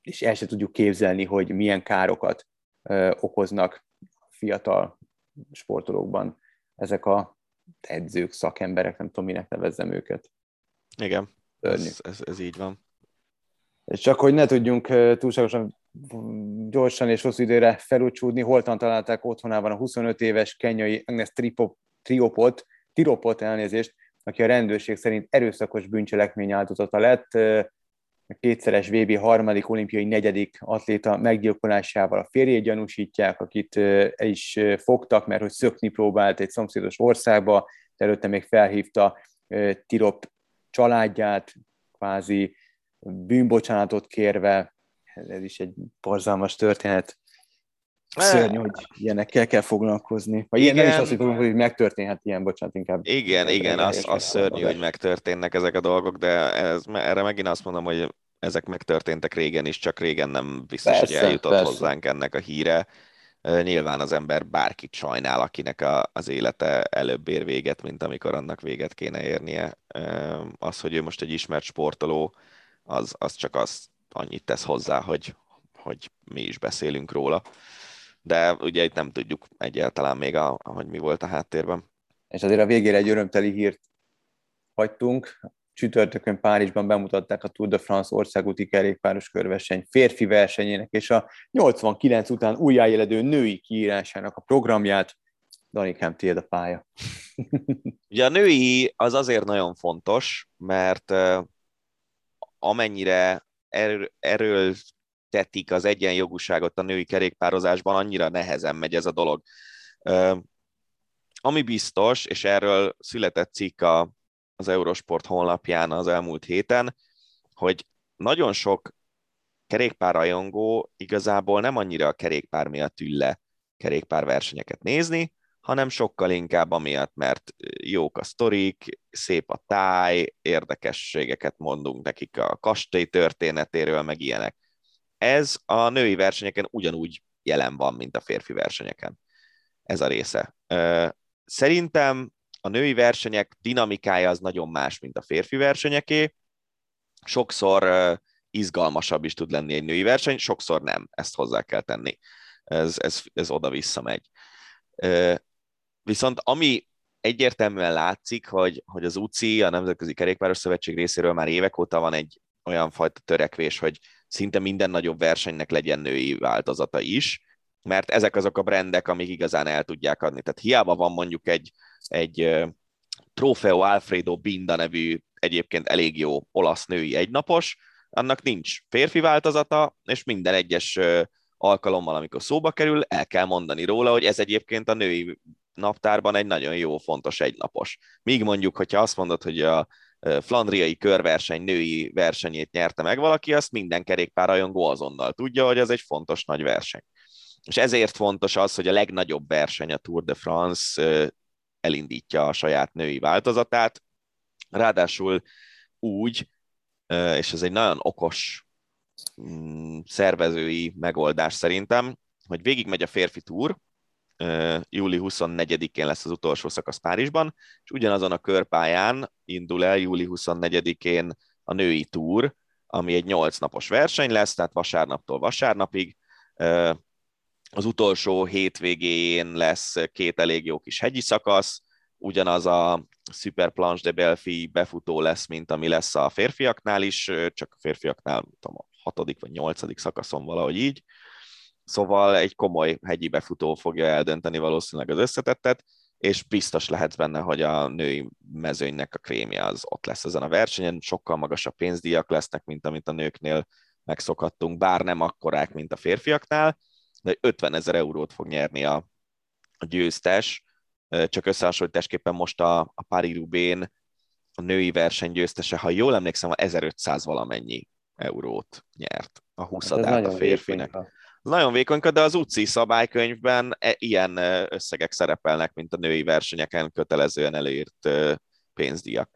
és el sem tudjuk képzelni, hogy milyen károkat ö, okoznak fiatal sportolókban ezek a edzők, szakemberek, nem tudom, minek nevezzem őket. Igen, ez, ez, ez így van. Csak hogy ne tudjunk túlságosan gyorsan és hosszú időre felúcsúdni, holtan találták otthonában a 25 éves kenyai Agnes Tripop, Triopot, Tiropot elnézést, aki a rendőrség szerint erőszakos bűncselekmény áldozata lett, a kétszeres VB harmadik olimpiai negyedik atléta meggyilkolásával a férjét gyanúsítják, akit el is fogtak, mert hogy szökni próbált egy szomszédos országba, de előtte még felhívta Tirop családját, kvázi bűnbocsánatot kérve, ez is egy borzalmas történet. Szörnyű, hogy ilyenekkel kell foglalkozni. Vagy ilyen nem is azt, hogy, hogy megtörténhet ilyen, bocsánat, inkább. Igen, igen, az, az szörnyű, hogy megtörténnek ezek a dolgok, de ez, erre megint azt mondom, hogy ezek megtörténtek régen is, csak régen nem biztos, persze, hogy eljutott persze. hozzánk ennek a híre. Nyilván az ember bárkit sajnál, akinek a, az élete előbb ér véget, mint amikor annak véget kéne érnie. Az, hogy ő most egy ismert sportoló, az, az csak az annyit tesz hozzá, hogy, hogy mi is beszélünk róla. De ugye itt nem tudjuk egyáltalán még, a, hogy mi volt a háttérben. És azért a végére egy örömteli hírt hagytunk. Csütörtökön Párizsban bemutatták a Tour de France országúti kerékpáros körverseny férfi versenyének és a 89 után újjájeledő női kiírásának a programját. Danikám, tiéd a pálya. Ugye a női az azért nagyon fontos, mert amennyire erről, tetik az egyenjogúságot a női kerékpározásban, annyira nehezen megy ez a dolog. Ami biztos, és erről született cikk az Eurosport honlapján az elmúlt héten, hogy nagyon sok kerékpárrajongó igazából nem annyira a kerékpár miatt ül le kerékpárversenyeket nézni, hanem sokkal inkább amiatt, mert jók a sztorik, szép a táj, érdekességeket mondunk nekik a kastély történetéről, meg ilyenek. Ez a női versenyeken ugyanúgy jelen van, mint a férfi versenyeken. Ez a része. Szerintem a női versenyek dinamikája az nagyon más, mint a férfi versenyeké. Sokszor izgalmasabb is tud lenni egy női verseny, sokszor nem, ezt hozzá kell tenni. Ez, ez, ez oda-vissza megy. Viszont ami egyértelműen látszik, hogy, hogy az UCI, a Nemzetközi Kerékpáros Szövetség részéről már évek óta van egy olyan fajta törekvés, hogy szinte minden nagyobb versenynek legyen női változata is, mert ezek azok a brendek, amik igazán el tudják adni. Tehát hiába van mondjuk egy, egy Trofeo Alfredo Binda nevű egyébként elég jó olasz női egynapos, annak nincs férfi változata, és minden egyes alkalommal, amikor szóba kerül, el kell mondani róla, hogy ez egyébként a női naptárban egy nagyon jó, fontos egynapos. Míg mondjuk, hogyha azt mondod, hogy a flandriai körverseny női versenyét nyerte meg valaki, azt minden kerékpárrajongó azonnal tudja, hogy ez egy fontos nagy verseny. És ezért fontos az, hogy a legnagyobb verseny, a Tour de France elindítja a saját női változatát, ráadásul úgy, és ez egy nagyon okos mm, szervezői megoldás szerintem, hogy végigmegy a férfi túr, júli 24-én lesz az utolsó szakasz Párizsban, és ugyanazon a körpályán indul el júli 24-én a női túr, ami egy 8 napos verseny lesz, tehát vasárnaptól vasárnapig. Az utolsó hétvégén lesz két elég jó kis hegyi szakasz, ugyanaz a Super Planche de Belfi befutó lesz, mint ami lesz a férfiaknál is, csak a férfiaknál tudom, a hatodik vagy nyolcadik szakaszon valahogy így. Szóval egy komoly hegyi befutó fogja eldönteni valószínűleg az összetettet, és biztos lehetsz benne, hogy a női mezőnynek a krémje az ott lesz ezen a versenyen, sokkal magasabb pénzdíjak lesznek, mint amit a nőknél megszokhattunk, bár nem akkorák, mint a férfiaknál, de 50 ezer eurót fog nyerni a, a győztes, csak összehasonlításképpen most a, a Paris Rubén a női verseny győztese, ha jól emlékszem, a 1500 valamennyi eurót nyert a 20 hát a férfinek. Vékonyka. Nagyon vékonyka, de az UCI szabálykönyvben e, ilyen összegek szerepelnek, mint a női versenyeken kötelezően előírt pénzdíjak.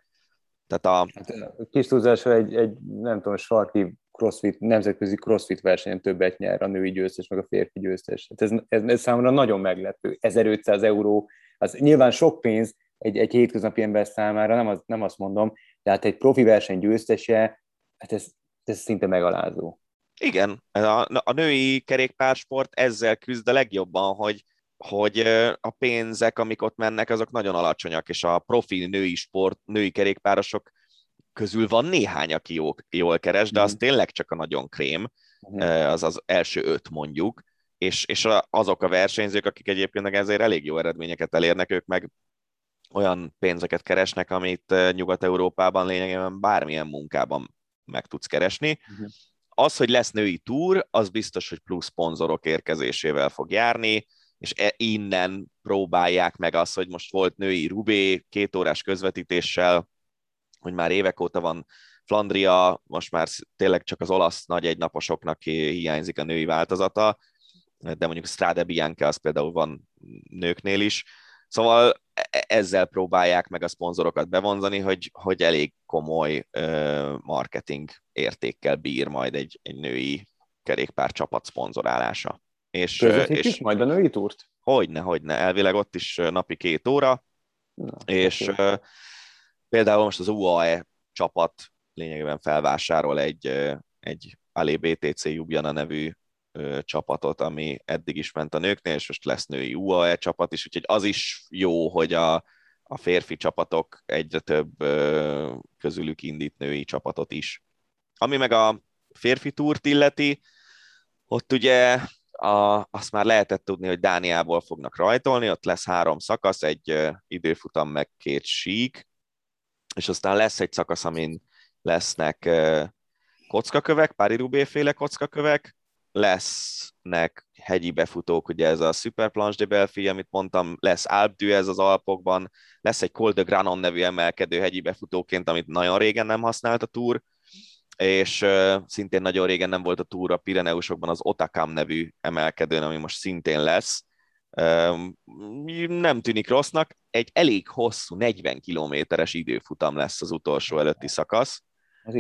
Tehát a... Hát, kis túlzásra egy, egy, nem tudom, sarki crossfit, nemzetközi crossfit versenyen többet nyer a női győztes, meg a férfi győztes. Hát ez, ez, ez számomra nagyon meglepő. 1500 euró, az nyilván sok pénz egy, egy hétköznapi ember számára, nem, az, nem azt mondom, de hát egy profi verseny győztese, hát ez, ez szinte megalázó. Igen, a, a női kerékpársport ezzel küzd a legjobban, hogy, hogy a pénzek, amik ott mennek, azok nagyon alacsonyak, és a profi női sport, női kerékpárosok közül van néhány, aki jól, jól keres, de az mm. tényleg csak a nagyon krém, mm. az az első öt mondjuk, és, és azok a versenyzők, akik egyébként ezért elég jó eredményeket elérnek, ők meg olyan pénzeket keresnek, amit Nyugat-Európában lényegében bármilyen munkában meg tudsz keresni. Uh-huh. Az, hogy lesz női túr, az biztos, hogy plusz szponzorok érkezésével fog járni, és e, innen próbálják meg azt, hogy most volt női Rubé két órás közvetítéssel, hogy már évek óta van Flandria, most már tényleg csak az olasz nagy egynaposoknak hiányzik a női változata, de mondjuk Strade Bianca az például van nőknél is. Szóval e, e, ezzel próbálják meg a szponzorokat bevonzani, hogy, hogy elég komoly uh, marketing értékkel bír majd egy, egy női kerékpár csapat szponzorálása. És, és majd a női túrt? Hogyne, hogyne. Elvileg ott is napi két óra, Na, és uh, például most az UAE csapat lényegében felvásárol egy, egy Ali BTC Ljubljana nevű csapatot, ami eddig is ment a nőknél, és most lesz női UAE csapat is, úgyhogy az is jó, hogy a, a férfi csapatok egyre több közülük indít női csapatot is. Ami meg a férfi túrt illeti, ott ugye a, azt már lehetett tudni, hogy Dániából fognak rajtolni, ott lesz három szakasz, egy időfutam meg két sík, és aztán lesz egy szakasz, amin lesznek kockakövek, Pári Rubé féle kockakövek, lesznek hegyi befutók, ugye ez a Super Planche de Belfi, amit mondtam, lesz Alpe ez az Alpokban, lesz egy Col de Granon nevű emelkedő hegyi befutóként, amit nagyon régen nem használt a túr, és uh, szintén nagyon régen nem volt a túra Pireneusokban az Otakam nevű emelkedőn, ami most szintén lesz. Um, nem tűnik rossznak, egy elég hosszú, 40 kilométeres időfutam lesz az utolsó előtti szakasz,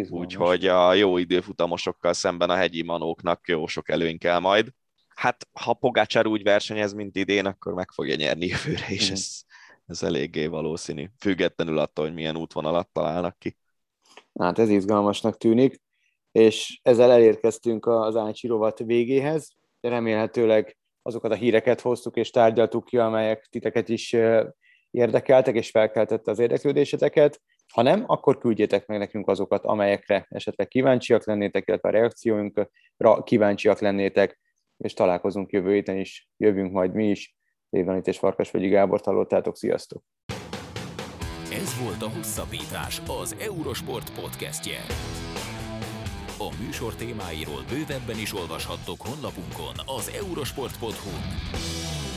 Úgyhogy a jó időfutamosokkal szemben a hegyi manóknak jó sok előny kell majd. Hát, ha Pogácsár úgy versenyez, mint idén, akkor meg fogja nyerni jövőre, és mm. ez, ez eléggé valószínű, függetlenül attól, hogy milyen útvonalat találnak ki. Hát ez izgalmasnak tűnik, és ezzel elérkeztünk az Ácsi rovat végéhez. Remélhetőleg azokat a híreket hoztuk és tárgyaltuk ki, amelyek titeket is érdekeltek és felkeltette az érdeklődéseteket. Ha nem, akkor küldjétek meg nekünk azokat, amelyekre esetleg kíváncsiak lennétek, illetve a reakcióinkra kíváncsiak lennétek, és találkozunk jövő héten is, jövünk majd mi is. Lévanit és Farkasvegyi Gábor hallottátok, sziasztok! Ez volt a Hosszabbítás, az Eurosport podcastje. A műsor témáiról bővebben is olvashattok honlapunkon az eurosport.hu.